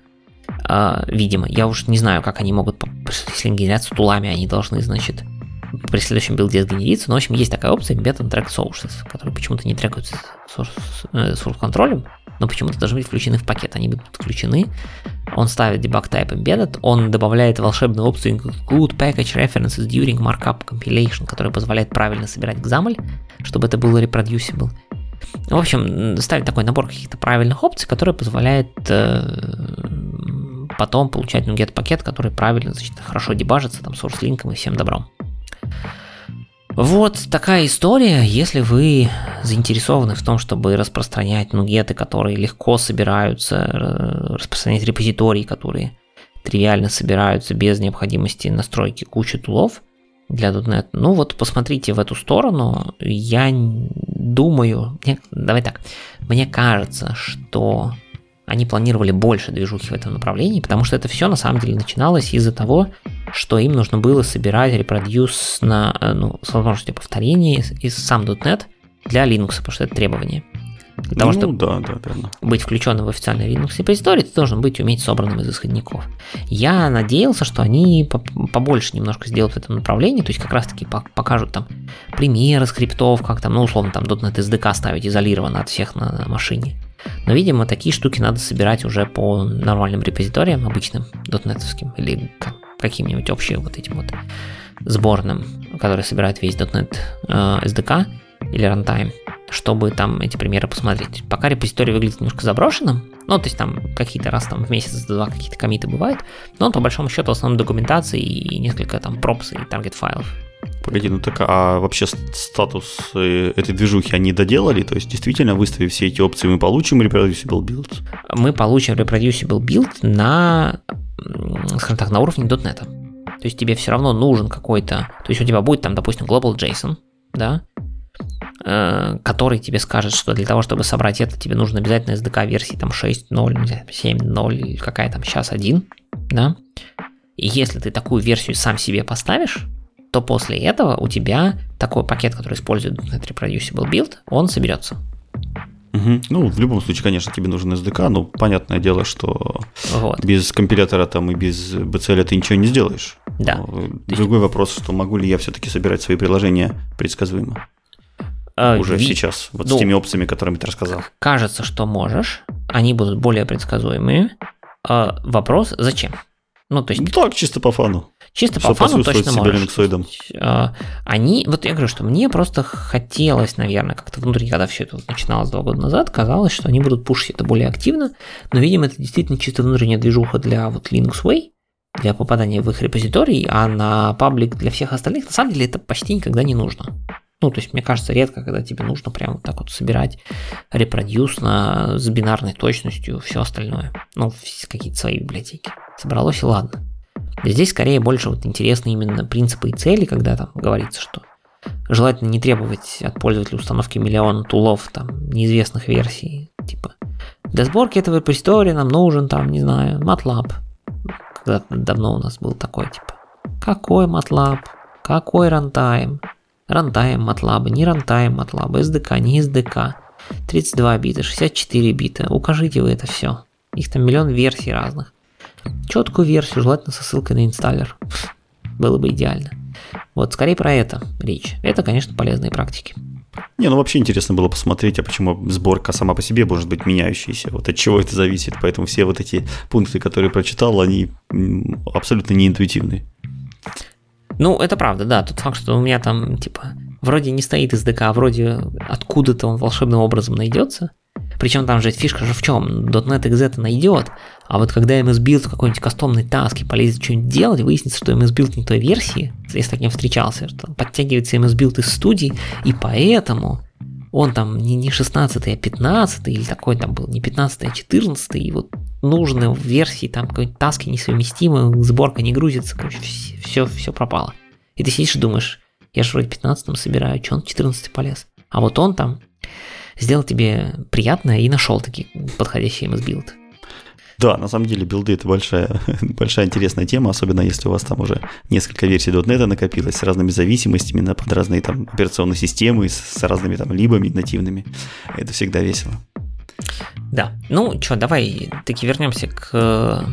А, видимо, я уж не знаю, как они могут, если генерятся tool ами, они должны, значит, при следующем build е сгенериться, но, в общем, есть такая опция embed untracked sources, которые почему-то не трекаются э, source control ем, но почему-то должны быть включены в пакет, они будут включены, он ставит debug type embedded, он добавляет волшебную опцию include package references during markup compilation, которая позволяет правильно собирать XAML, чтобы это было reproducible. В общем, ставит такой набор каких-то правильных опций, который позволяет э, потом получать NuGet пакет, который правильно, значит, хорошо дебажится, там, source линком и всем добром. Вот такая история. Если вы заинтересованы в том, чтобы распространять нугеты, которые легко собираются, распространять репозитории, которые тривиально собираются без необходимости настройки кучи тулов для .NET, ну вот посмотрите в эту сторону. Я думаю, давай так, мне кажется, что они планировали больше движухи в этом направлении, потому что это все на самом деле начиналось из-за того, что им нужно было собирать репродюс на, э, ну, с возможностью повторения из сам .NET для Linux, потому что это требование. Для того, ну, чтобы да, да, верно. быть включенным в официальный Linux репозиторий, ты должен быть уметь собранным из исходников. Я надеялся, что они побольше немножко сделают в этом направлении, то есть как раз-таки покажут там примеры скриптов, как там, ну, условно, там .NET SDK ставить изолированно от всех на машине. Но, видимо, такие штуки надо собирать уже по нормальным репозиториям, обычным, дотнетовским, или каким-нибудь общим вот этим вот сборным, который собирает весь .NET э, SDK или runtime, чтобы там эти примеры посмотреть. Пока репозиторий выглядит немножко заброшенным, ну, то есть там какие-то раз там в месяц, два какие-то комиты бывают, но по большому счету в основном документации и несколько там пропс и таргет файлов. Погоди, ну так, а вообще статус э, этой движухи они доделали? То есть действительно, выставив все эти опции, мы получим reproducible build? Мы получим reproducible build на, скажем так, на уровне .NET. То есть тебе все равно нужен какой-то, то есть у тебя будет там, допустим, global JSON, да, э, который тебе скажет, что для того, чтобы собрать это, тебе нужно обязательно SDK версии там 6.0, 7.0, какая там сейчас 1, да. И если ты такую версию сам себе поставишь, то после этого у тебя такой пакет, который использует .NET Reproducible Build, он соберется. Угу. Ну, в любом случае, конечно, тебе нужен SDK, но понятное дело, что вот. без компилятора там и без BCL ты ничего не сделаешь. Да. Другой есть... вопрос, что могу ли я все-таки собирать свои приложения предсказуемо? А, Уже ви... сейчас, вот ну, с теми опциями, которыми ты рассказал. Кажется, что можешь. Они будут более предсказуемыми. А, вопрос, зачем? Ну, то есть... Ну, так, чисто по фану. Чисто по фану точно можешь. А, они, вот я говорю, что мне просто хотелось, наверное, как-то внутри, когда все это начиналось два года назад, казалось, что они будут пушить это более активно, но, видимо, это действительно чисто внутренняя движуха для вот Linux Way, для попадания в их репозиторий, а на паблик для всех остальных, на самом деле, это почти никогда не нужно. Ну, то есть, мне кажется, редко, когда тебе нужно прямо вот так вот собирать репродюс на, с бинарной точностью, все остальное. Ну, какие-то свои библиотеки. Собралось и ладно. Здесь скорее больше вот интересны именно принципы и цели, когда там говорится, что желательно не требовать от пользователя установки миллиона тулов там неизвестных версий, типа для сборки этого репозитория нам нужен там, не знаю, MATLAB. Когда давно у нас был такой, типа, какой MATLAB, какой runtime, runtime MATLAB, не runtime MATLAB, SDK, не SDK, 32 бита, 64 бита, укажите вы это все. Их там миллион версий разных. Четкую версию, желательно со ссылкой на инсталлер. Было бы идеально. Вот, скорее про это речь. Это, конечно, полезные практики. Не, ну вообще интересно было посмотреть, а почему сборка сама по себе может быть меняющейся, вот от чего это зависит. Поэтому все вот эти пункты, которые прочитал, они абсолютно неинтуитивны. Ну, это правда, да. Тот факт, что у меня там, типа, вроде не стоит SDK, а вроде откуда-то он волшебным образом найдется. Причем там же фишка же в чем? .NET .exe найдет, а вот когда MS Build какой-нибудь кастомный таск и полезет что-нибудь делать, выяснится, что MS Build не той версии, если так не встречался, что подтягивается MS Build из студии, и поэтому он там не, не 16, а 15, или такой там был, не 15, а 14, и вот нужные в версии там какой-нибудь таски несовместимы, сборка не грузится, короче, все, все, пропало. И ты сидишь и думаешь, я же вроде 15 собираю, что он 14 полез. А вот он там сделал тебе приятное и нашел таки подходящий MSBuild. Да, на самом деле build ы это большая, большая интересная тема, особенно если у вас там уже несколько версий .NET накопилось с разными зависимостями на под разные там операционные системы, с, с разными там либами нативными. Это всегда весело. Да, ну что, давай таки вернемся к...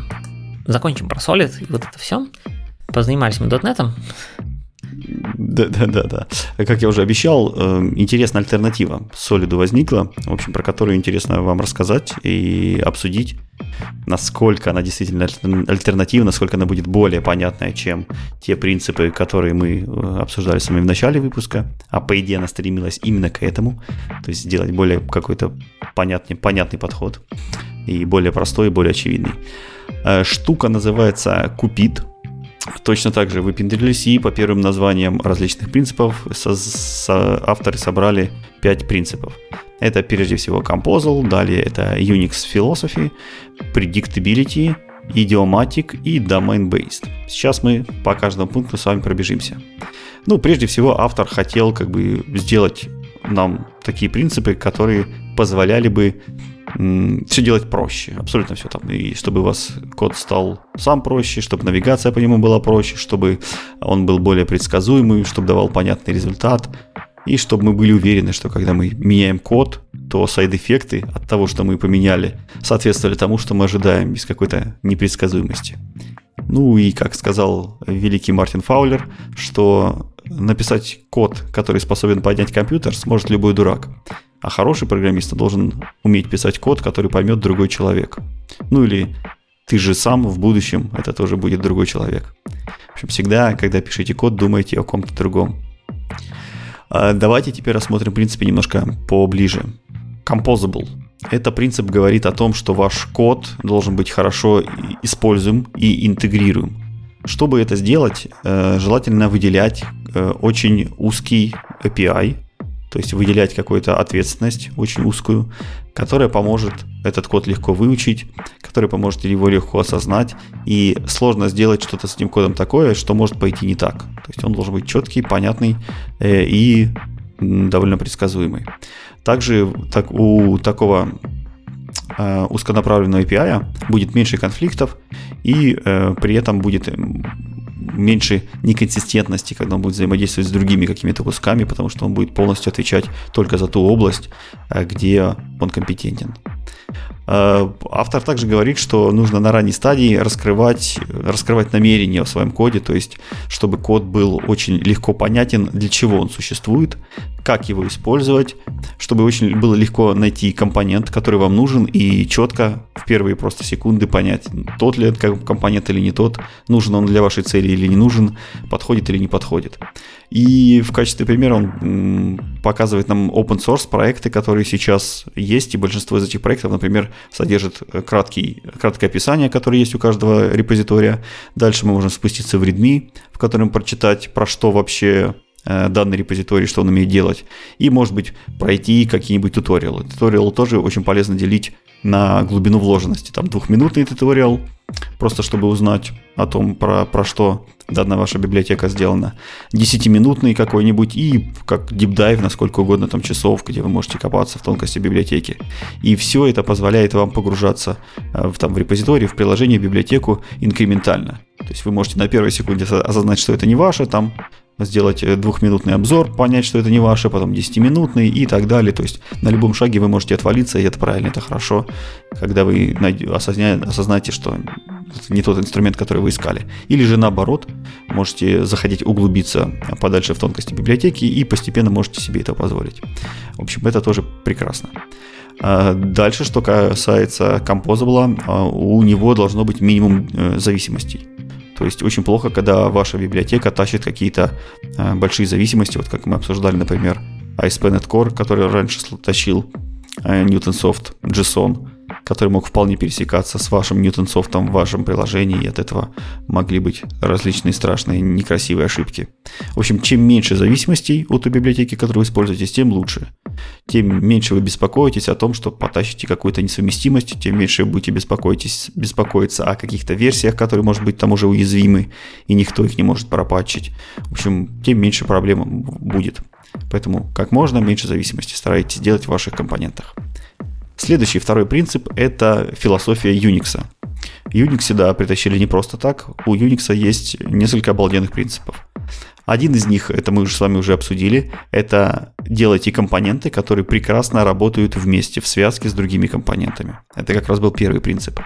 Закончим про Solid и вот это все. Позанимались мы .NET, да, да. Как я уже обещал, э, интересная альтернатива Солиду возникла, в общем, про которую интересно вам рассказать и обсудить, насколько она действительно альтернативна, насколько она будет более понятная, чем те принципы, которые мы э, обсуждали с вами в начале выпуска. А по идее она стремилась именно к этому, то есть сделать более какой-то понятный, понятный подход и более простой, и более очевидный. Э, штука называется Купит. Точно так же выпендрились и по первым названиям различных принципов со, со, авторы собрали 5 принципов. Это прежде всего Composal, далее это Unix Philosophy, Predictability, Idiomatic и Domain-Based. Сейчас мы по каждому пункту с вами пробежимся. Ну, прежде всего, автор хотел как бы сделать нам такие принципы, которые позволяли бы все делать проще, абсолютно все там. И чтобы у вас код стал сам проще, чтобы навигация по нему была проще, чтобы он был более предсказуемый, чтобы давал понятный результат, и чтобы мы были уверены, что когда мы меняем код, то сайд-эффекты от того, что мы поменяли, соответствовали тому, что мы ожидаем без какой-то непредсказуемости. Ну и, как сказал великий Мартин Фаулер, что написать код, который способен поднять компьютер, сможет любой дурак. А хороший программист должен уметь писать код, который поймет другой человек. Ну или ты же сам в будущем, это тоже будет другой человек. В общем, всегда, когда пишете код, думайте о ком-то другом. А давайте теперь рассмотрим принципы немножко поближе. Composable. Это принцип говорит о том, что ваш код должен быть хорошо используем и интегрируем. Чтобы это сделать, э, желательно выделять э, очень узкий API, то есть выделять какую-то ответственность очень узкую, которая поможет этот код легко выучить, которая поможет его легко осознать, и сложно сделать что-то с этим кодом такое, что может пойти не так. То есть он должен быть четкий, понятный э, и довольно предсказуемый. Также так, у такого э, узконаправленного API будет меньше конфликтов, и э, при этом будет меньше неконсистентности, когда он будет взаимодействовать с другими какими-то кусками, потому что он будет полностью отвечать только за ту область, э, где он компетентен. Э, автор также говорит, что нужно на ранней стадии раскрывать, раскрывать намерения в своем коде, то есть чтобы код был очень легко понятен, для чего он существует, как его использовать, чтобы очень было легко найти компонент, который вам нужен, и четко в первые просто секунды понять, тот ли это компонент или не тот, нужен он для вашей цели или не нужен, подходит или не подходит. И в качестве примера он показывает нам open source проекты, которые сейчас есть, и большинство из этих проектов, например, содержит краткий, краткое описание, которое есть у каждого репозитория. Дальше мы можем спуститься в README, в котором прочитать, про что вообще э, данный репозиторий, что он умеет делать. И, может быть, пройти какие-нибудь туториалы. Туториал тоже очень полезно делить на глубину вложенности. Там двухминутный туториал, просто чтобы узнать о том, про, про что данная ваша библиотека сделана. Десятиминутный какой-нибудь и как дипдайв на сколько угодно там часов, где вы можете копаться в тонкости библиотеки. И все это позволяет вам погружаться э, в, там, в репозиторий, в приложение, в библиотеку инкрементально. То есть вы можете на первой секунде осознать, что это не ваше, там сделать э, двухминутный обзор, понять, что это не ваше, потом 10-минутный и так далее. То есть на любом шаге вы можете отвалиться, и это правильно, это хорошо, когда вы осознаете, что это не тот инструмент, который вы искали. Или же наоборот, можете заходить, углубиться подальше в тонкости библиотеки и постепенно можете себе это позволить. В общем, это тоже прекрасно. А дальше, что касается Composable, а, у него должно быть минимум э, зависимостей. То есть очень плохо, когда ваша библиотека тащит какие-то э, большие зависимости, вот как мы обсуждали, например, ASP.NET Core, который раньше тащил э, Newtonsoft JSON, который мог вполне пересекаться с вашим Newtonsoft в вашем приложении, и от этого могли быть различные страшные некрасивые ошибки. В общем, чем меньше зависимостей от той библиотеки, которую вы используете, тем лучше. Тем меньше вы беспокоитесь о том, что потащите какую-то несовместимость, тем меньше вы будете беспокоитесь, беспокоиться о каких-то версиях, которые, может быть, там уже уязвимы, и никто их не может пропатчить. В общем, тем меньше проблем будет. Поэтому как можно меньше зависимости старайтесь делать в ваших компонентах. Следующий, второй принцип – это философия Unix. Unix, да, притащили не просто так. У Unix есть несколько обалденных принципов. Один из них, это мы уже с вами уже обсудили, это делайте компоненты, которые прекрасно работают вместе, в связке с другими компонентами. Это как раз был первый принцип.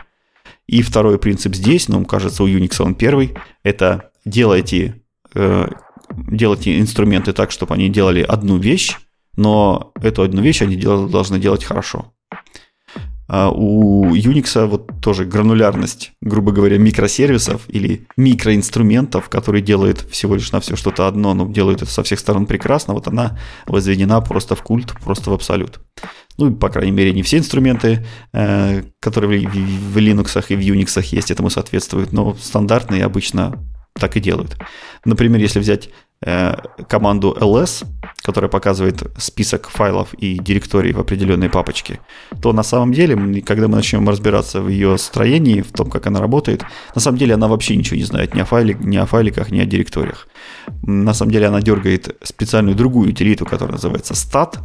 И второй принцип здесь, но, кажется, у Unix он первый, это делайте, э, делайте инструменты так, чтобы они делали одну вещь, но эту одну вещь они дел, должны делать хорошо. А у Unix вот тоже гранулярность, грубо говоря, микросервисов или микроинструментов, которые делают всего лишь на все что-то одно, но делают это со всех сторон прекрасно, вот она возведена просто в культ, просто в абсолют. Ну, по крайней мере, не все инструменты, э, которые в Linux и в Unix есть, этому соответствуют, но стандартные обычно так и делают. Например, если взять Э, команду ls, которая показывает список файлов и директорий в определенной папочке, то на самом деле, когда мы начнем разбираться в ее строении, в том, как она работает, на самом деле она вообще ничего не знает ни о, файле, ни о файликах, ни о директориях. На самом деле она дергает специальную другую утилиту, которая называется stat,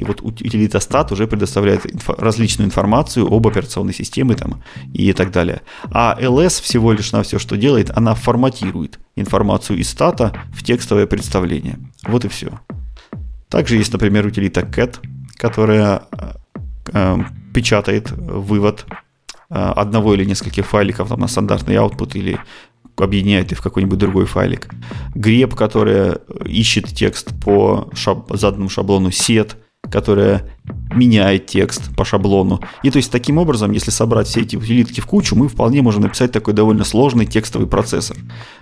и вот утилита stat уже предоставляет инфо- различную информацию об операционной системе там, и так далее. А ls всего лишь на все, что делает, она форматирует информацию из стата в текстовое представление. Вот и все. Также есть, например, утилита cat, которая э, э, печатает вывод э, одного или нескольких файликов там, на стандартный output или объединяет их в какой-нибудь другой файлик. Grep, которая ищет текст по шаб- заданному шаблону set, которая меняет текст по шаблону. И то есть таким образом, если собрать все эти утилитки в кучу, мы вполне можем написать такой довольно сложный текстовый процессор,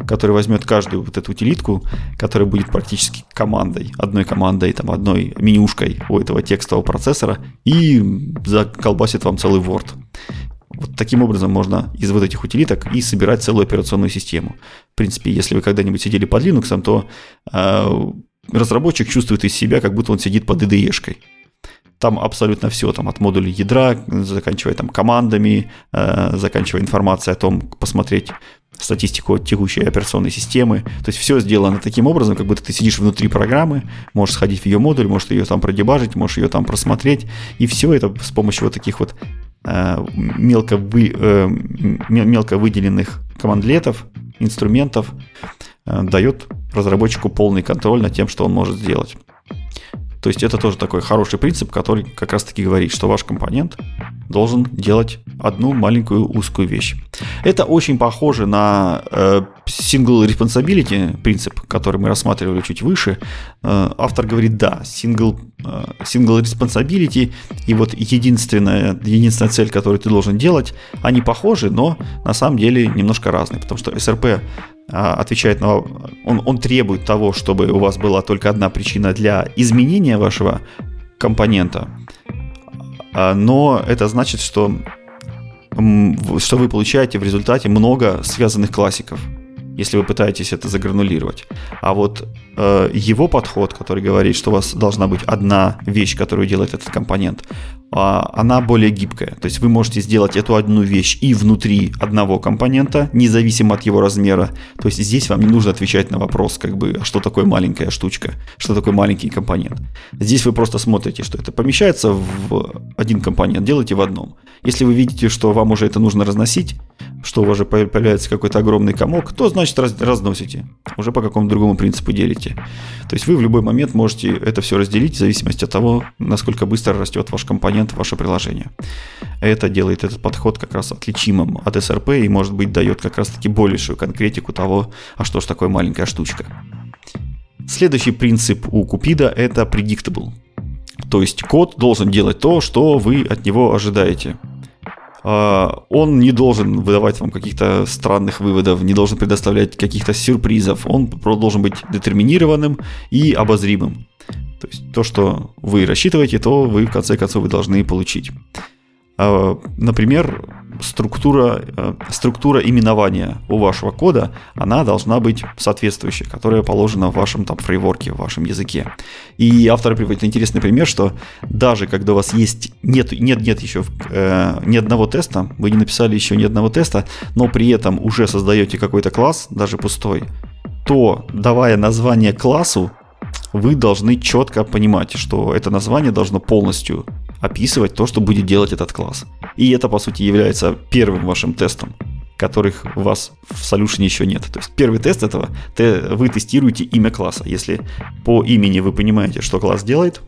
который возьмет каждую вот эту утилитку, которая будет практически командой, одной командой, там, одной менюшкой у этого текстового процессора и заколбасит вам целый Word. Вот таким образом можно из вот этих утилиток и собирать целую операционную систему. В принципе, если вы когда-нибудь сидели под Linux, то э, разработчик чувствует из себя, как будто он сидит под IDE-шкой. Там абсолютно все, там от модулей ядра, заканчивая там командами, э, заканчивая информацией о том, посмотреть статистику текущей операционной системы. То есть все сделано таким образом, как будто ты сидишь внутри программы, можешь сходить в ее модуль, можешь ее там продебажить, можешь ее там просмотреть. И все это с помощью вот таких вот мелко, вы, э, мелко выделенных командлетов, инструментов э, дает разработчику полный контроль над тем, что он может сделать. То есть это тоже такой хороший принцип, который как раз таки говорит, что ваш компонент должен делать одну маленькую узкую вещь. Это очень похоже на э, single responsibility принцип, который мы рассматривали чуть выше. Э, автор говорит, да, single, э, single responsibility и вот единственная, единственная цель, которую ты должен делать, они похожи, но на самом деле немножко разные, потому что SRP отвечает на... Он, он требует того, чтобы у вас была только одна причина для изменения вашего компонента, а, но это значит, что, что вы получаете в результате много связанных классиков – если вы пытаетесь это загранулировать. А вот э, его подход, который говорит, что у вас должна быть одна вещь, которую делает этот компонент, э, она более гибкая. То есть вы можете сделать эту одну вещь и внутри одного компонента, независимо от его размера. То есть здесь вам не нужно отвечать на вопрос, как бы, а что такое маленькая штучка, что такое маленький компонент. Здесь вы просто смотрите, что это помещается в один компонент, делайте в одном. Если вы видите, что вам уже это нужно разносить, что у вас же появляется какой-то огромный комок, то значит раз, разносите. Уже по какому-то другому принципу делите. То есть вы в любой момент можете это все разделить в зависимости от того, насколько быстро растет ваш компонент, ваше приложение. Это делает этот подход как раз отличимым от SRP и, может быть, дает как раз-таки большую конкретику того, а что ж такое маленькая штучка. Следующий принцип у Купида – это predictable. То есть код должен делать то, что вы от него ожидаете. А, он не должен выдавать вам каких-то странных выводов, не должен предоставлять каких-то сюрпризов. Он должен быть детерминированным и обозримым. То есть то, что вы рассчитываете, то вы в конце концов вы должны получить. А, например, структура, э, структура именования у вашего кода, она должна быть соответствующей, которая положена в вашем там фрейворке, в вашем языке. И автор приводит интересный пример, что даже когда у вас есть нет, нет, нет еще э, ни одного теста, вы не написали еще ни одного теста, но при этом уже создаете какой-то класс, даже пустой, то давая название классу, вы должны четко понимать, что это название должно полностью описывать то, что будет делать этот класс. И это, по сути, является первым вашим тестом, которых у вас в solution еще нет. То есть первый тест этого, вы тестируете имя класса. Если по имени вы понимаете, что класс делает,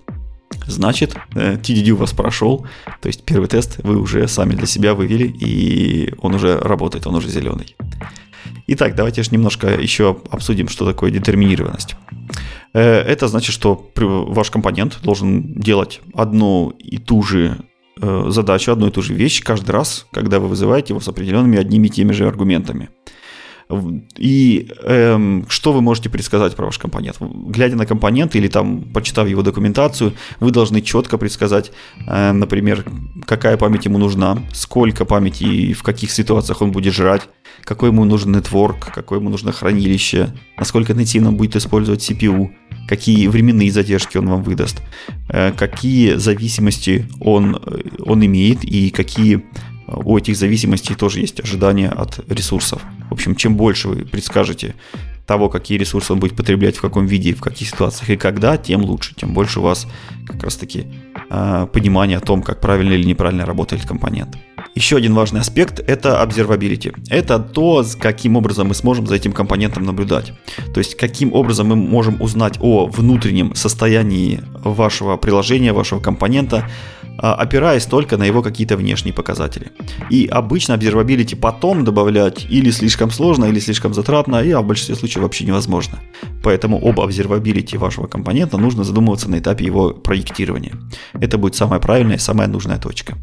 значит, э, TDD у вас прошел, то есть первый тест вы уже сами для себя вывели, и он уже работает, он уже зеленый. Итак, давайте же немножко еще обсудим, что такое детерминированность. Э, это значит, что ваш компонент должен делать одну и ту же э, задачу, одну и ту же вещь каждый раз, когда вы вызываете его с определенными одними и теми же аргументами. И эм, что вы можете предсказать про ваш компонент? Глядя на компонент или там почитав его документацию, вы должны четко предсказать, э, например, какая память ему нужна, сколько памяти и в каких ситуациях он будет жрать, какой ему нужен нетворк, какое ему нужно хранилище, насколько нативно будет использовать CPU, какие временные задержки он вам выдаст, э, какие зависимости он, э, он имеет и какие у этих зависимостей тоже есть ожидания от ресурсов. В общем, чем больше вы предскажете того, какие ресурсы он будет потреблять, в каком виде, в каких ситуациях и когда, тем лучше, тем больше у вас как раз-таки э, понимание о том, как правильно или неправильно работает компонент. Еще один важный аспект – это observability. Это то, каким образом мы сможем за этим компонентом наблюдать. То есть, каким образом мы можем узнать о внутреннем состоянии вашего приложения, вашего компонента, а, опираясь только на его какие-то внешние показатели. И обычно observability потом добавлять или слишком сложно, или слишком затратно, и а в большинстве случаев вообще невозможно. Поэтому об observability вашего компонента нужно задумываться на этапе его проектирования. Это будет самая правильная и самая нужная точка.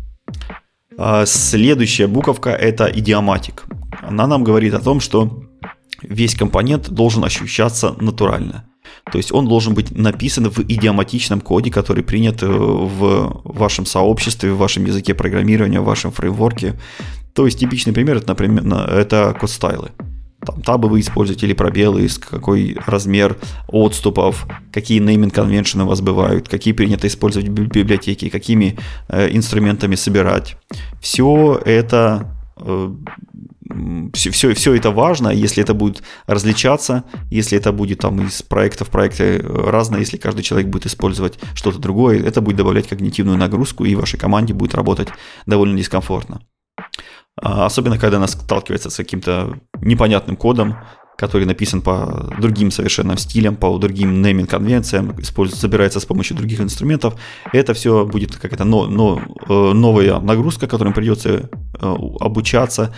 А, следующая буковка это идиоматик. Она нам говорит о том, что весь компонент должен ощущаться натурально. То есть он должен быть написан в идиоматичном коде, который принят э, в вашем сообществе, в вашем языке программирования, в вашем фреймворке. То есть типичный пример это, например, это код-стайлы. Там табы вы используете или пробелы, какой размер отступов, какие naming convention у вас бывают, какие принято использовать в библиотеке, какими э, инструментами собирать. Все это э, все, все, все это важно, если это будет различаться, если это будет там из проекта в проекте э, разное, если каждый человек будет использовать что-то другое, это будет добавлять когнитивную нагрузку, и вашей команде будет работать довольно дискомфортно. А, особенно, когда она сталкивается с каким-то непонятным кодом, который написан по другим совершенно стилям, по другим нейминг конвенциям, используется, собирается с помощью других инструментов. Это все будет какая-то но, но, э, новая нагрузка, которым придется э, обучаться,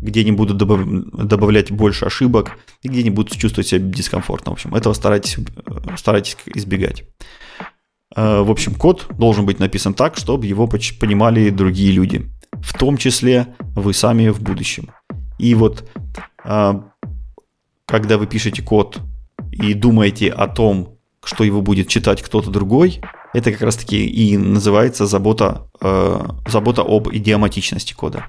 где они будут добавлять больше ошибок и где они будут чувствовать себя дискомфортно. В общем, этого старайтесь, старайтесь избегать. Э, в общем, код должен быть написан так, чтобы его понимали другие люди, в том числе вы сами в будущем. И вот э, когда вы пишете код и думаете о том, что его будет читать кто-то другой, это как раз таки и называется забота, э, забота об идиоматичности кода.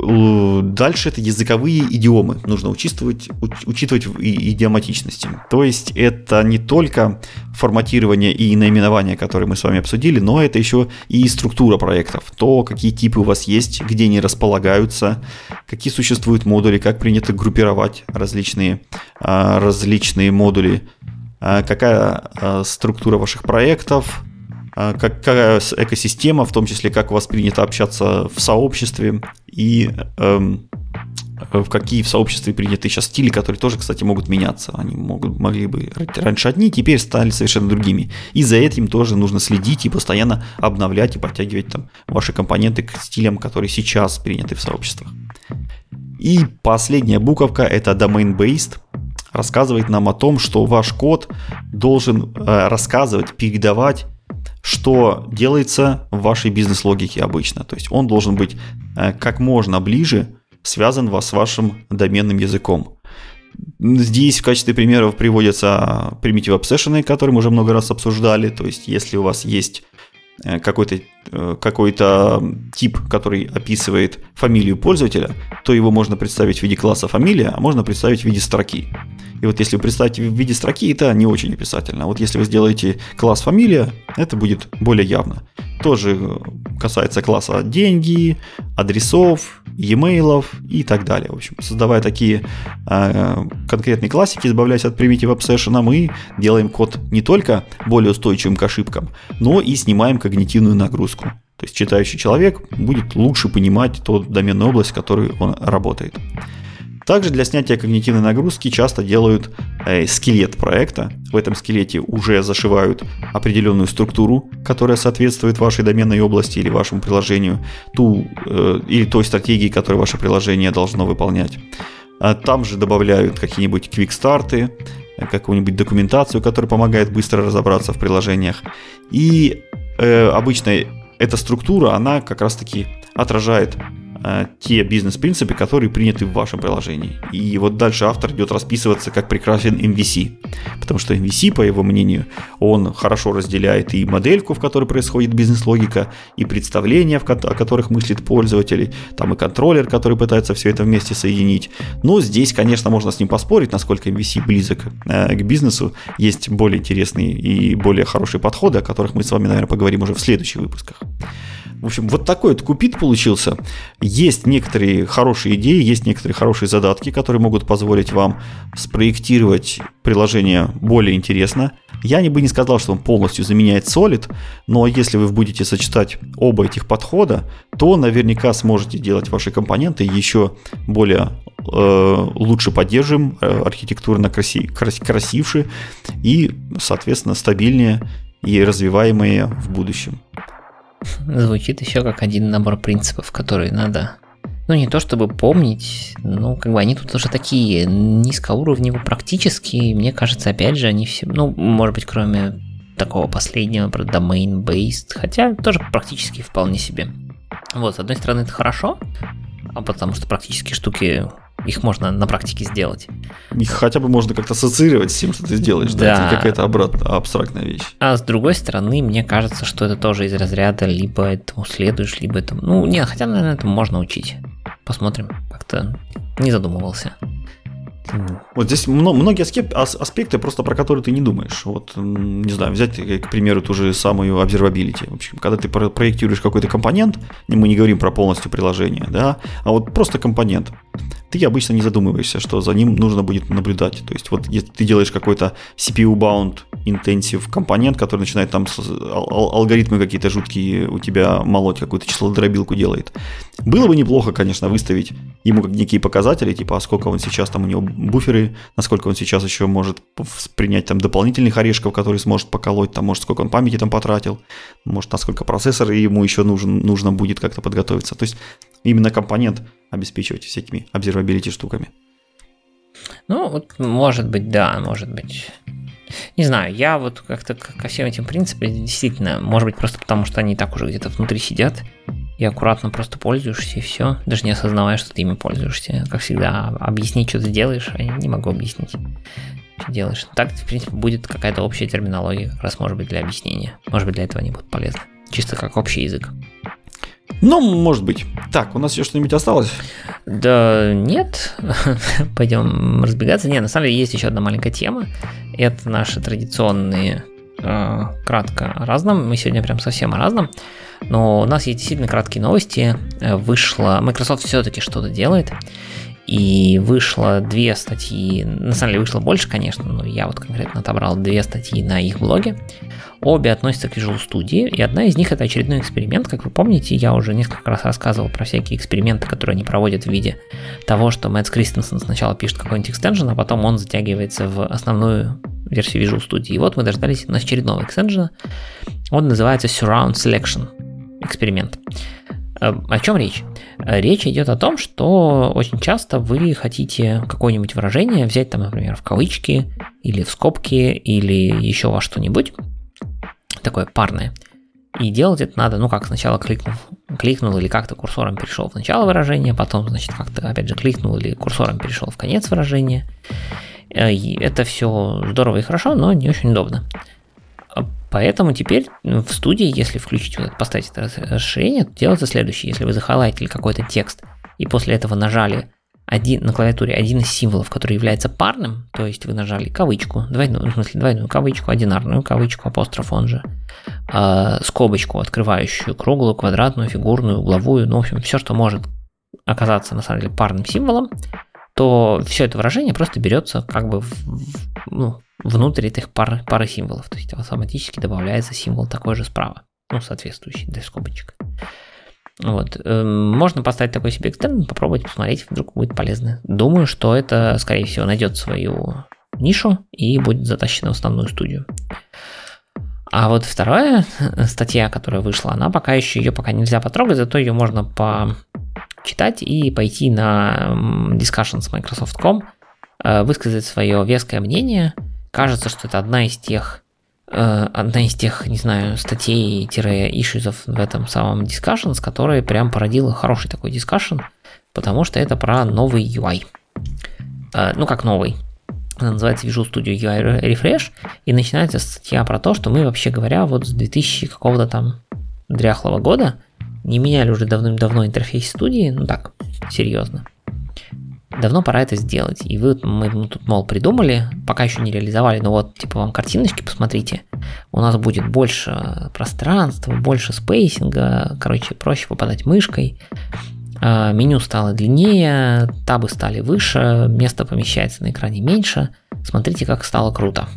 Дальше это языковые идиомы. Нужно учитывать, учитывать идиоматичности. То есть это не только форматирование и наименование, которые мы с вами обсудили, но это еще и структура проектов. То, какие типы у вас есть, где они располагаются, какие существуют модули, как принято группировать различные, а, различные модули, а, какая а, структура ваших проектов, какая экосистема, в том числе как у вас принято общаться в сообществе и эм, в какие в сообществе приняты сейчас стили, которые тоже, кстати, могут меняться. Они могут, могли бы раньше одни, теперь стали совершенно другими. И за этим тоже нужно следить и постоянно обновлять и подтягивать там ваши компоненты к стилям, которые сейчас приняты в сообществах. И последняя буковка это domain-based. Рассказывает нам о том, что ваш код должен э, рассказывать, передавать что делается в вашей бизнес-логике обычно. То есть он должен быть э, как можно ближе связан с вашим доменным языком. Здесь в качестве примеров приводятся Primitive Obsession, которые мы уже много раз обсуждали. То есть если у вас есть э, какой-то э, какой тип, который описывает фамилию пользователя, то его можно представить в виде класса фамилия, а можно представить в виде строки. И вот если вы представите в виде строки, это не очень описательно. Вот если вы сделаете класс фамилия, это будет более явно. Тоже э, касается класса деньги, адресов, e-mail и так далее. В общем, создавая такие э, конкретные классики, избавляясь от Primitive Obsession, мы делаем код не только более устойчивым к ошибкам, но и снимаем когнитивную нагрузку. То есть читающий человек будет лучше понимать ту доменную область, в которой он работает. Также для снятия когнитивной нагрузки часто делают э, скелет проекта. В этом скелете уже зашивают определенную структуру, которая соответствует вашей доменной области или вашему приложению, ту э, или той стратегии, которую ваше приложение должно выполнять. А там же добавляют какие-нибудь квикстарты, какую-нибудь документацию, которая помогает быстро разобраться в приложениях. И э, обычно эта структура, она как раз-таки отражает те бизнес-принципы, которые приняты в вашем приложении. И вот дальше автор идет расписываться, как прекрасен MVC. Потому что MVC, по его мнению, он хорошо разделяет и модельку, в которой происходит бизнес-логика, и представления, о которых мыслит пользователь, там и контроллер, который пытается все это вместе соединить. Но здесь, конечно, можно с ним поспорить, насколько MVC близок э, к бизнесу. Есть более интересные и более хорошие подходы, о которых мы с вами, наверное, поговорим уже в следующих выпусках. В общем, вот такой вот купит получился. Есть некоторые хорошие идеи, есть некоторые хорошие задатки, которые могут позволить вам спроектировать приложение более интересно. Я не бы не сказал, что он полностью заменяет Solid, но если вы будете сочетать оба этих подхода, то наверняка сможете делать ваши компоненты еще более э, лучше поддержим, э, архитектурно краси, крас, красивше и, соответственно, стабильнее и развиваемые в будущем. Звучит еще как один набор принципов, которые надо ну, не то чтобы помнить, ну, как бы они тут уже такие низкоуровневые практически, мне кажется, опять же, они все, ну, может быть, кроме такого последнего про domain-based, хотя тоже практически вполне себе. Вот, с одной стороны, это хорошо, а потому что практически штуки их можно на практике сделать. Их хотя бы можно как-то ассоциировать с тем, что ты сделаешь, да, да это какая-то обратная абстрактная вещь. А с другой стороны, мне кажется, что это тоже из разряда либо этому следуешь, либо этому... Ну, нет, хотя, наверное, этому можно учить. Посмотрим. Как-то не задумывался. Вот здесь многие аспекты просто про которые ты не думаешь. Вот, не знаю, взять, э, к примеру, ту же самую observability. В общем, когда ты проектируешь какой-то компонент, мы не говорим про полностью приложение, да, а вот просто компонент ты обычно не задумываешься, что за ним нужно будет наблюдать. То есть вот если ты делаешь какой-то CPU-bound intensive компонент, который начинает там алгоритмы какие-то жуткие у тебя молоть, какую-то числодробилку делает. Было бы неплохо, конечно, выставить ему некие показатели, типа, а сколько он сейчас там у него буферы, насколько он сейчас еще может принять там дополнительных орешков, которые сможет поколоть, там, может, сколько он памяти там потратил, может, насколько процессор ему еще нужен, нужно будет как-то подготовиться. То есть именно компонент обеспечивать всякими observability штуками. Ну, вот, может быть, да, может быть. Не знаю, я вот как-то ко всем этим принципам действительно, может быть, просто потому, что они так уже где-то внутри сидят, и аккуратно просто пользуешься, и все, даже не осознавая, что ты ими пользуешься. Как всегда, объяснить, что ты делаешь, а я не могу объяснить, что делаешь. Так, в принципе, будет какая-то общая терминология, как раз может быть для объяснения. Может быть, для этого они будут полезны. Чисто как общий язык. Ну, может быть. Так, у нас еще что-нибудь осталось? Да нет. Пойдем разбегаться. Не, на самом деле есть еще одна маленькая тема. Это наши традиционные э, кратко о разном. Мы сегодня прям совсем о разном. Но у нас есть действительно краткие новости. Вышла... Microsoft все-таки что-то делает. И вышло две статьи, на самом деле вышло больше, конечно, но я вот конкретно отобрал две статьи на их блоге. Обе относятся к Visual Studio, и одна из них это очередной эксперимент. Как вы помните, я уже несколько раз рассказывал про всякие эксперименты, которые они проводят в виде того, что Мэтт Кристенсен сначала пишет какой-нибудь экстенжен, а потом он затягивается в основную версию Visual Studio. И вот мы дождались очередного экстенжена. Он называется Surround Selection эксперимент. Э, о чем речь? Э, речь идет о том, что очень часто вы хотите какое-нибудь выражение взять, там, например, в кавычки, или в скобки, или еще во что-нибудь, такое парное. И делать это надо, ну как, сначала кликнул, кликнул или как-то курсором перешел в начало выражения, потом, значит, как-то опять же кликнул или курсором перешел в конец выражения. Э, и это все здорово и хорошо, но не очень удобно. Поэтому теперь ну, в студии, если включить, вот, поставить это расширение, то делается следующее. Если вы захайлайтили какой-то текст и после этого нажали один, на клавиатуре один из символов, который является парным, то есть вы нажали кавычку, двойную, в смысле двойную кавычку, одинарную кавычку, апостроф он же, э, скобочку, открывающую круглую, квадратную, фигурную, угловую, ну, в общем, все, что может оказаться на самом деле парным символом, то все это выражение просто берется как бы в, ну, внутрь этих пар, пары символов. То есть автоматически добавляется символ такой же справа, ну, соответствующий для скобочек. Вот. Эм, можно поставить такой себе экстерн, попробовать посмотреть, вдруг будет полезно. Думаю, что это, скорее всего, найдет свою нишу и будет затащено в основную студию. А вот вторая статья, которая вышла, она пока еще, ее пока нельзя потрогать, зато ее можно почитать и пойти на discussion с Microsoft.com, э, высказать свое веское мнение – Кажется, что это одна из тех одна из тех, не знаю, статей-ишизов в этом самом Discussions, которая прям породила хороший такой дискашн, потому что это про новый UI. Ну, как новый, она называется Visual Studio UI Refresh, и начинается статья про то, что мы, вообще говоря, вот с 2000 какого-то там дряхлого года не меняли уже давным-давно интерфейс студии, ну так, серьезно. Давно пора это сделать. И вы, мы, мы тут, мол, придумали, пока еще не реализовали, но вот, типа, вам картиночки, посмотрите. У нас будет больше пространства, больше спейсинга, короче, проще попадать мышкой. А, меню стало длиннее, табы стали выше, место помещается на экране меньше. Смотрите, как стало круто.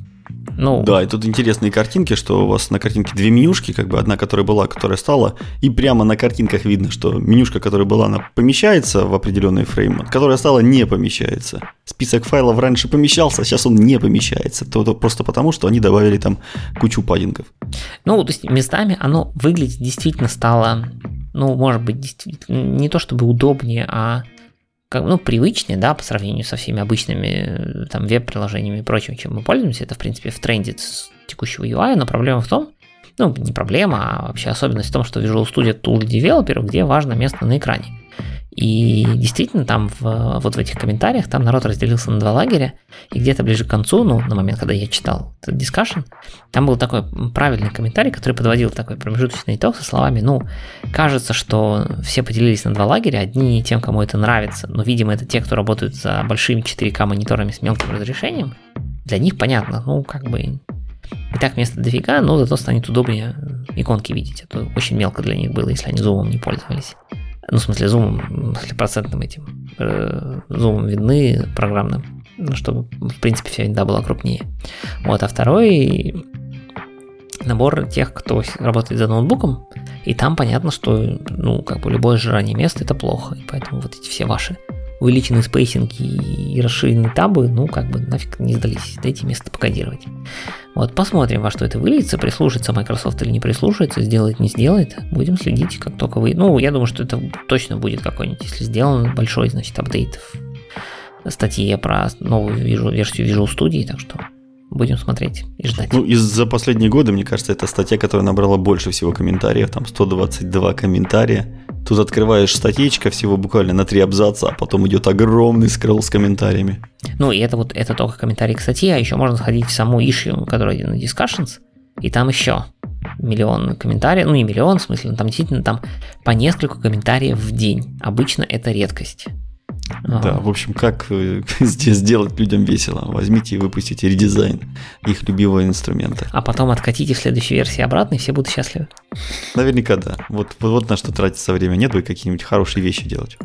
Ну, да, и тут интересные картинки, что у вас на картинке две менюшки, как бы одна, которая была, которая стала, и прямо на картинках видно, что менюшка, которая была, она помещается в определенный фрейм, которая стала не помещается. Список файлов раньше помещался, а сейчас он не помещается. То, то просто потому, что они добавили там кучу паддингов. Ну, то есть местами оно выглядит действительно стало ну, может быть, действительно, не то чтобы удобнее, а как, ну, привычнее, да, по сравнению со всеми обычными э, там веб-приложениями и прочим, чем мы пользуемся. Это, в принципе, в тренде с текущего UI, но проблема в том, ну, не проблема, а вообще особенность в том, что Visual Studio Tool Developer, где важно место на экране. И действительно, там в, вот в этих комментариях, там народ разделился на два лагеря, и где-то ближе к концу, ну, на момент, когда я читал этот дискашн, там был такой правильный комментарий, который подводил такой промежуточный итог со словами, ну, кажется, что все поделились на два лагеря, одни тем, кому это нравится, но, видимо, это те, кто работают за большими 4К мониторами с мелким разрешением, для них понятно, ну, как бы и так место дофига, но зато станет удобнее иконки видеть. Это очень мелко для них было, если они зумом не пользовались. Ну, в смысле, зумом, в процентным этим. Э, зумом видны программным, ну, чтобы, в принципе, вся винда была крупнее. Вот, а второй набор тех, кто работает за ноутбуком, и там понятно, что, ну, как бы любое сжирание места это плохо, и поэтому вот эти все ваши увеличенные спейсинги и расширенные табы, ну, как бы нафиг не сдались, дайте место покодировать. Вот, посмотрим, во что это выльется, прислушается Microsoft или не прислушается, сделает, не сделает. Будем следить, как только вы... Ну, я думаю, что это точно будет какой-нибудь, если сделан большой, значит, апдейт в статье про новую версию Visual Studio, так что будем смотреть и ждать. Ну, из-за последние годы, мне кажется, это статья, которая набрала больше всего комментариев, там 122 комментария. Тут открываешь статейка всего буквально на три абзаца, а потом идет огромный скролл с комментариями. Ну, и это вот это только комментарии к статье, а еще можно сходить в саму issue, которая на Discussions, и там еще миллион комментариев, ну не миллион, в смысле, но там действительно там по несколько комментариев в день. Обычно это редкость. Да, в общем, как э, сделать людям весело? Возьмите и выпустите редизайн их любимого инструмента. А потом откатите в следующей версии обратно, и все будут счастливы. Наверняка да. Вот, вот, вот на что тратится время. Нет бы какие-нибудь хорошие вещи делать.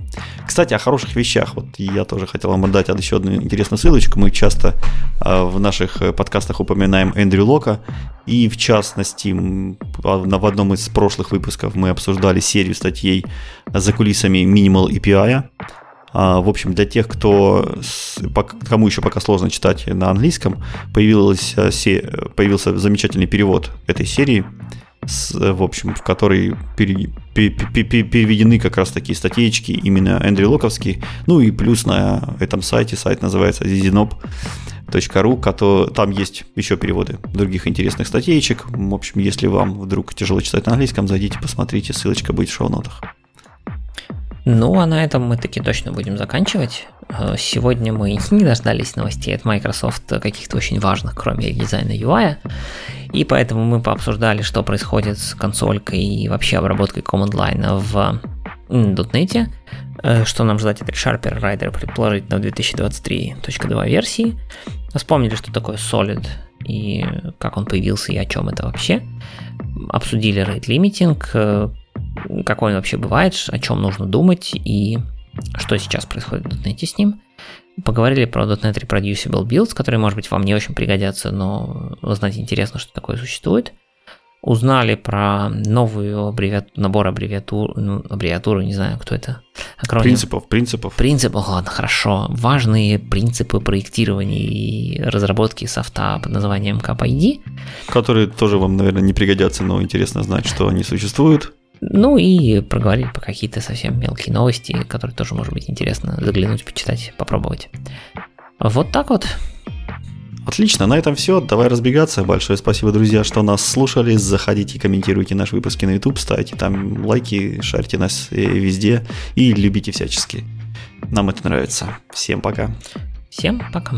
Кстати, о хороших вещах. Вот я тоже хотел вам дать еще одну интересную ссылочку. Мы часто э, в наших э, подкастах упоминаем Эндрю Лока. И в частности, в одном из прошлых выпусков мы обсуждали серию статей за кулисами Minimal API. А, в общем, для тех, кто, кому еще пока сложно читать на английском, появился, появился замечательный перевод этой серии, в общем, в которой переведены как раз такие статейки именно Эндрю Локовский. Ну и плюс на этом сайте, сайт называется zizinob.ru, там есть еще переводы других интересных статейчек. В общем, если вам вдруг тяжело читать на английском, зайдите, посмотрите, ссылочка будет в шоу-нотах. Ну, а на этом мы таки точно будем заканчивать. Э, сегодня мы не дождались новостей от Microsoft каких-то очень важных, кроме дизайна UI. И поэтому мы пообсуждали, что происходит с консолькой и вообще обработкой Command Line в .NET, э, что нам ждать от Sharper Rider предположительно в 2023.2 версии. Вспомнили, что такое Solid и как он появился и о чем это вообще. Обсудили rate limiting, э, какой он вообще бывает, о чем нужно думать и что сейчас происходит в .NET с ним. Поговорили про .NET Reproducible Builds, которые, может быть, вам не очень пригодятся, но узнать интересно, что такое существует. Узнали про новую аббревиатуру, набор аббревиатур, ну, аббревиатуру, не знаю, кто это. Акроним. Принципов, принципов. Принципов, ладно, хорошо. Важные принципы проектирования и разработки софта под названием KPID. Которые тоже вам, наверное, не пригодятся, но интересно знать, что они существуют. Ну и проговорили по какие-то совсем мелкие новости, которые тоже может быть интересно заглянуть, почитать, попробовать. Вот так вот. Отлично, на этом все. Давай разбегаться. Большое спасибо, друзья, что нас слушали. Заходите, комментируйте наши выпуски на YouTube, ставьте там лайки, шарьте нас э, везде и любите всячески. Нам это нравится. Всем пока. Всем пока.